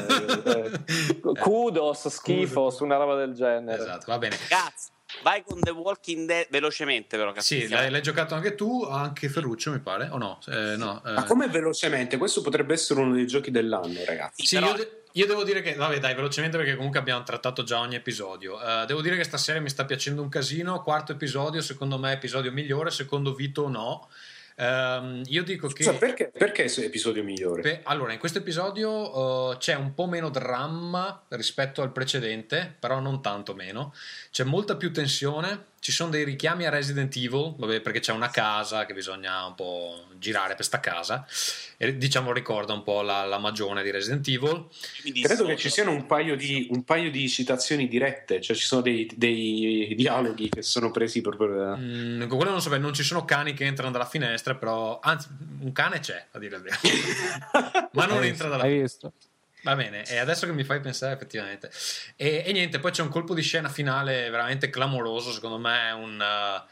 eh, kudos, schifo, su una roba del genere. Esatto, va bene. Cazzo, vai con The Walking Dead velocemente però. Sì, l'hai, l'hai giocato anche tu, anche Ferruccio mi pare, o no? Eh, no eh. Ma come velocemente? Questo potrebbe essere uno dei giochi dell'anno, ragazzi. Sì, però- io, de- io devo dire che, vabbè dai, velocemente perché comunque abbiamo trattato già ogni episodio. Eh, devo dire che stasera mi sta piacendo un casino, quarto episodio, secondo me episodio migliore, secondo Vito no. Ehm, io dico che... Scusa, perché, perché è episodio migliore? Beh, allora, in questo episodio eh, c'è un po' meno dramma rispetto al precedente, però non tanto meno. C'è molta più tensione. Ci sono dei richiami a Resident Evil, vabbè, perché c'è una casa che bisogna un po' girare per sta casa. E diciamo ricorda un po' la, la magione di Resident Evil. Credo che ci siano un paio di, un paio di citazioni dirette, cioè ci sono dei, dei dialoghi che sono presi proprio da... Mm, quello non so bene, non ci sono cani che entrano dalla finestra, però anzi, un cane c'è, a dire il vero. [LAUGHS] Ma non entra dalla Hai visto? Va bene, e adesso che mi fai pensare effettivamente. E, e niente, poi c'è un colpo di scena finale veramente clamoroso, secondo me è una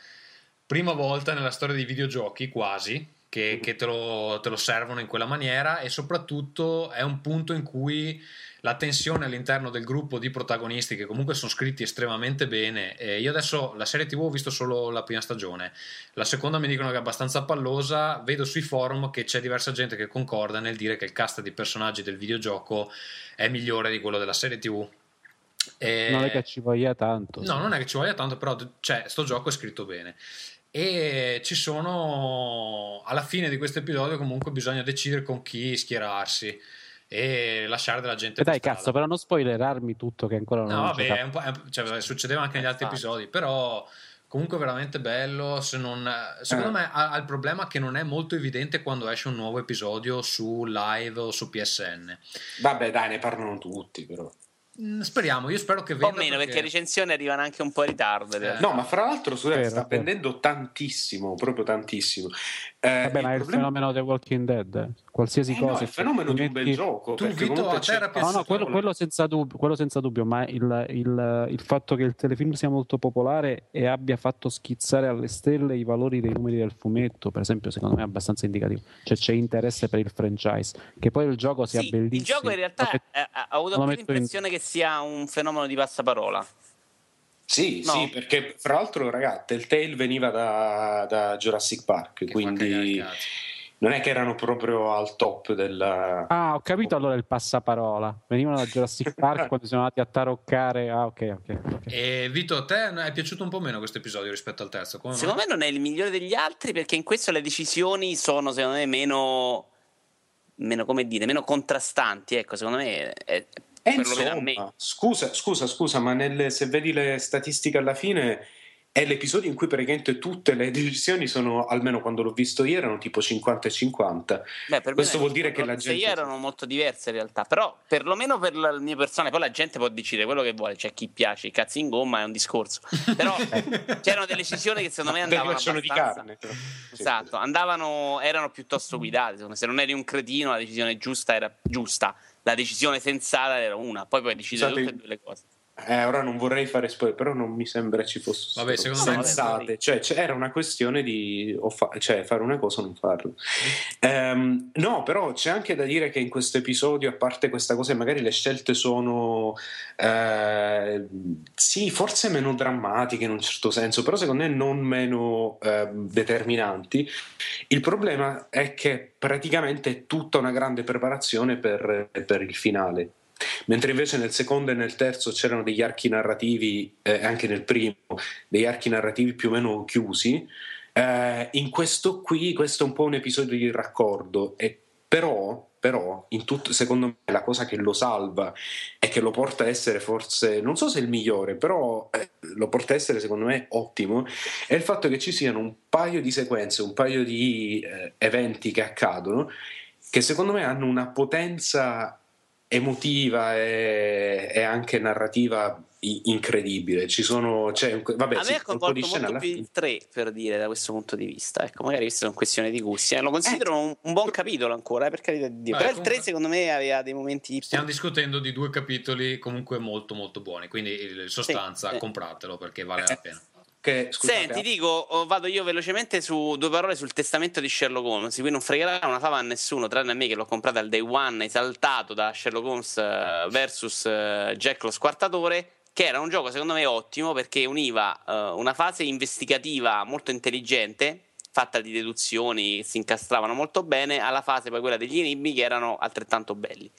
prima volta nella storia dei videogiochi, quasi, che, che te, lo, te lo servono in quella maniera e soprattutto è un punto in cui la tensione all'interno del gruppo di protagonisti che comunque sono scritti estremamente bene. E io adesso la serie TV ho visto solo la prima stagione, la seconda mi dicono che è abbastanza pallosa. Vedo sui forum che c'è diversa gente che concorda nel dire che il cast di personaggi del videogioco è migliore di quello della serie TV. E- Non è che ci voglia tanto. No, non è che ci voglia tanto, però cioè, sto gioco è scritto bene. E ci sono alla fine di questo episodio comunque bisogna decidere con chi schierarsi e lasciare della gente E dai, per cazzo, strada. però non spoilerarmi tutto che ancora non No, vabbè, è un po'- è un- cioè, succedeva anche negli altri Ah. episodi, però comunque veramente bello. Se non, secondo Eh. me ha, ha il problema che non è molto evidente quando esce un nuovo episodio su live o su PSN. Vabbè, dai, ne parlano tutti, però. Mm, Speriamo, io spero che Un po' venda meno perché le recensioni arrivano anche un po' in ritardo. Eh. No, ma fra l'altro su Vero, sta vero. pendendo tantissimo, proprio tantissimo. Eh, Vabbè, ma è il problema- fenomeno The Walking Dead. eh. Qualsiasi Eh no, cosa. è il fenomeno ti di un bel metti- gioco. Tu, Vito, a te c'è- era No, no, quello, quello senza dubbio, quello senza dubbio, ma il, il- il fatto che il telefilm sia molto popolare e abbia fatto schizzare alle stelle i valori dei numeri del fumetto, per esempio, secondo me è abbastanza indicativo. Cioè c'è interesse per il franchise, che poi il gioco sia Sì, bellissimo. il gioco in realtà eh, ha avuto metto in- l'impressione che sia un fenomeno di passaparola. Sì, No. sì, perché fra l'altro, ragazzi, Telltale veniva da, da Jurassic Park, Che quindi non è che erano proprio al top della... Ah, ho capito allora il passaparola. Venivano da Jurassic [LAUGHS] Park quando sono andati a taroccare. Ah, ok, ok. ok. E Vito, a te è piaciuto un po' meno questo episodio rispetto al terzo? Come Secondo me non è il migliore degli altri perché in questo le decisioni sono, secondo me, meno, meno come dire, meno contrastanti. Ecco, secondo me è, Eh, a me. insomma, scusa, scusa, scusa, ma nelle- se vedi le statistiche alla fine, è l'episodio in cui praticamente tutte le decisioni sono, almeno quando l'ho visto io, erano tipo 50 e 50. Beh, Questo vuol dire che la gente- sei erano molto diverse in realtà, però perlomeno per la- le mie persone, poi la gente può decidere quello che vuole, c'è chi piace, i cazzi in gomma è un discorso, però [LAUGHS] c'erano delle decisioni che secondo me andavano piacciono di abbastanza- carne. però. Esatto, andavano, erano piuttosto guidate. Se non eri un cretino, la decisione giusta era giusta, la decisione sensata era una, poi puoi decidere Scusate, tutte e due le cose. Eh, ora non vorrei fare spoiler, però non mi sembra ci fossero Vabbè, secondo me- sensate. Cioè, era una questione di fa- cioè, fare una cosa o non farla. Ehm, no, però c'è anche da dire che in questo episodio, a parte questa cosa, magari le scelte sono eh, sì, forse meno drammatiche in un certo senso, però secondo me non meno eh, determinanti. Il problema è che praticamente è tutta una grande preparazione per, per il finale. Mentre invece nel secondo e nel terzo c'erano degli archi narrativi, eh, anche nel primo, degli archi narrativi più o meno chiusi, eh, in questo qui, questo è un po' un episodio di raccordo, e però, però tutto, secondo me la cosa che lo salva e che lo porta a essere forse, non so se il migliore, però eh, lo porta a essere secondo me ottimo, è il fatto che ci siano un paio di sequenze, un paio di eh, eventi che accadono che secondo me hanno una potenza emotiva e, e anche narrativa incredibile. Ci sono, un- vabbè, A sì, me ha coinvolto scena molto più fine. il 3 per dire da questo punto di vista. Ecco, magari questa è una questione di gusti. eh. Lo considero un, un buon capitolo ancora, eh, per carità di Dio. Beh, Però il comunque- 3 secondo me aveva dei momenti Stiamo discutendo di due capitoli comunque molto molto buoni, quindi in sostanza sì. compratelo perché vale la pena. Che, scusate, Senti, dico, oh, vado io velocemente su due parole sul testamento di Sherlock Holmes. Qui non fregherà una fava a nessuno, tranne a me che l'ho comprata al day one, esaltato da Sherlock Holmes eh, versus eh, Jack lo squartatore. Che era un gioco secondo me ottimo perché univa eh, una fase investigativa molto intelligente, fatta di deduzioni che si incastravano molto bene, alla fase poi quella degli enigmi che erano altrettanto belli.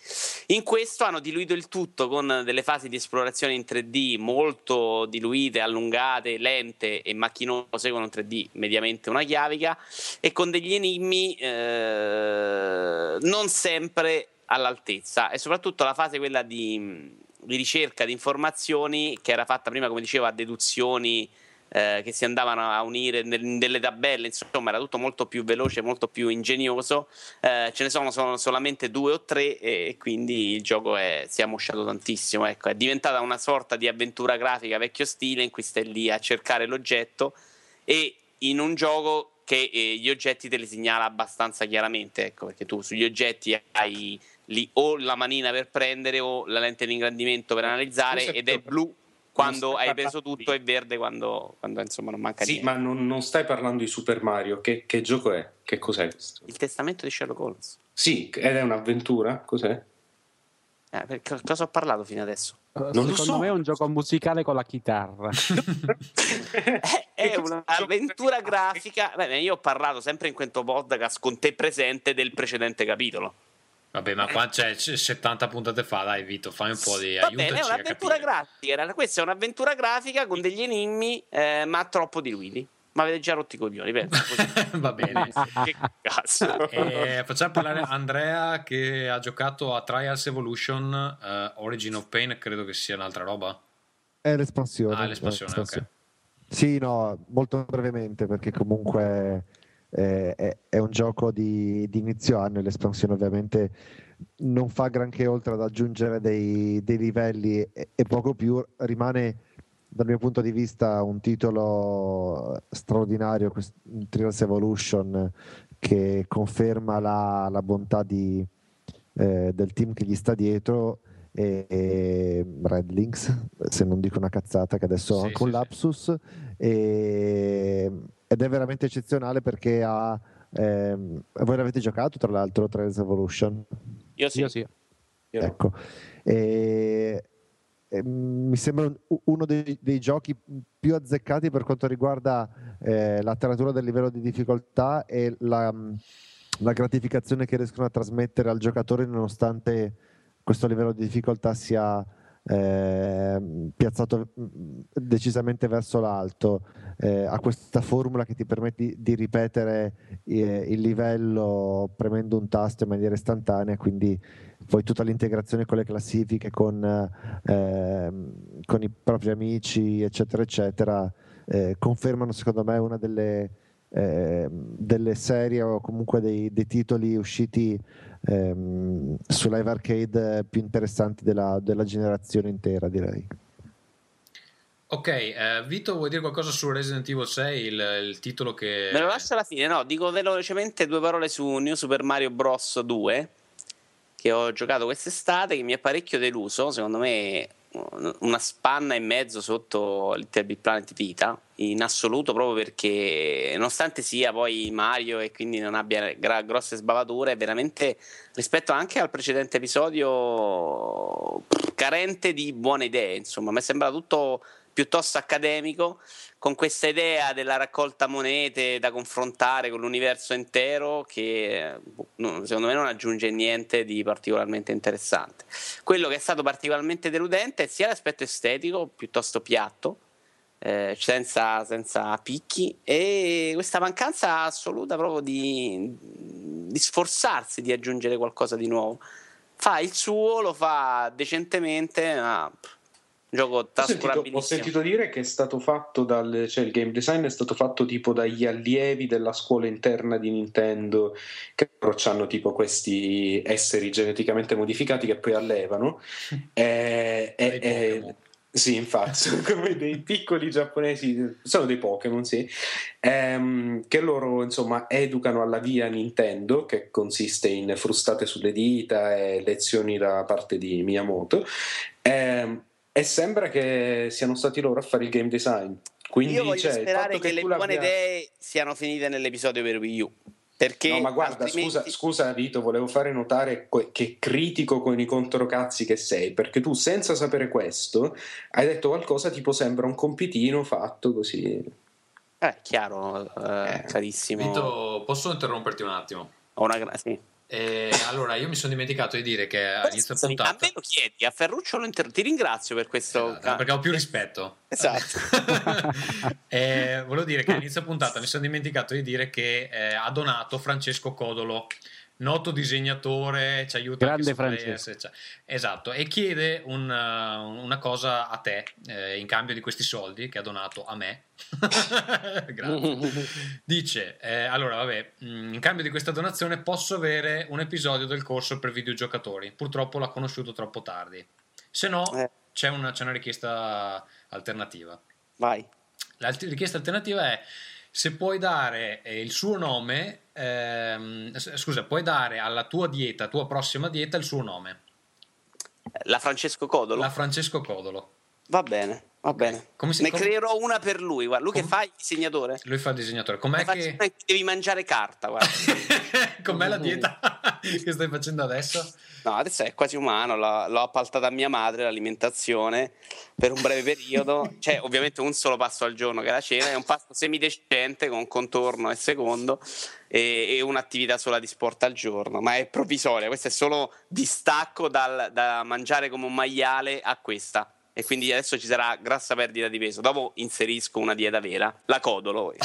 In questo hanno diluito il tutto con delle fasi di esplorazione in 3D molto diluite, allungate, lente e macchinose con un 3D mediamente una chiavica e con degli enigmi eh, non sempre all'altezza e soprattutto la fase quella di, di ricerca di informazioni che era fatta prima come dicevo a deduzioni eh, che si andavano a unire nel- delle tabelle, insomma era tutto molto più veloce, molto più ingegnoso, Eh, ce ne sono, sono solamente due o tre e quindi il gioco è- si è ammosciato tantissimo, ecco. è diventata una sorta di avventura grafica vecchio stile in cui stai lì a cercare l'oggetto e in un gioco che eh, gli oggetti te li segnala abbastanza chiaramente, ecco, perché tu sugli oggetti hai lì o la manina per prendere o la lente di ingrandimento per analizzare ed è blu quando hai preso tutto e verde quando, quando, insomma non manca Sì, niente. ma non, non stai parlando di Super Mario. Che, che gioco è? Che cos'è questo? Il testamento di Sherlock Holmes. Sì, ed è un'avventura? Cos'è? Eh, perché- cosa ho parlato fino adesso? Eh, Non lo Secondo so. me è un gioco musicale con la chitarra. [LAUGHS] Eh, è un'avventura grafica. Beh, io ho parlato sempre in questo podcast con te presente del precedente capitolo. Vabbè, ma qua c'è c- 70 puntate fa, dai Vito, fai un po' di Va aiutaci bene, è un'avventura grafica. era- Questa è un'avventura grafica con degli enigmi, eh, ma troppo diluiti. Ma avete già rotto i coglioni, penso, [LAUGHS] così. Va bene. che cazzo. E facciamo parlare Andrea che ha giocato a Trials Evolution eh, Origin of Pain, credo che sia un'altra roba. È l'espansione. Ah, l'espansione, L'espansione. Sì, no, molto brevemente perché comunque eh, è, è un gioco di, di inizio anno e l'espansione ovviamente non fa granché oltre ad aggiungere dei, dei livelli e, e poco più, rimane dal mio punto di vista un titolo straordinario, Trials Evolution, che conferma la, la bontà di, eh, del team che gli sta dietro e, e Red Links, se non dico una cazzata che adesso ho Sì, anche un sì, sì. lapsus e- ed è veramente eccezionale perché ha ehm, voi l'avete giocato tra l'altro Trials Evolution Io sì. Io sì. Io no. ecco e, e mi sembra un- uno dei, dei giochi più azzeccati per quanto riguarda eh, la taratura del livello di difficoltà e la, la gratificazione che riescono a trasmettere al giocatore nonostante questo livello di difficoltà sia eh, piazzato mm, decisamente verso l'alto eh, ha questa formula che ti permette di, ripetere eh, il livello premendo un tasto in maniera istantanea quindi poi tutta l'integrazione con le classifiche con, ehm, con i propri amici eccetera eccetera eh, confermano secondo me una delle, eh, delle serie o comunque dei, dei titoli usciti ehm, su live arcade più interessanti della, della generazione intera direi. Ok, eh, Vito, vuoi dire qualcosa su Resident Evil 6, il, il titolo che... Me lo lascio alla fine, no, dico velocemente due parole su New Super Mario Bros. 2 che ho giocato quest'estate che mi ha parecchio deluso, secondo me una spanna e mezzo sotto Little Big Planet Vita in assoluto proprio perché nonostante sia poi Mario e quindi non abbia gra- grosse sbavature veramente rispetto anche al precedente episodio carente di buone idee insomma. Mi sembra tutto piuttosto accademico con questa idea della raccolta monete da confrontare con l'universo intero che boh, secondo me non aggiunge niente di particolarmente interessante. Quello che è stato particolarmente deludente è sia l'aspetto estetico, piuttosto piatto, eh, senza, senza, picchi, e questa mancanza assoluta proprio di, di sforzarsi di aggiungere qualcosa di nuovo. Fa il suo, lo fa decentemente, ma gioco ho sentito, ho sentito dire che è stato fatto dal cioè il game design è stato fatto tipo dagli allievi della scuola interna di Nintendo che hanno tipo questi esseri geneticamente modificati che poi allevano. E, e, e sì, infatti, sono [LAUGHS] come dei piccoli giapponesi, sono dei Pokémon, sì, ehm, che loro insomma educano alla via Nintendo, che consiste in frustate sulle dita e lezioni da parte di Miyamoto. Ehm, e sembra che siano stati loro a fare il game design. Quindi, Io voglio cioè, sperare che, che le buone l'abbia... idee siano finite nell'episodio per Wii U. Perché no, ma guarda, altrimenti... scusa, scusa Vito, volevo fare notare che critico con i controcazzi che sei, perché tu senza sapere questo hai detto qualcosa tipo sembra un compitino fatto così. Eh, chiaro, eh, chiarissimo. Vito, posso interromperti un attimo? Ho una gra- sì. Eh, allora, io mi sono dimenticato di dire che all'inizio Scusami, puntata. A me lo chiedi, a Ferruccio lo inter- ti ringrazio per questo. Esatto, perché ho più rispetto. Esatto. [LAUGHS] eh, volevo dire che all'inizio puntata [LAUGHS] mi sono dimenticato di dire che eh, ha donato Francesco Codolo noto disegnatore, ci aiuta Grande anche Francesco. cioè, esatto, e chiede un, uh, una cosa a te eh, in cambio di questi soldi che ha donato a me. [LAUGHS] Grazie. [LAUGHS] Dice: eh, Allora, vabbè, mh, in cambio di questa donazione posso avere un episodio del corso per videogiocatori. Purtroppo l'ha conosciuto troppo tardi. Se no, Eh. c'è, una, c'è una richiesta alternativa. Vai. La richiesta alternativa è se puoi dare eh, il suo nome, ehm, scusa, puoi dare alla tua dieta, tua prossima dieta, il suo nome. La Francesco Codolo? La Francesco Codolo. Va bene, va bene. Come si- ne come- creerò una per lui. Guarda, lui che Com- fa il disegnatore? Lui fa il disegnatore. Com'è, che... devi mangiare carta, guarda. [LAUGHS] Com'è la dieta [LAUGHS] che stai facendo adesso? No, adesso è quasi umano, l'ho, l'ho appaltata a mia madre l'alimentazione per un breve periodo, [LAUGHS] cioè ovviamente un solo passo al giorno che è la cena, è un pasto semidecente con contorno e secondo e, e un'attività sola di sport al giorno, ma è provvisoria, questo è solo distacco dal, da mangiare come un maiale a questa. E quindi adesso ci sarà grassa perdita di peso. Dopo inserisco una dieta vera, la codolo. [LAUGHS]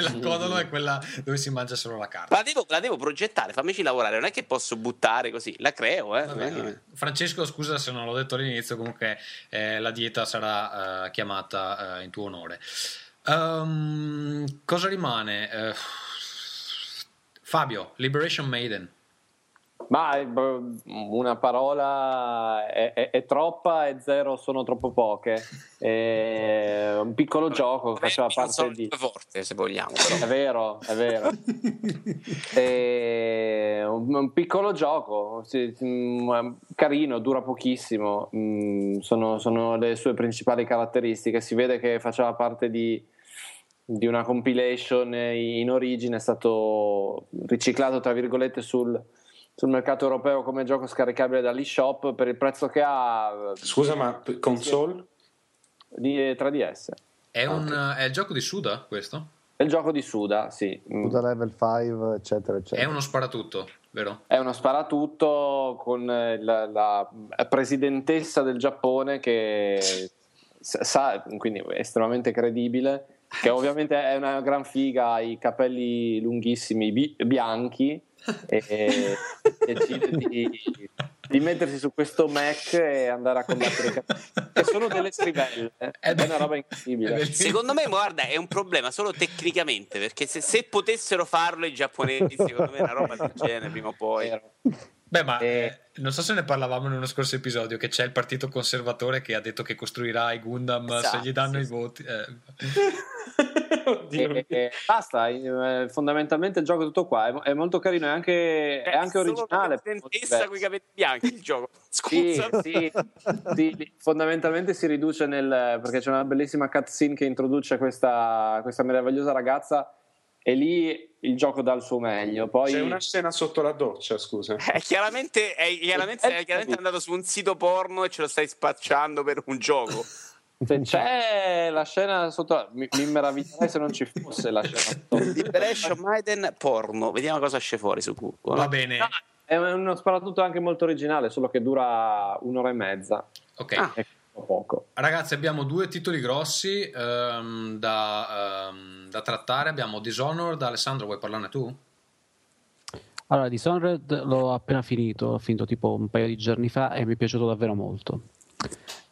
La codolo è quella dove si mangia solo la carne. La devo, la devo progettare, fammici lavorare, non è che posso buttare così, la creo, eh. Va bene, vabbè. Francesco, scusa se non l'ho detto all'inizio, comunque eh, la dieta sarà eh, chiamata eh, in tuo onore. Ehm, cosa rimane? Eh, Fabio, Liberation Maiden. Ma una parola è, è- è troppa e zero sono troppo poche. È un piccolo gioco che faceva parte di. forte, se vogliamo. però. È vero, è vero. È un, un piccolo gioco, carino, dura pochissimo. mm, sono, sono le sue principali caratteristiche. Si vede che faceva parte di, di una compilation in origine, è stato riciclato tra virgolette sul, sul mercato europeo come gioco scaricabile dall'eShop per il prezzo che ha Scusa, ma console? di 3DS. È, Ah, un, è il gioco di Suda questo? È il gioco di Suda, sì. Mm. Suda level 5, eccetera, eccetera. È uno sparatutto, vero? È uno sparatutto con eh, la, la presidentessa del Giappone che sa, sa- quindi è estremamente credibile, che ovviamente è una gran figa, ha i capelli lunghissimi bi- bianchi e, e decide di, di mettersi su questo Mac e andare a combattere i cattivi. che sono delle trivelle. Eh È una roba incredibile. Secondo me, guarda, è un problema solo tecnicamente, perché se, se potessero farlo i giapponesi, secondo me una roba del genere prima o poi. Beh, ma Eh. eh, non so se ne parlavamo in uno scorso episodio che c'è il partito conservatore che ha detto che costruirà i Gundam se Esatto, gli danno sì, i sì. voti. eh. [LAUGHS] Oddio. E, e basta, eh, fondamentalmente il gioco è tutto qua, è, è molto carino, è anche, è anche originale. studentessa con i capelli bianchi il gioco. [LAUGHS] Sì, Scusa. sì, sì, fondamentalmente si riduce nel perché c'è una bellissima cutscene che introduce questa, questa meravigliosa ragazza e lì il gioco dà il suo meglio. Poi C'è una scena sotto la doccia, scusa. È chiaramente, è chiaramente, è chiaramente andato su un sito porno e ce lo stai spacciando per un gioco. se c'è la scena sotto, mi, mi meraviglierei se non ci fosse la scena sotto. Liberation Maiden porno. Vediamo cosa esce fuori su Google. Va bene, No, È uno sparatutto anche molto originale, solo che dura un'ora e mezza. ok. Ah. Poco. Ragazzi, abbiamo due titoli grossi ehm, da, ehm, da trattare. Abbiamo Dishonored. Alessandro, vuoi parlarne tu? Allora, Dishonored l'ho appena finito, l'ho finito tipo un paio di giorni fa e mi è piaciuto davvero molto.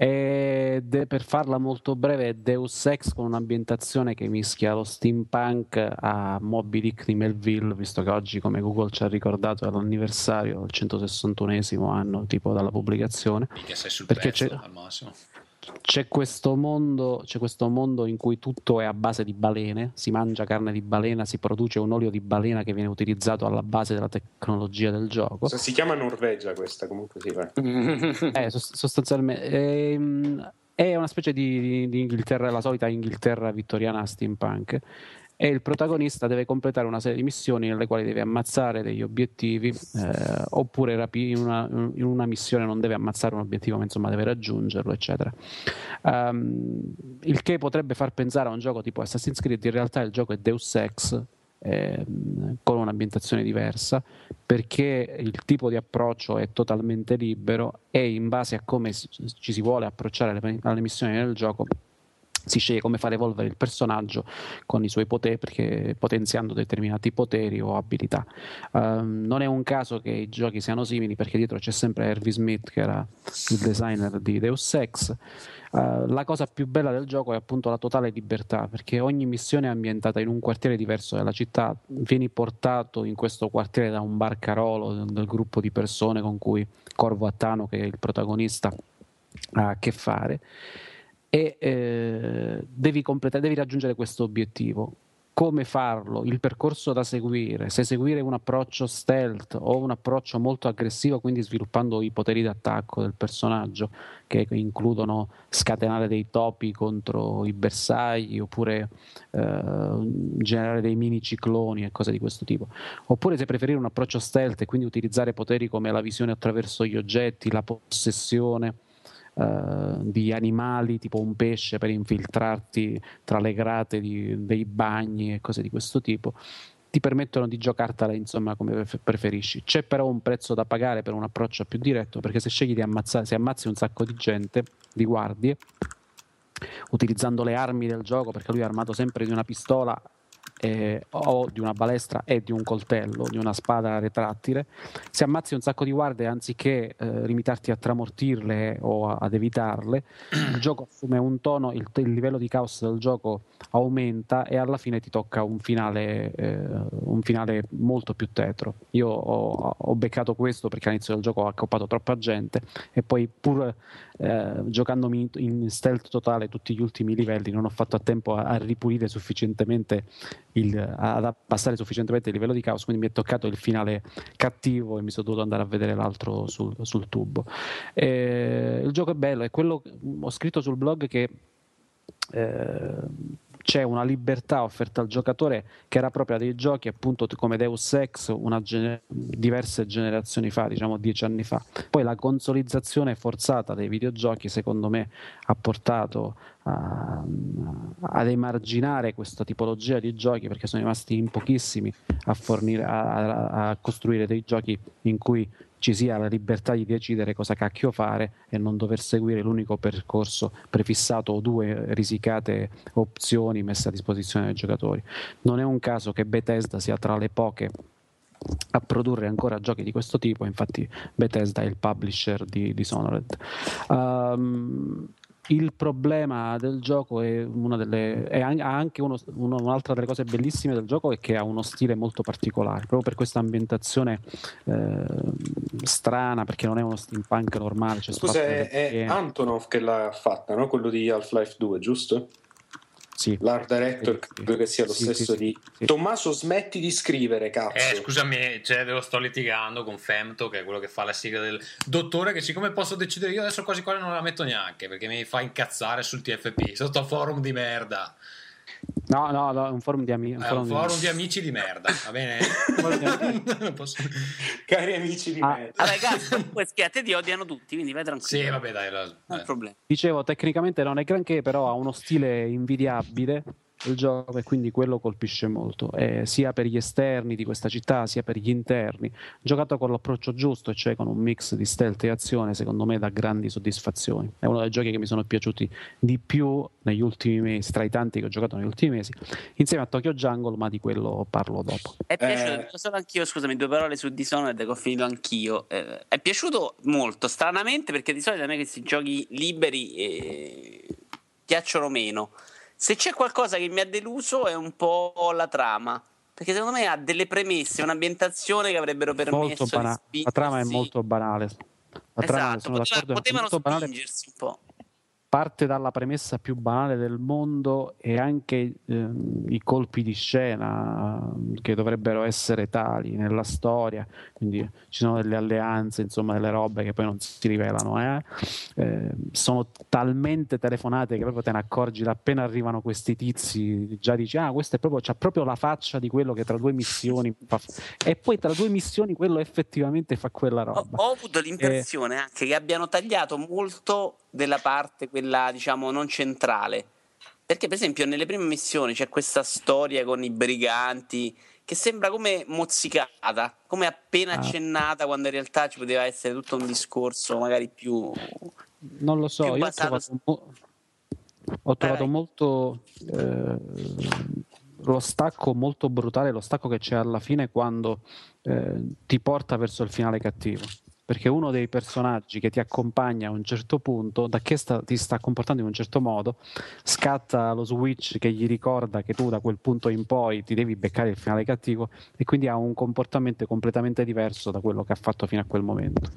E de- per farla molto breve, è Deus Ex con un'ambientazione che mischia lo steampunk a Moby Dick di Melville, visto che oggi, come Google ci ha ricordato, è l'anniversario, il 161esimo anno tipo dalla pubblicazione. Minchia, sei sul Perché pezzo c'è- al massimo. C'è questo, mondo, c'è questo mondo in cui tutto è a base di balene, si mangia carne di balena, si produce un olio di balena che viene utilizzato alla base della tecnologia del gioco. Si chiama Norvegia questa, comunque sì, vai. [LAUGHS] Eh, sost- sostanzialmente ehm, è una specie di, di- di Inghilterra, la solita Inghilterra vittoriana steampunk. E il protagonista deve completare una serie di missioni nelle quali deve ammazzare degli obiettivi, eh, oppure rapi- in, una, in una missione non deve ammazzare un obiettivo, ma insomma deve raggiungerlo, eccetera. Ehm, il che potrebbe far pensare a un gioco tipo Assassin's Creed, in realtà il gioco è Deus Ex, ehm, con un'ambientazione diversa perché il tipo di approccio è totalmente libero e in base a come ci si vuole approcciare alle, alle missioni nel gioco si sceglie come far evolvere il personaggio con i suoi poteri, perché potenziando determinati poteri o abilità. Ehm, non è un caso che i giochi siano simili, perché dietro c'è sempre Hervey Smith, che era il designer di Deus Ex. Eh, la cosa più bella del gioco è appunto la totale libertà, perché ogni missione è ambientata in un quartiere diverso della città. Vieni portato in questo quartiere da un barcarolo del gruppo di persone con cui Corvo Attano, che è il protagonista, ha a che fare e eh, devi, completare, devi raggiungere questo obiettivo. Come farlo? Il percorso da seguire, se seguire un approccio stealth o un approccio molto aggressivo, quindi sviluppando i poteri d'attacco del personaggio, che includono scatenare dei topi contro i bersagli oppure eh, generare dei mini cicloni e cose di questo tipo. Oppure se preferire un approccio stealth e quindi utilizzare poteri come la visione attraverso gli oggetti, la possessione eh, di animali tipo un pesce per infiltrarti tra le grate di- dei bagni e cose di questo tipo ti permettono di giocartela insomma come pref- preferisci. C'è però un prezzo da pagare per un approccio più diretto perché se scegli di ammazzare se ammazzi un sacco di gente di guardie utilizzando le armi del gioco perché lui è armato sempre di una pistola eh, o di una balestra e di un coltello, di una spada retrattile, se ammazzi un sacco di guardie anziché eh, limitarti a tramortirle o a- ad evitarle, il [CLEARS THROAT] gioco assume un tono, il, il livello di caos del gioco aumenta e alla fine ti tocca un finale, eh, un finale molto più tetro. Io ho, ho beccato questo perché all'inizio del gioco ho accoppato troppa gente e poi pur eh, giocandomi in, in stealth totale tutti gli ultimi livelli non ho fatto a tempo a, a ripulire sufficientemente il, ad abbassare sufficientemente il livello di caos quindi mi è toccato il finale cattivo e mi sono dovuto andare a vedere l'altro sul, sul tubo. Eh, il gioco è bello è quello ho scritto sul blog che eh, c'è una libertà offerta al giocatore che era propria dei giochi appunto come Deus Ex una gene- diverse generazioni fa, diciamo dieci anni fa. Poi la consolizzazione forzata dei videogiochi secondo me ha portato ad emarginare questa tipologia di giochi perché sono rimasti in pochissimi a, fornire, a- a costruire dei giochi in cui ci sia la libertà di decidere cosa cacchio fare e non dover seguire l'unico percorso prefissato o due risicate opzioni messe a disposizione dei giocatori. Non è un caso che Bethesda sia tra le poche a produrre ancora giochi di questo tipo, infatti Bethesda è il publisher di Dishonored. Um, il problema del gioco è una delle è anche uno, uno, un'altra delle cose bellissime del gioco è che ha uno stile molto particolare proprio per questa ambientazione eh, strana perché non è uno steampunk normale scusa è, è Antonov che l'ha fatta no? quello di Half-Life 2 giusto? Sì. L'art director credo che sia lo sì, stesso sì, di Tommaso smetti di scrivere cazzo. Eh scusami cioè, lo sto litigando con Femto che è quello che fa la sigla del dottore che siccome posso decidere io adesso quasi quasi non la metto neanche perché mi fa incazzare sul TFP sotto forum di merda No, no, no, un forum di amici. Un, forum, un forum di... di... amici di merda, va bene? [LAUGHS] [LAUGHS] Posso... Cari amici di ah, merda. Ah, ragazzi, a te ti odiano tutti, quindi vai tranquillo. Sì, vabbè, dai, non è problema. Dicevo, tecnicamente non è granché, però ha uno stile invidiabile il gioco e quindi quello colpisce molto, eh, sia per gli esterni di questa città sia per gli interni. Giocato con l'approccio giusto, cioè con un mix di stealth e azione, secondo me dà grandi soddisfazioni. È uno dei giochi che mi sono piaciuti di più negli ultimi mesi, tra i tanti che ho giocato negli ultimi mesi, insieme a Tokyo Jungle, ma di quello parlo dopo. È piaciuto, eh... solo anch'io, scusami, due parole su Dishonored che ho finito anch'io. Eh, è piaciuto molto, stranamente, perché di solito a me questi giochi liberi eh, piacciono meno. Se c'è qualcosa che mi ha deluso è un po' la trama. Perché secondo me ha delle premesse, un'ambientazione che avrebbero permesso bana- La trama è molto banale. La trama, esatto, poteva, potevano spingersi un po' parte dalla premessa più banale del mondo e anche eh, i colpi di scena eh, che dovrebbero essere tali nella storia, quindi ci sono delle alleanze, insomma delle robe che poi non si rivelano, eh? Eh, sono talmente telefonate che proprio te ne accorgi appena arrivano questi tizi, già dici ah questo è proprio, c'ha proprio la faccia di quello che tra due missioni fa e poi tra due missioni quello effettivamente fa quella roba. Ho, ho avuto l'impressione eh, anche che abbiano tagliato molto della parte, quella diciamo non centrale. Perché, per esempio, nelle prime missioni c'è questa storia con i briganti che sembra come mozzicata, come appena ah. accennata, quando in realtà ci poteva essere tutto un discorso magari più. Non lo so, io ho trovato, mo- ho trovato molto. Eh, lo stacco molto brutale, lo stacco che c'è alla fine quando eh, ti porta verso il finale cattivo perché uno dei personaggi che ti accompagna a un certo punto, da che sta, ti sta comportando in un certo modo, scatta lo switch che gli ricorda che tu da quel punto in poi ti devi beccare il finale cattivo e quindi ha un comportamento completamente diverso da quello che ha fatto fino a quel momento.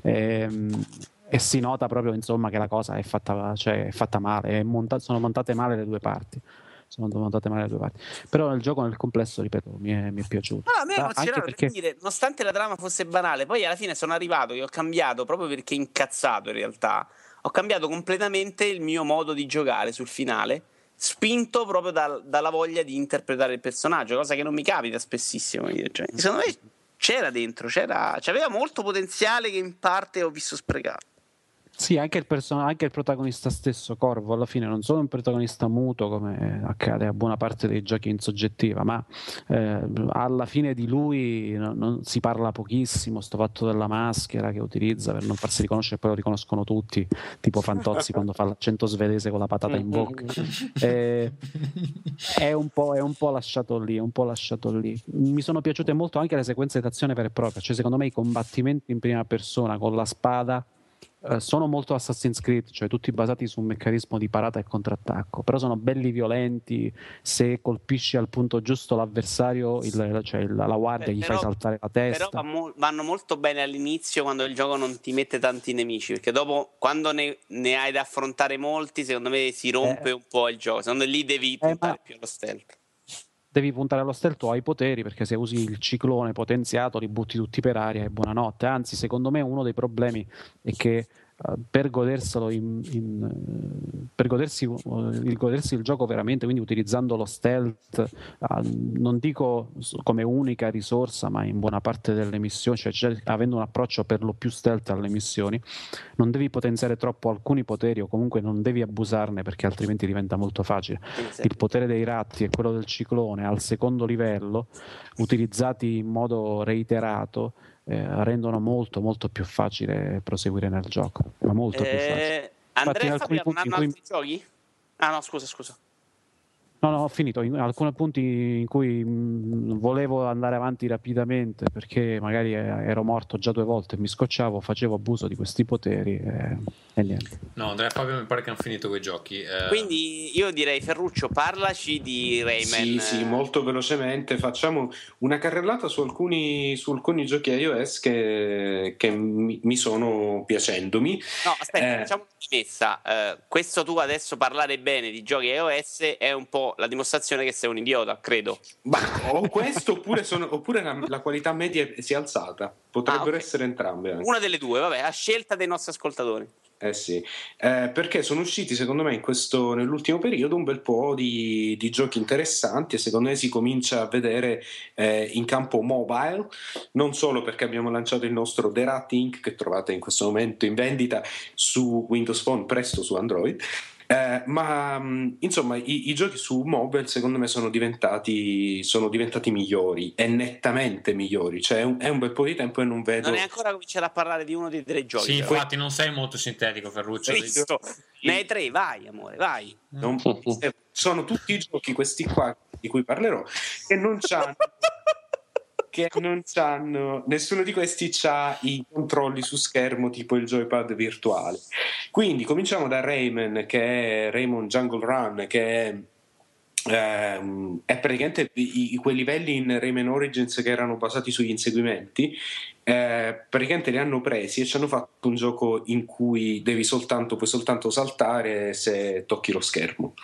E, ehm, e si nota proprio insomma, che la cosa è fatta, cioè, è fatta male, è monta- sono montate male le due parti sono montate male le due parti. Però il gioco nel complesso, ripeto, mi è, mi è piaciuto. No, a me emozionava perché... dire, nonostante la trama fosse banale, poi alla fine sono arrivato che ho cambiato proprio perché incazzato in realtà. Ho cambiato completamente il mio modo di giocare sul finale, spinto proprio dal, dalla voglia di interpretare il personaggio, cosa che non mi capita spessissimo. Cioè, secondo me c'era dentro, c'era, c'aveva molto potenziale che in parte ho visto sprecato. Sì, anche il, person- anche il, protagonista stesso, Corvo, alla fine non solo un protagonista muto come accade a buona parte dei giochi in soggettiva, ma eh, alla fine di lui non, non si parla pochissimo, sto fatto della maschera che utilizza per non farsi riconoscere, poi lo riconoscono tutti, tipo Fantozzi quando fa l'accento svedese con la patata in bocca. Eh, è, un è, un po', lasciato lì, un po' lasciato lì. Mi sono piaciute molto anche le sequenze d'azione vera e propria, cioè secondo me i combattimenti in prima persona con la spada eh, sono molto Assassin's Creed, cioè tutti basati su un meccanismo di parata e contrattacco, però sono belli violenti, se colpisci al punto giusto l'avversario, il, cioè il, la guardia, gli fai saltare la testa. Però vanno molto bene all'inizio quando il gioco non ti mette tanti nemici, perché dopo quando ne, ne hai da affrontare molti, secondo me si rompe eh, un po' il gioco, secondo me lì devi puntare eh, ma... più allo stealth devi puntare allo stealth o ai poteri perché se usi il ciclone potenziato li butti tutti per aria e buonanotte. Anzi secondo me uno dei problemi è che per goderselo in, in, per godersi, uh, il godersi il gioco veramente quindi utilizzando lo stealth non dico come unica risorsa ma in buona parte delle missioni cioè, cioè avendo un approccio per lo più stealth alle missioni non devi potenziare troppo alcuni poteri o comunque non devi abusarne perché altrimenti diventa molto facile. Il potere dei ratti e quello del ciclone al secondo livello, utilizzati in modo reiterato, eh, rendono molto molto più facile proseguire nel gioco. Ma molto eh, più facile. Andrea Infatti, Fabiano, non hanno altri cui... giochi? Ah no, scusa, scusa. No, no, ho finito. In alcuni punti in cui mh, volevo andare avanti rapidamente perché magari eh, ero morto già due volte e mi scocciavo, facevo abuso di questi poteri e, e niente. No, Andrea Fabio mi pare che hanno finito quei giochi. eh, Quindi io direi Ferruccio, parlaci di Rayman. Sì, sì, molto velocemente facciamo una carrellata su alcuni, su alcuni giochi iOS che, che mi, mi sono piacendomi. No, aspetta, Eh. facciamo una premessa. Eh, questo tu adesso parlare bene di giochi iOS è un po' la dimostrazione che sei un idiota, credo. Ma o questo oppure, sono- oppure la, la qualità media si è alzata. Potrebbero Ah, ok. essere entrambe. anche. Una delle due, vabbè, a scelta dei nostri ascoltatori. Eh sì, Eh, perché sono usciti secondo me in questo, nell'ultimo periodo un bel po' di, di giochi interessanti e secondo me si comincia a vedere eh, in campo mobile, non solo perché abbiamo lanciato il nostro The Rat Inc. che trovate in questo momento in vendita su Windows Phone, presto su Android. Eh, ma mh, insomma i, i giochi su mobile secondo me sono diventati, sono diventati migliori e nettamente migliori cioè è un, è un bel po' di tempo e non vedo Non è ancora cominciato a parlare di uno dei tre giochi. Sì, infatti non sei molto sintetico, Ferruccio. Visto. Ne hai tre, vai, amore, vai. Non- sono tutti i giochi, questi qua di cui parlerò, che non c'hanno. [LAUGHS] che non c'hanno nessuno di questi ha i controlli su schermo tipo il joypad virtuale quindi cominciamo da Rayman che è Rayman Jungle Run che è ehm, è praticamente i, i- quei livelli in Rayman Origins che erano basati sugli inseguimenti eh, praticamente li hanno presi e ci hanno fatto un gioco in cui devi soltanto, puoi soltanto saltare se tocchi lo schermo.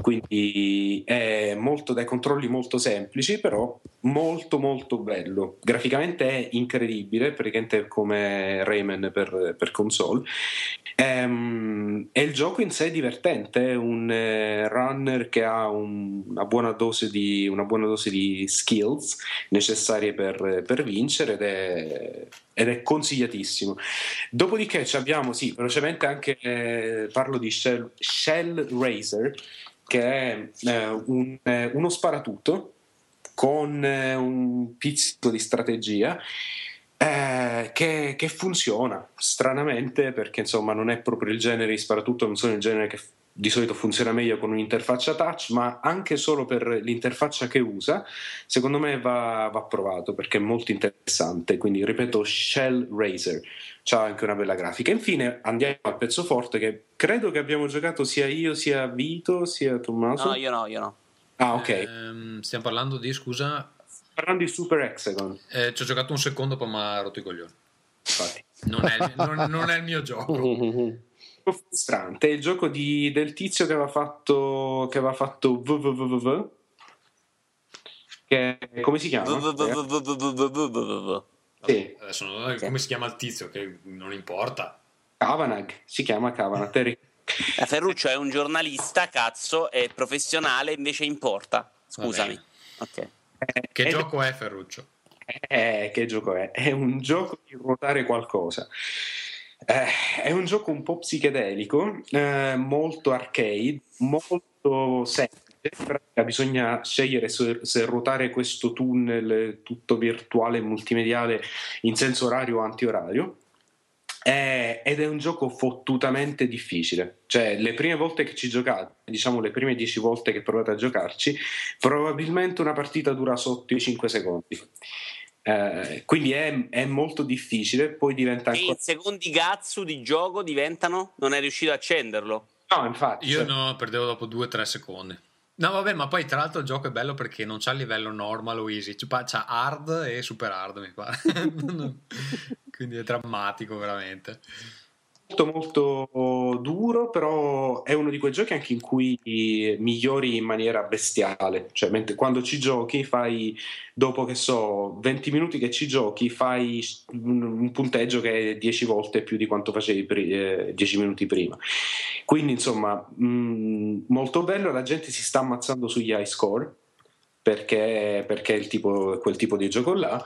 Quindi è molto dai controlli molto semplici, però molto molto bello. Graficamente è incredibile, praticamente come Rayman per, per console. Ehm, e il gioco in sé è divertente, è un eh, runner che ha un- una, buona dose di, una buona dose di skills necessarie per, per vincere ed è, ed è consigliatissimo. Dopodiché abbiamo, sì, velocemente anche eh, parlo di Shell, Shell Racer, che è eh, un- eh, uno sparatutto con eh, un pizzico di strategia eh, che, che funziona stranamente perché insomma non è proprio il genere di sparatutto, non sono il genere che di solito funziona meglio con un'interfaccia touch, ma anche solo per l'interfaccia che usa, secondo me va, va provato perché è molto interessante. Quindi ripeto, Shell Racer c'ha anche una bella grafica. Infine andiamo al pezzo forte che credo che abbiamo giocato sia io, sia Vito, sia Tommaso. No, io no, io no. Ah, ok. Ehm, stiamo parlando di, scusa, Parlando di Super Hexagon, eh, ci ho giocato un secondo, poi mi ha rotto i coglioni. infatti. Non è, non- non è il mio gioco. [LAUGHS] frustrante. È il gioco di- del tizio che aveva fatto, che aveva fatto www, che come si chiama? Sì, Adesso come si chiama il tizio, che non importa. Kavanagh, si chiama Kavanagh. Terry- Eh, Ferruccio è un giornalista, cazzo, è professionale, invece importa. Scusami. Ok. Che gioco è Ferruccio? Eh, che gioco è? È un gioco di ruotare qualcosa. Eh, è un gioco un po' psichedelico, eh, molto arcade, molto semplice. Bisogna scegliere se, se ruotare questo tunnel tutto virtuale e multimediale in senso orario o antiorario. Eh, ed è un gioco fottutamente difficile. Cioè, le prime volte che ci giocate, diciamo le prime 10 volte che provate a giocarci, probabilmente una partita dura sotto i 5 secondi. Eh, quindi è, è molto difficile, poi diventa ancora... in secondi Gatsu di gioco diventano? Non è riuscito a accenderlo. No, infatti, Io cioè, no, perdevo dopo 2-3 secondi. No, vabbè, ma poi tra l'altro il gioco è bello perché non c'ha il livello normal o easy, c'ha c'ha hard e super hard, mi pare. [LAUGHS] Quindi è drammatico, veramente. Molto molto duro, però è uno di quei giochi anche in cui migliori in maniera bestiale. Cioè, mentre- quando ci giochi, fai dopo che so 20 minuti che ci giochi, fai un, un punteggio che è 10 volte più di quanto facevi pri- eh, 10 minuti prima. Quindi, insomma, mh, molto bello. La gente si sta ammazzando sugli high score perché, perché è tipo, quel tipo di gioco là.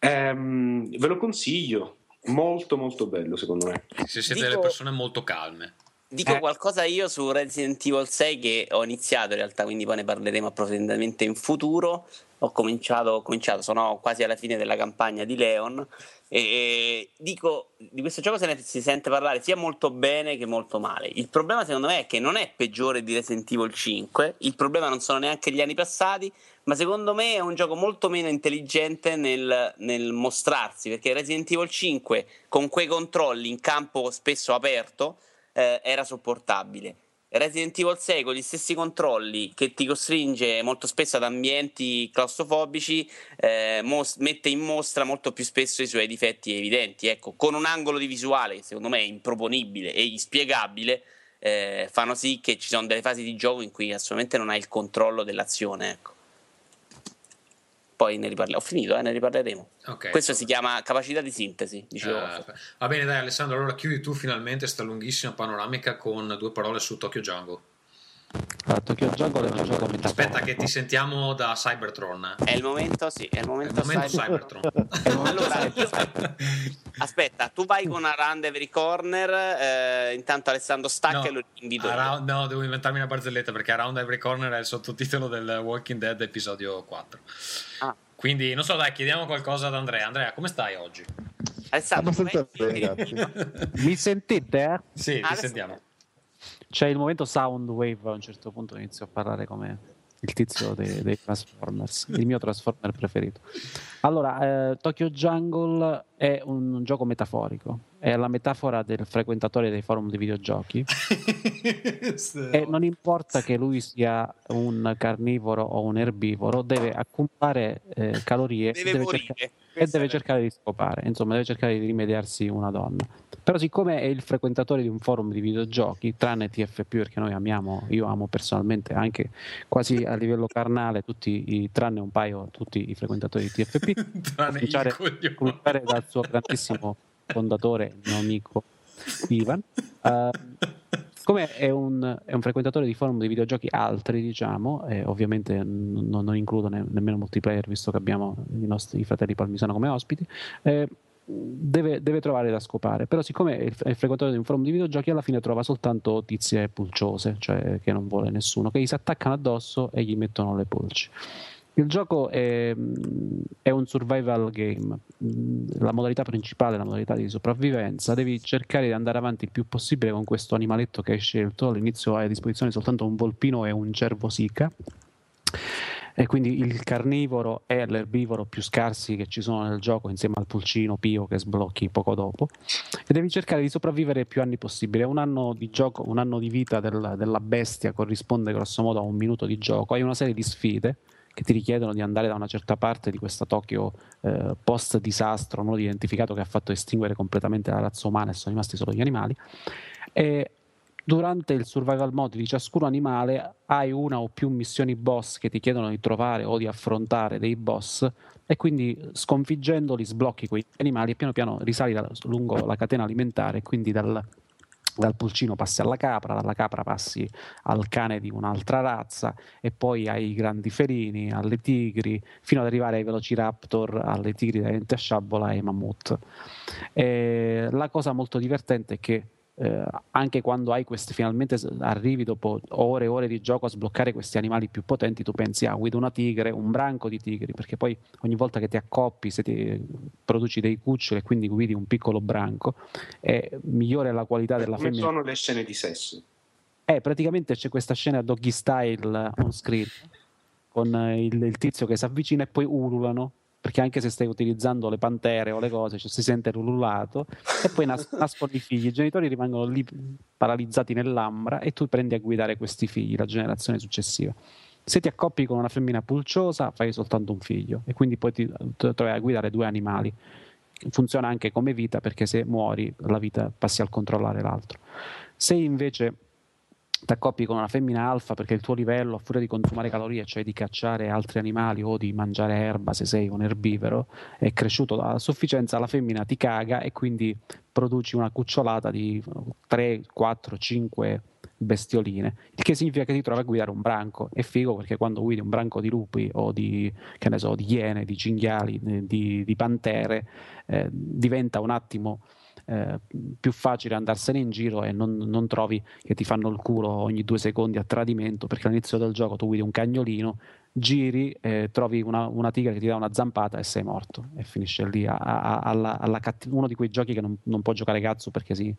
Ehm, ve lo consiglio. Molto molto bello secondo me. Se siete Dico- delle persone molto calme. Dico Eh. qualcosa io su Resident Evil 6 che ho iniziato in realtà, quindi poi ne parleremo approfonditamente in futuro. Ho cominciato, ho cominciato, sono quasi alla fine della campagna di Leon e dico, di questo gioco se ne si sente parlare sia molto bene che molto male. Il problema secondo me è che non è peggiore di Resident Evil 5, il problema non sono neanche gli anni passati, ma secondo me è un gioco molto meno intelligente nel, nel mostrarsi, perché Resident Evil 5 con quei controlli in campo spesso aperto eh, era sopportabile. Resident Evil 6 con gli stessi controlli che ti costringe molto spesso ad ambienti claustrofobici eh, mos- mette in mostra molto più spesso i suoi difetti evidenti. Ecco con un angolo di visuale che secondo me è improponibile e inspiegabile eh, fanno sì che ci sono delle fasi di gioco in cui assolutamente non hai il controllo dell'azione ecco poi ne riparleremo. Ho finito, eh, ne riparleremo. Ok. Questo si chiama capacità di sintesi, dicevo. Eh, va bene, dai, Alessandro. Allora chiudi tu finalmente sta lunghissima panoramica con due parole su Tokyo Jungle. Aspetta, che ti sentiamo da Cybertron. È il momento, sì, è il È momento, il momento cyber- Cybertron. [LAUGHS] Allora, io- aspetta, tu vai con Around Every Corner. eh, intanto Alessandro stacca e lo invito. Around- no, devo inventarmi una barzelletta perché Around Every Corner è il sottotitolo del Walking Dead episodio 4. Ah. Quindi, non so, dai, chiediamo qualcosa ad Andrea. Andrea, come stai oggi? Alessandro. [LAUGHS] Mi sentite? eh? Sì, ti sentiamo. C'è il momento Soundwave, a un certo punto inizio a parlare come il tizio dei, dei Transformers, il mio Transformer preferito. Allora, eh, Tokyo Jungle è un gioco metaforico, è la metafora del frequentatore dei forum di videogiochi. [LAUGHS] E non importa che lui sia un carnivoro o un erbivoro, deve accumulare eh, calorie Deve, e deve cercare- e deve cercare di scopare, insomma, deve cercare di rimediarsi una donna. Però, siccome è il frequentatore di un forum di videogiochi, tranne TFP, perché noi amiamo, io amo personalmente anche quasi a livello carnale, tutti i, tranne un paio, tutti i frequentatori di TFP, [LAUGHS] Tranne cominciare, cominciare dal suo grandissimo fondatore, il mio amico Ivan. Eh, come è un, è un frequentatore di forum di videogiochi altri, diciamo, e ovviamente non, non includo ne- nemmeno multiplayer, visto che abbiamo i nostri fratelli Palmisano come ospiti, eh, deve, deve trovare da scopare. Però, siccome è frequentatore di un forum di videogiochi, alla fine trova soltanto tizie pulciose, cioè che non vuole nessuno, che gli si attaccano addosso e gli mettono le pulci. Il gioco è, è un survival game. La modalità principale è la modalità di sopravvivenza. Devi cercare di andare avanti il più possibile con questo animaletto che hai scelto. All'inizio hai a disposizione soltanto un volpino e un cervo sica. E quindi il carnivoro è l'erbivoro più scarsi che ci sono nel gioco, insieme al pulcino pio che sblocchi poco dopo. E devi cercare di sopravvivere più anni possibile. Un anno di gioco, un anno di vita del- della bestia corrisponde grosso modo a un minuto di gioco. Hai una serie di sfide che ti richiedono di andare da una certa parte di questa Tokyo eh, post disastro non identificato che ha fatto estinguere completamente la razza umana e sono rimasti solo gli animali. E durante il survival mode di ciascun animale hai una o più missioni boss che ti chiedono di trovare o di affrontare dei boss e quindi sconfiggendoli sblocchi quei animali e piano piano risali da- lungo la catena alimentare, quindi dal, dal pulcino passi alla capra, dalla capra passi al cane di un'altra razza e poi ai grandi felini, alle tigri, fino ad arrivare ai velociraptor, alle tigri da dente a sciabola e ai mammut. E la cosa molto divertente è che eh, anche quando hai questi, finalmente arrivi dopo ore e ore di gioco a sbloccare questi animali più potenti, tu pensi, ah, guido una tigre, un branco di tigri, perché poi ogni volta che ti accoppi, se ti produci dei cuccioli e quindi guidi un piccolo branco, è migliore la qualità della Come femmina. sono le scene di sesso? Eh, praticamente c'è questa scena doggy style on screen con eh, il, il tizio che si avvicina e poi ululano perché anche se stai utilizzando le pantere o le cose cioè, si sente l'ululato e poi nas- [LAUGHS] nascono i figli. I genitori rimangono lì paralizzati nell'ambra e tu prendi a guidare questi figli la generazione successiva. Se ti accoppi con una femmina pulciosa fai soltanto un figlio e quindi poi ti trovi a guidare due animali. Funziona anche come vita perché se muori la vita passi al controllare l'altro. Se invece ti accoppi con una femmina alfa perché il tuo livello, a furia di consumare calorie, cioè di cacciare altri animali o di mangiare erba se sei un erbivoro, è cresciuto a sufficienza, la femmina ti caga e quindi produci una cucciolata di 3, 4, 5 bestioline, il che significa che ti trovi a guidare un branco. È figo perché quando guidi un branco di lupi o di, che ne so, di iene, di cinghiali, eh, di, di pantere, eh, diventa un attimo eh, più facile andarsene in giro e non, non trovi che ti fanno il culo ogni due secondi a tradimento perché all'inizio del gioco tu guidi un cagnolino giri, eh, trovi una, una tigre che ti dà una zampata e sei morto e finisce lì a- a- alla, alla catti- uno di quei giochi che non, non può giocare cazzo perché si,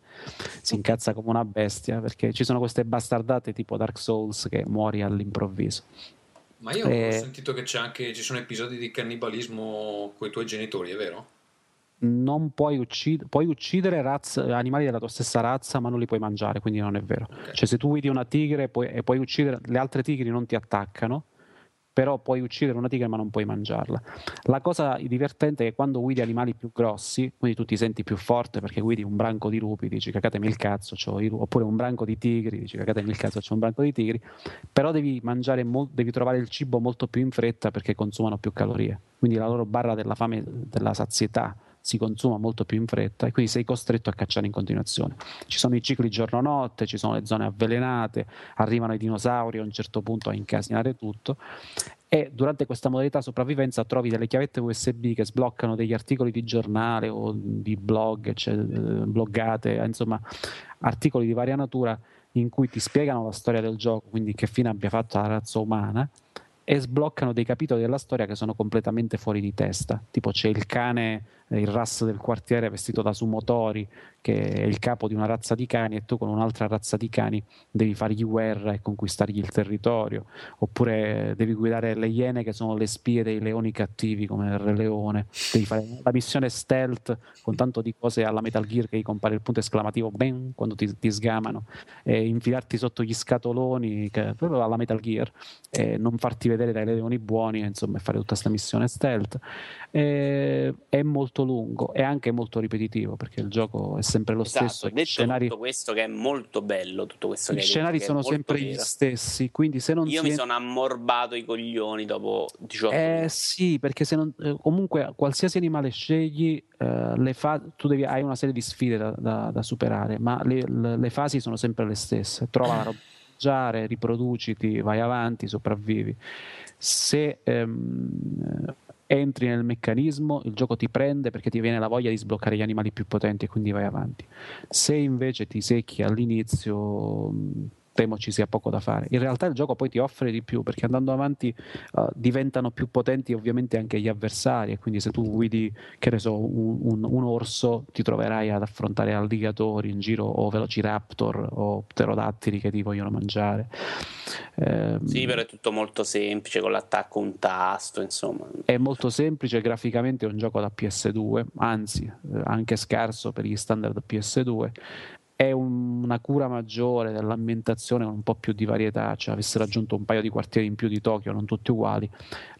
si incazza come una bestia perché ci sono queste bastardate tipo Dark Souls che muori all'improvviso Ma io Eh. ho sentito che c'è anche, ci sono episodi di cannibalismo con i tuoi genitori, è vero? Non puoi uccidere, puoi uccidere razze- animali della tua stessa razza, ma non li puoi mangiare, quindi non è vero. Ok. Cioè, se tu guidi una tigre puoi- e puoi uccidere, le altre tigri non ti attaccano, però puoi uccidere una tigre ma non puoi mangiarla. La cosa divertente è che quando guidi animali più grossi, quindi tu ti senti più forte perché guidi un branco di lupi, dici cacatemi il cazzo, c'ho i lu-", oppure un branco di tigri, dici cacatemi il cazzo, c'è un branco di tigri, però devi mangiare mol- devi trovare il cibo molto più in fretta perché consumano più calorie. Quindi la loro barra della fame, della sazietà si consuma molto più in fretta e quindi sei costretto a cacciare in continuazione. Ci sono i cicli giorno-notte, ci sono le zone avvelenate, arrivano i dinosauri a un certo punto a incasinare tutto e durante questa modalità sopravvivenza trovi delle chiavette USB che sbloccano degli articoli di giornale o di blog, cioè, eh, bloggate, insomma articoli di varia natura in cui ti spiegano la storia del gioco, quindi che fine abbia fatto la razza umana e sbloccano dei capitoli della storia che sono completamente fuori di testa. Tipo c'è il cane, il ras del quartiere vestito da Sumotori, che è il capo di una razza di cani, e tu con un'altra razza di cani devi fargli guerra e conquistargli il territorio. Oppure devi guidare le iene che sono le spie dei leoni cattivi come il Re Leone. Devi fare la missione stealth con tanto di cose alla Metal Gear che gli compare il punto esclamativo ben quando ti, ti sgamano e infilarti sotto gli scatoloni che, proprio alla Metal Gear e non farti vedere dai leoni buoni, insomma, e fare tutta questa missione stealth. E- è molto lungo e anche molto ripetitivo perché il gioco è sempre lo Esatto, stesso. gli detto scenari, tutto questo che è molto bello, tutto questo gli scenari detto, sono sempre gli vero. stessi, quindi se non Io mi è- sono ammorbato i coglioni dopo 18 Eh minuti. sì, perché se non, eh, comunque qualsiasi animale scegli, eh, le fa- tu devi, hai una serie di sfide da, da- da superare, ma le, le- le fasi sono sempre le stesse. Trova la roba riproduciti, vai avanti, sopravvivi. Se ehm, entri nel meccanismo, il gioco ti prende perché ti viene la voglia di sbloccare gli animali più potenti e quindi vai avanti. Se invece ti secchi all'inizio, temo ci sia poco da fare. In realtà il gioco poi ti offre di più perché andando avanti eh, diventano più potenti ovviamente anche gli avversari e quindi se tu guidi, che ne so, un, un- un orso ti troverai ad affrontare alligatori in giro o velociraptor o pterodattili che ti vogliono mangiare. Ehm, Sì, però è tutto molto semplice, con l'attacco un tasto, insomma. è molto semplice, graficamente è un gioco da PS2, anzi eh, anche scarso per gli standard PS2. È un- una cura maggiore dell'ambientazione, un po' più di varietà, cioè avesse raggiunto un paio di quartieri in più di Tokyo, non tutti uguali,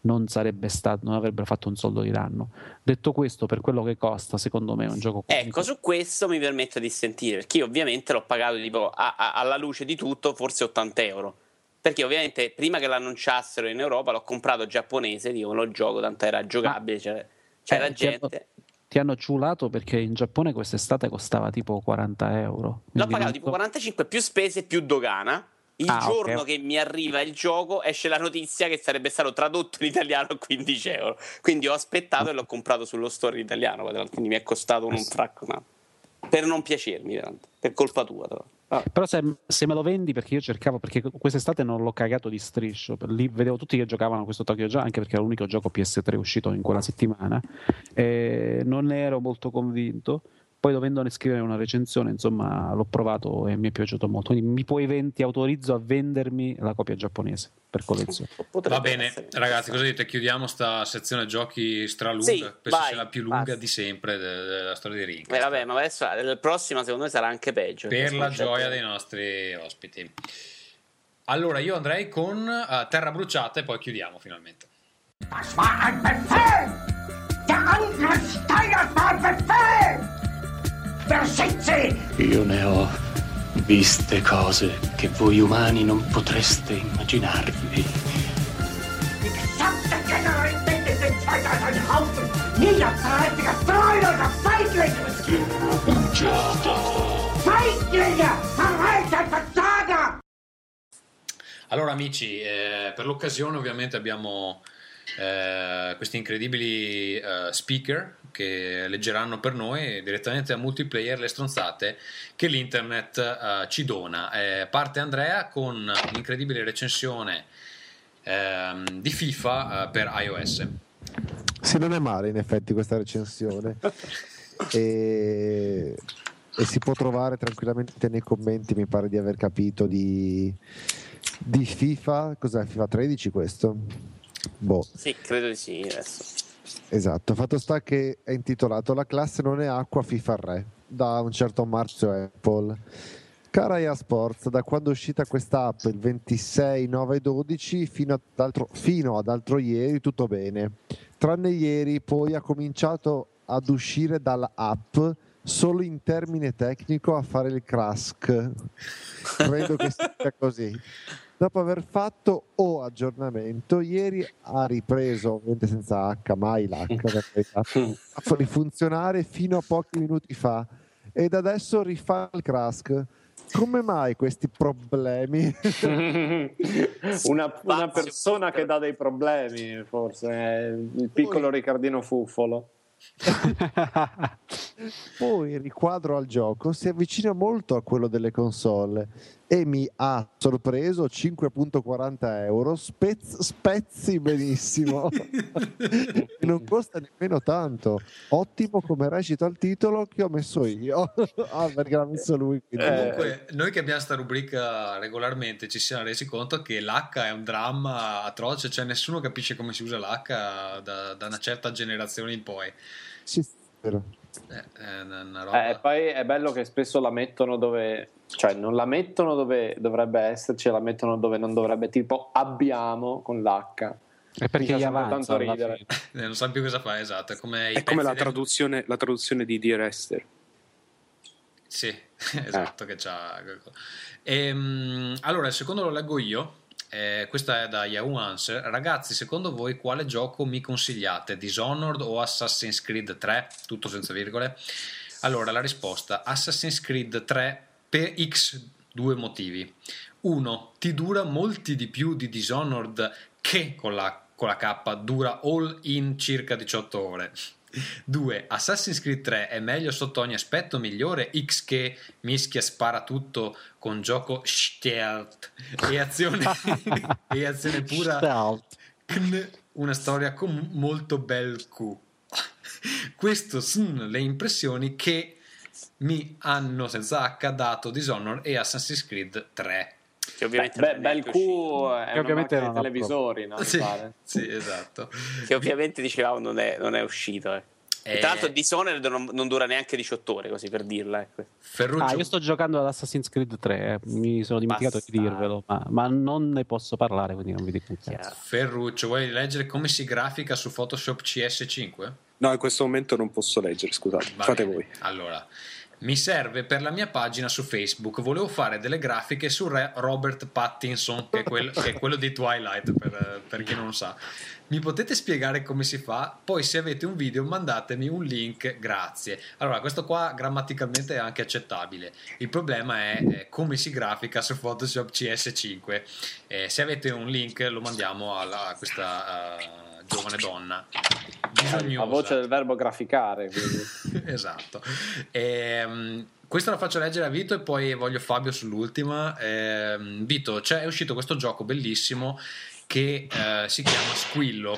non sarebbe stato, non avrebbero fatto un soldo di danno. Detto questo, per quello che costa, secondo me è un gioco Ecco, su questo mi permetto di sentire, perché io ovviamente l'ho pagato tipo a- a- alla luce di tutto, forse 80 euro. Perché ovviamente prima che l'annunciassero in Europa l'ho comprato giapponese, dico lo gioco, tanto era giocabile, c'era, c'era Eh, gente. Ti hanno ciulato perché in Giappone quest'estate costava tipo 40 euro. L'ho pagato tipo so- 45 più spese più dogana. Il Ah, giorno che mi arriva il gioco esce la notizia che sarebbe stato tradotto in italiano a 15 euro. Quindi ho aspettato e l'ho comprato sullo store in italiano. Quindi mi è costato un fracco. ma- Per non piacermi, veramente. per colpa tua. Però. Ah, Però se, se me lo vendi, perché io cercavo, perché quest'estate non l'ho cagato di striscio, lì vedevo tutti che giocavano a questo Tokyo già, anche perché era l'unico gioco PS3 uscito in quella settimana, non ne ero molto convinto. Poi dovendone scrivere una recensione, insomma, l'ho provato e mi è piaciuto molto. Quindi mi puoi ven- ti autorizzo a vendermi la copia giapponese per collezione. [LAUGHS] potrebbe Va bene, essere. ragazzi, cosa dite? Chiudiamo sta sezione giochi stralunga. Sì, Penso vai, sia la più lunga basta. di sempre de- della storia di Ring. Eh, vabbè, ma adesso la prossima secondo me sarà anche peggio. per la gioia dei nostri ospiti. Allora, io andrei con eh, Terra Bruciata e poi chiudiamo finalmente. Das war ein Befehl! Der Angriff Steiners war ein Befehl! Versitze! Io ne ho viste cose che voi umani non potreste immaginarvi. Allora, amici, eh, per l'occasione ovviamente abbiamo eh, questi incredibili eh, speaker che leggeranno per noi direttamente a multiplayer le stronzate che l'internet eh, ci dona. Eh, parte Andrea con un'incredibile recensione ehm, di FIFA eh, per iOS. Sì, non è male in effetti questa recensione. [LAUGHS] e, e si può trovare tranquillamente nei commenti, mi pare di aver capito, di, di FIFA. Cos'è FIFA 13 questo? Boh. Sì, credo di sì. Adesso. Esatto, fatto sta che è intitolato La classe non è acqua FIFA Re da un certo Marzio Apple. Cara EA Sports, da quando è uscita questa app il 26 9 12 fino ad, altro, fino ad altro ieri tutto bene. Tranne ieri poi ha cominciato ad uscire dalla app solo in termine tecnico a fare il crash. Credo che sia così. [LAUGHS] Dopo aver fatto O aggiornamento, ieri ha ripreso, ovviamente senza H, mai l'H, [LAUGHS] a rifunzionare fino a pochi minuti fa ed adesso rifà il crash. Come mai questi problemi? [LAUGHS] una, una persona che dà dei problemi, forse, è il piccolo Riccardino Fuffolo. [LAUGHS] Poi il riquadro al gioco si avvicina molto a quello delle console e mi ha sorpreso 5.40 euro, spez- spezzi benissimo [LAUGHS] e non costa nemmeno tanto. Ottimo come recita il titolo che ho messo io, [LAUGHS] ah, perché l'ha messo lui. quindi- Comunque, noi che abbiamo sta rubrica regolarmente ci siamo resi conto che l'H è un dramma atroce, cioè nessuno capisce come si usa l'H da, da una certa generazione in poi. Sì, sì, vero. Eh, è una, una roba. Eh, poi è bello che spesso la mettono dove, cioè non la mettono dove dovrebbe esserci, la mettono dove non dovrebbe, tipo abbiamo con l'H. È perché gli fa avanza ridere. [LAUGHS] Eh, non sanno più cosa fare, esatto. È come, È come la del- traduzione, la traduzione di Dear Esther. Sì, [LAUGHS] esatto, che c'ha... Ehm, allora, il secondo lo leggo io. Eh, questa è da Yahoo Answer. Ragazzi, secondo voi quale gioco mi consigliate? Dishonored o Assassin's Creed 3? Tutto senza virgole. Allora, la risposta: Assassin's Creed 3 per X due motivi. Uno, ti dura molti di più di Dishonored che con la, con la K dura all in circa 18 ore. 2. Assassin's Creed 3 è meglio sotto ogni aspetto, migliore X che mischia spara tutto con gioco stealth e azione, [LAUGHS] e azione pura Stealth. Una storia con molto bel Q. Questo sono le impressioni che mi hanno senza H dato Dishonored e Assassin's Creed 3. Che ovviamente Beh, bel Q è Che ovviamente di ha televisori, no? Sì, sì, esatto. Che ovviamente dicevamo non è, non è uscito. eh. E Eh, Tra l'altro Dishonored non, non dura neanche 18 ore, così per dirla. Ecco. Ferruccio, Ah, io sto giocando ad Assassin's Creed 3, eh. mi sono dimenticato di Bastardo. dirvelo, ma, ma non ne posso parlare, quindi non vi dico. Chiaro. Ferruccio, vuoi leggere come si grafica su Photoshop CS5? No, in questo momento non posso leggere, scusate, Va fate bene. voi. Allora, mi serve per la mia pagina su Facebook. Volevo fare delle grafiche su Robert Pattinson, che è, quel- che è quello di Twilight, per, per chi non lo sa. Mi potete spiegare come si fa? Poi, se avete un video, mandatemi un link. Grazie. Allora, questo qua grammaticalmente è anche accettabile. Il problema è eh, come si grafica su Photoshop CS5. Eh, se avete un link, lo mandiamo alla- a questa eh, giovane donna. A Bisognosa. voce del verbo graficare, [LAUGHS] esatto. Ehm, questa la faccio leggere a Vito e poi voglio Fabio sull'ultima. Ehm, Vito, c'è, è uscito questo gioco bellissimo che eh, si chiama Squillo.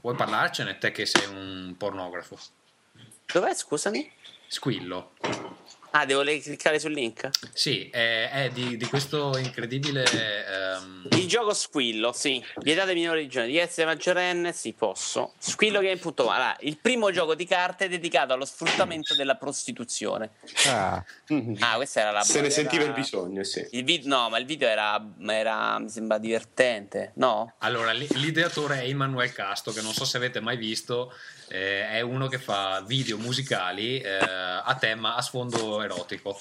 Vuoi parlarcene? Te che sei un pornografo. Dov'è, scusami? Squillo. Ah, devo cliccare sul link? Sì, è, è di, di questo incredibile... ehm, Il gioco Squillo, sì. Vietate minori di giorni. Di essere maggiorenne, sì, posso. Squillogame.com. Allora, il primo gioco di carte dedicato allo sfruttamento della prostituzione. Ah, [LAUGHS] Ah, questa era la Se ne era- sentiva il bisogno, sì. Il vid- no, ma il video era, era, mi sembra divertente, no? Allora, l'i- l'ideatore è Emanuele Casto, che non so se avete mai visto, eh, è uno che fa video musicali eh, a tema, a sfondo erotico.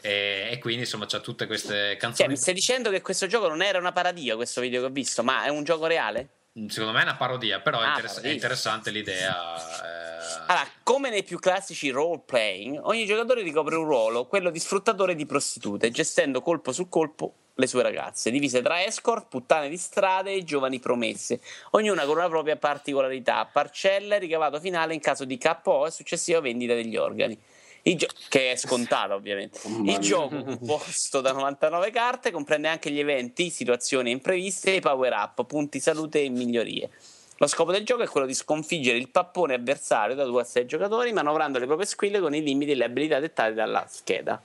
E, e quindi insomma c'ha tutte queste Cioè, canzoni. mi stai dicendo che questo gioco non era una parodia, questo video che ho visto, ma è un gioco reale? Secondo me è una parodia, però è, Ah, interess- parodia. è interessante l'idea. eh, Allora, come nei più classici role playing, ogni giocatore ricopre un ruolo, quello di sfruttatore di prostitute, gestendo colpo su colpo le sue ragazze, divise tra escort, puttane di strade e giovani promesse, ognuna con una propria particolarità, parcella e ricavato finale in caso di KO e successiva vendita degli organi. Il gio- che è scontato ovviamente. Il gioco, composto da 99 carte, comprende anche gli eventi, situazioni impreviste e power up, punti salute e migliorie. Lo scopo del gioco è quello di sconfiggere il pappone avversario da 2 a 6 giocatori, manovrando le proprie squille con i limiti e le abilità dettate dalla scheda.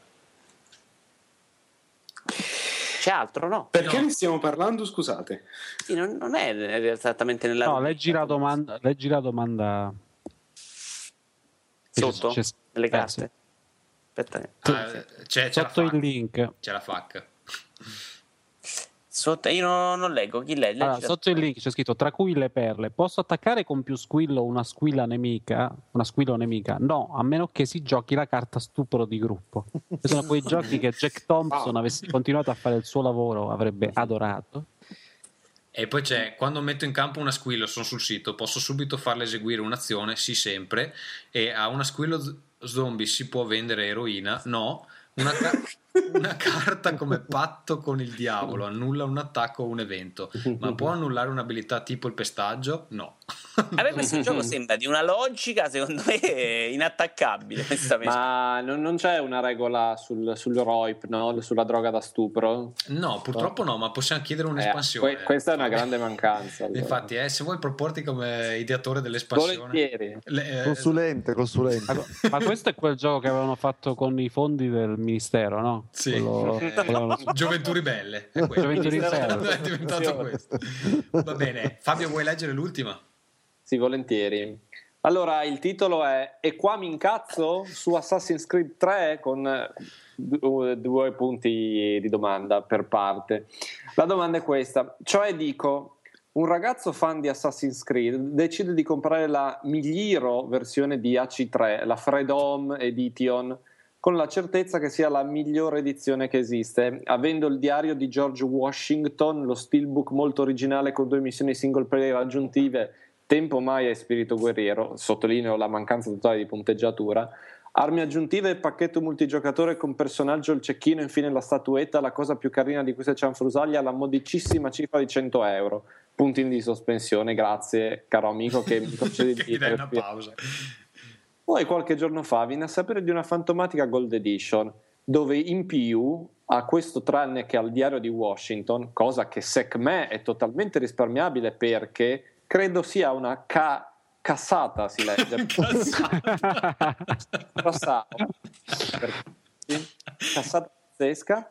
C'è altro, no? Perché ne stiamo parlando? Scusate. Sì, non, non è esattamente nella No, leggi la domanda. Leggi la domanda. Sotto C'è- le eh, carte. sì. Aspetta, Ah, c'è, c'è Sotto il link. C'è la FAC. sotto, io non, non leggo chi legge. Allora, sotto il link c'è scritto tra cui le perle. Posso attaccare con più squillo una squilla nemica? Una squillo nemica? No, a meno che si giochi la carta stupro di gruppo. Sono quei [LAUGHS] giochi che Jack Thompson avesse continuato a fare il suo lavoro, avrebbe adorato. E poi c'è, quando metto in campo una squillo, sono sul sito, posso subito farle eseguire un'azione? Sì, sempre. E a una squillo z- zombie si può vendere eroina? No. Una, ca- [LAUGHS] una carta come patto con il diavolo annulla un attacco o un evento, ma può annullare un'abilità tipo il pestaggio? No. A me questo gioco sembra di una logica, secondo me, inattaccabile. [LAUGHS] onestamente. Ma non, non c'è una regola sul, sul ROIP, no? sulla droga da stupro? No, purtroppo no, ma possiamo chiedere Eh, un'espansione. que- questa è una grande mancanza. allora. Infatti, eh, se vuoi proporti come ideatore dell'espansione, Volentieri. le- eh, Consulente, consulente. Ma, [LAUGHS] ma questo è quel gioco che avevano fatto con i fondi del ministero, no? Sì. Quello- [LAUGHS] quello- Gioventù ribelle. È. Gioventù ribelle. è diventato questo. Va bene, Fabio, vuoi leggere l'ultima? Sì, volentieri. Allora, il titolo è E qua mi incazzo su Assassin's Creed 3 con eh, due, punti di domanda per parte. La domanda è questa, cioè dico, un ragazzo fan di Assassin's Creed decide di comprare la miglioro versione di AC3, la Freedom Edition, con la certezza che sia la migliore edizione che esiste, avendo il diario di George Washington, lo steelbook molto originale con due missioni single player aggiuntive, Tempo Mai e Spirito Guerriero, sottolineo la mancanza totale di punteggiatura, armi aggiuntive e pacchetto multigiocatore con personaggio, il cecchino, infine la statuetta, la cosa più carina di questa cianfrusaglia, la modicissima cifra di 100 euro. Puntini di sospensione, grazie caro amico che mi concedi [LAUGHS] Che di dai una pausa. poi qualche giorno fa viene a sapere di una fantomatica Gold Edition dove in più a questo tranne che al diario di Washington, cosa che secondo me è totalmente risparmiabile perché credo sia una ca- cassata si legge [LAUGHS] Cassata. Cassata pazzesca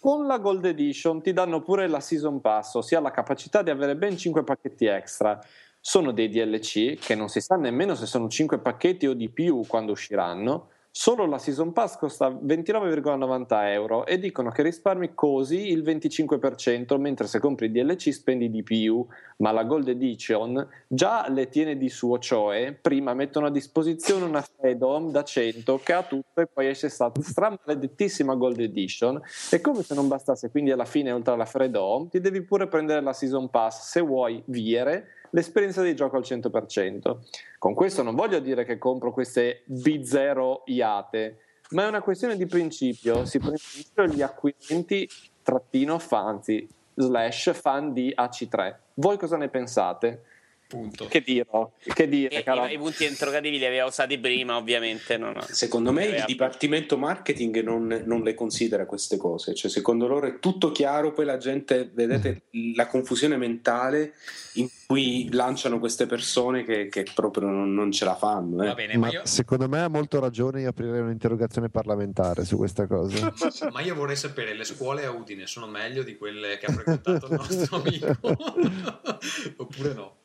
con la Gold Edition ti danno pure la Season Pass, ossia la capacità di avere ben 5 pacchetti extra. Sono dei DLC che non si sa nemmeno se sono 5 pacchetti o di più quando usciranno. Solo la Season Pass costa 29,90 euro e dicono che risparmi così il 25%, mentre se compri il DLC spendi di più, ma la Gold Edition già le tiene di suo, cioè prima mettono a disposizione una Freedom da 100 che ha tutto e poi esce stata stramaledettissima Gold Edition. E come se non bastasse, quindi alla fine oltre alla Freedom ti devi pure prendere la Season Pass se vuoi viere l'esperienza di gioco al 100%. Con questo non voglio dire che compro queste B0 iate, ma è una questione di principio. Si prendono gli acquirenti trattino fanzi slash fan di AC3. Voi cosa ne pensate? Punto. Che dirò? Che dire, E- caro? i, i punti interrogativi li aveva usati prima, ovviamente. No, no. Secondo me il dipartimento marketing non, non le considera queste cose, cioè secondo loro è tutto chiaro, poi la gente, vedete la confusione mentale in cui lanciano queste persone che, che proprio non, non ce la fanno. eh. Va bene, ma Ma io, secondo me ha molto ragione io aprirei un'interrogazione parlamentare su questa cosa. [LAUGHS] ma io vorrei sapere, le scuole a Udine sono meglio di quelle che ha frequentato il nostro amico? [LAUGHS] Oppure no?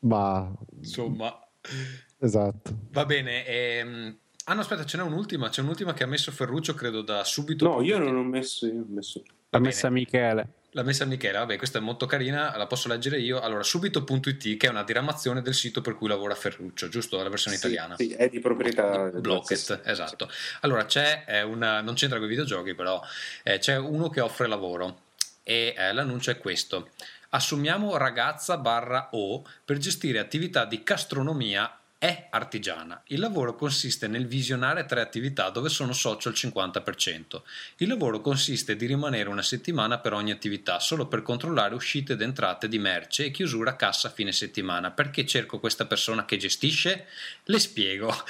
Ma Insomma, esatto. va bene. ehm, Ah no, aspetta, ce n'è un'ultima, c'è un'ultima che ha messo Ferruccio, credo da subito. No, io non ho messo... Io ho messo... L'ha messa Michele. L'ha messa Michele, vabbè, questa è molto carina, la posso leggere io. Allora, subito.it, che è una diramazione del sito per cui lavora Ferruccio, giusto? La versione Sì, italiana. sì, è di proprietà Blocket, esatto. Allora, c'è eh, una, non c'entra con i videogiochi, però eh, c'è uno che offre lavoro e eh, l'annuncio è questo. Assumiamo ragazza barra O per gestire attività di gastronomia è artigiana. Il lavoro consiste nel visionare tre attività dove sono socio al 50%. Il lavoro consiste di rimanere una settimana per ogni attività, solo per controllare uscite ed entrate di merce e chiusura cassa a fine settimana. Perché cerco questa persona che gestisce? Le spiego. [LAUGHS]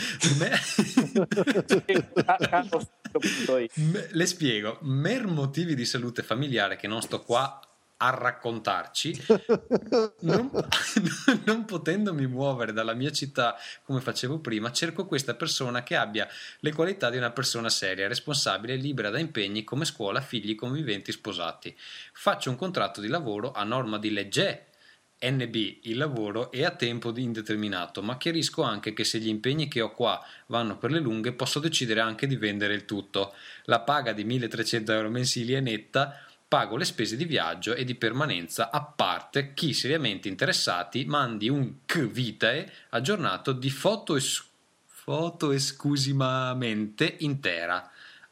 Le spiego. Per motivi di salute familiare che non sto qua a raccontarci, [LAUGHS] non, [LAUGHS] non potendomi muovere dalla mia città come facevo prima, cerco questa persona che abbia le qualità di una persona seria, responsabile e libera da impegni come scuola, figli, conviventi, sposati. Faccio un contratto di lavoro a norma di legge NB il lavoro è a tempo indeterminato, ma chiarisco anche che se gli impegni che ho qua vanno per le lunghe posso decidere anche di vendere il tutto. La paga di 1300 euro mensili è netta, pago le spese di viaggio e di permanenza a parte. Chi seriamente interessati mandi un K vitae aggiornato di foto, es- foto esclusivamente intera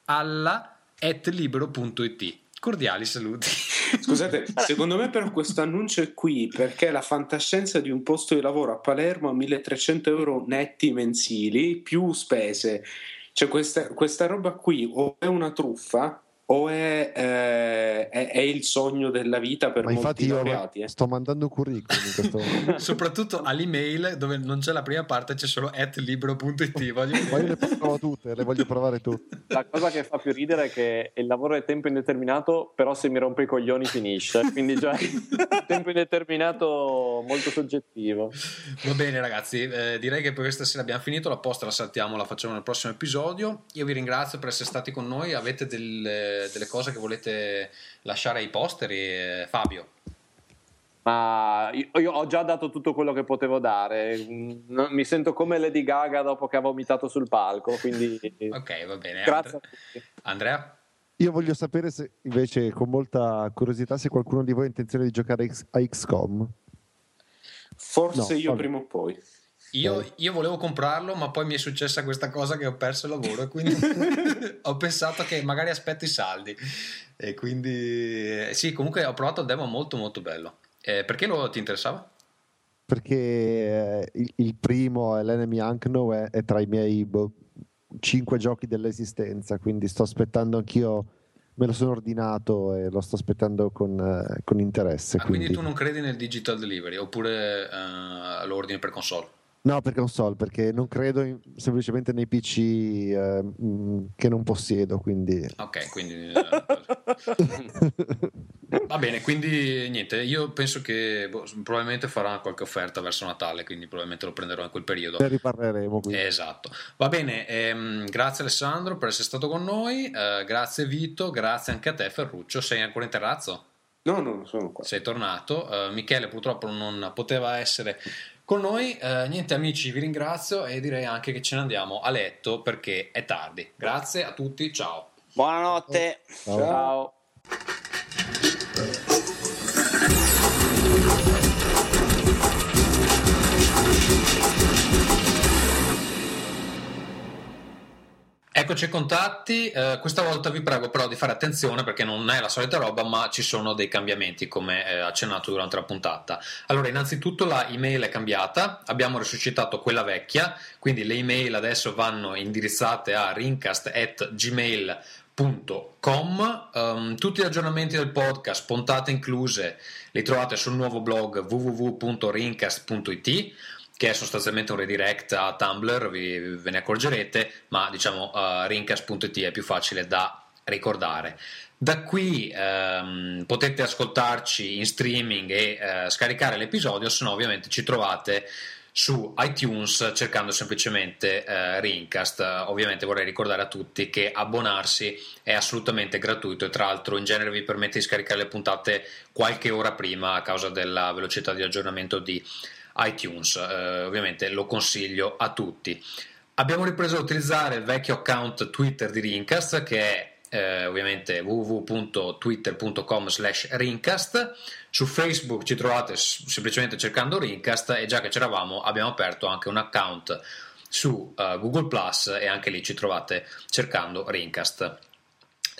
alla etlibero.it. Cordiali saluti. [LAUGHS] Scusate, secondo me però questo annuncio è qui perché la fantascienza di un posto di lavoro a Palermo a 1300 euro netti mensili più spese. Cioè questa, questa roba qui o è una truffa o è, eh, è- è il sogno della vita per Ma molti io laureati. eh. sto mandando curriculum in questo. [LAUGHS] Soprattutto all'email dove non c'è la prima parte, c'è solo etlibero.it. Voglio... Ma io le provo tutte, le voglio provare tutte. La cosa che fa più ridere è che il lavoro è tempo indeterminato, però se mi rompe i coglioni finisce. Quindi già [LAUGHS] tempo indeterminato molto soggettivo. Va bene ragazzi, eh, direi che per questa sera abbiamo finito, la posta la saltiamo, la facciamo nel prossimo episodio. Io vi ringrazio per essere stati con noi, avete delle, delle cose che volete lasciare ai posteri? eh, Fabio? Ma io, io ho già dato tutto quello che potevo dare. Mi sento come Lady Gaga dopo che ha vomitato sul palco. Quindi Ok, va bene. grazie. Andrea? Io voglio sapere se invece con molta curiosità se qualcuno di voi ha intenzione di giocare a X- a XCOM. Forse No, io vabbè. prima o poi. Io, io volevo comprarlo, ma poi mi è successa questa cosa che ho perso il lavoro e quindi [LAUGHS] ho pensato che magari aspetto i saldi. E quindi eh, sì, comunque ho provato il demo molto molto bello. Eh, perché lo ti interessava? Perché eh, il, il primo è l'Enemy Unknown è, è tra i miei boh, cinque giochi dell'esistenza, quindi sto aspettando anch'io, me lo sono ordinato e lo sto aspettando con, eh, con interesse. Ah, quindi quindi- tu non credi nel digital delivery oppure eh, lo ordini per console? No, per console, perché non credo in- semplicemente nei PC eh, mh, che non possiedo, quindi... Ok, quindi eh, [LAUGHS] va bene, quindi niente, io penso che boh, probabilmente farà qualche offerta verso Natale, quindi probabilmente lo prenderò in quel periodo. Ne riparleremo. Quindi. Esatto. Va bene, ehm, grazie Alessandro per essere stato con noi, eh, grazie Vito, grazie anche a te Ferruccio, sei ancora in terrazzo? No, no, sono qua. Sei tornato, Eh, Michele purtroppo non poteva essere con noi, Eh, niente amici vi ringrazio e direi anche che ce ne andiamo a letto perché è tardi. Grazie a tutti, ciao. Buonanotte. Ciao. Ciao. Eccoci ai contatti, eh, questa volta vi prego però di fare attenzione perché non è la solita roba ma ci sono dei cambiamenti come eh, accennato durante la puntata. Allora innanzitutto la email è cambiata, abbiamo risuscitato quella vecchia, quindi le email adesso vanno indirizzate a rincast.gmail.com Um, tutti gli aggiornamenti del podcast, puntate incluse, li trovate sul nuovo blog www.rincast.it che è sostanzialmente un redirect a Tumblr, vi, ve ne accorgerete, ma diciamo uh, rincast.it è più facile da ricordare. Da qui ehm, potete ascoltarci in streaming e eh, scaricare l'episodio, se no ovviamente ci trovate su iTunes cercando semplicemente eh, Rincast. Ovviamente vorrei ricordare a tutti che abbonarsi è assolutamente gratuito e tra l'altro in genere vi permette di scaricare le puntate qualche ora prima a causa della velocità di aggiornamento di iTunes. Eh, ovviamente lo consiglio a tutti. Abbiamo ripreso a utilizzare il vecchio account Twitter di Rincast che è eh, ovviamente www.twitter.com slash rincast su Facebook ci trovate semplicemente cercando Rincast e già che c'eravamo abbiamo aperto anche un account su eh, Google Plus e anche lì ci trovate cercando Rincast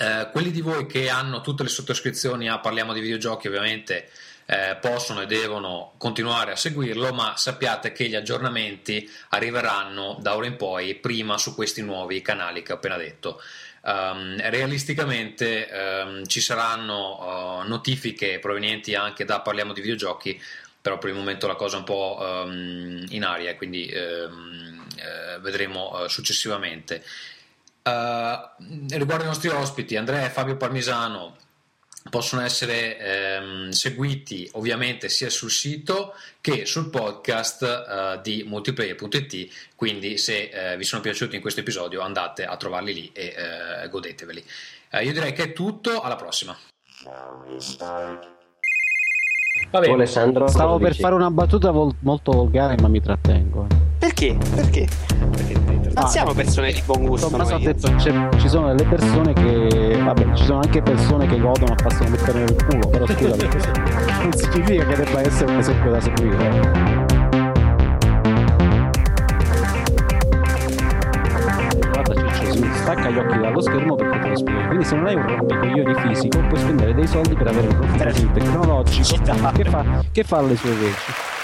Eh, quelli di voi che hanno tutte le sottoscrizioni a Parliamo di videogiochi ovviamente eh, possono e devono continuare a seguirlo, ma sappiate che gli aggiornamenti arriveranno da ora in poi prima su questi nuovi canali che ho appena detto. Um, realisticamente um, ci saranno uh, notifiche provenienti anche da Parliamo di videogiochi, però per il momento la cosa è un po' um, in aria, quindi uh, vedremo uh, successivamente. riguardo ai nostri ospiti, Andrea e Fabio Parmisano possono essere ehm, seguiti ovviamente sia sul sito che sul podcast eh, di multiplayer.it quindi se eh, vi sono piaciuti in questo episodio andate a trovarli lì e eh, godeteveli eh, io direi che è tutto alla prossima Va bene. Alessandro, stavo per dici? fare una battuta vol- molto volgare ma mi trattengo perché? perché? perché non ah, siamo persone di buon gusto. Tommaso ha detto che ci sono delle persone che. Vabbè, ci sono anche persone che godono a farsi mettere nel culo. Però scusa, [LAUGHS] non significa che debba essere un esempio da seguire. stacca gli occhi dallo schermo perché te lo spiego. Quindi se non hai un rompicoglioni fisico puoi spendere dei soldi per avere un profilo tecnologico che fa, che fa le sue veci.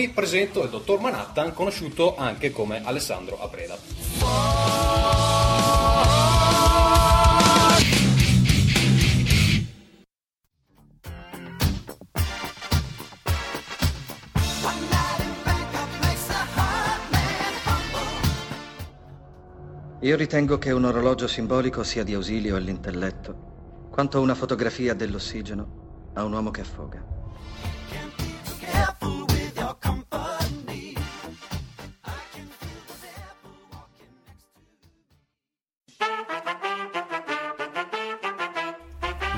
Voi presento il dottor Manhattan, conosciuto anche come Alessandro Apreda. Io ritengo che un orologio simbolico sia di ausilio all'intelletto, quanto una fotografia dell'ossigeno a un uomo che affoga.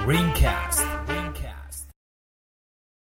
Ringcast.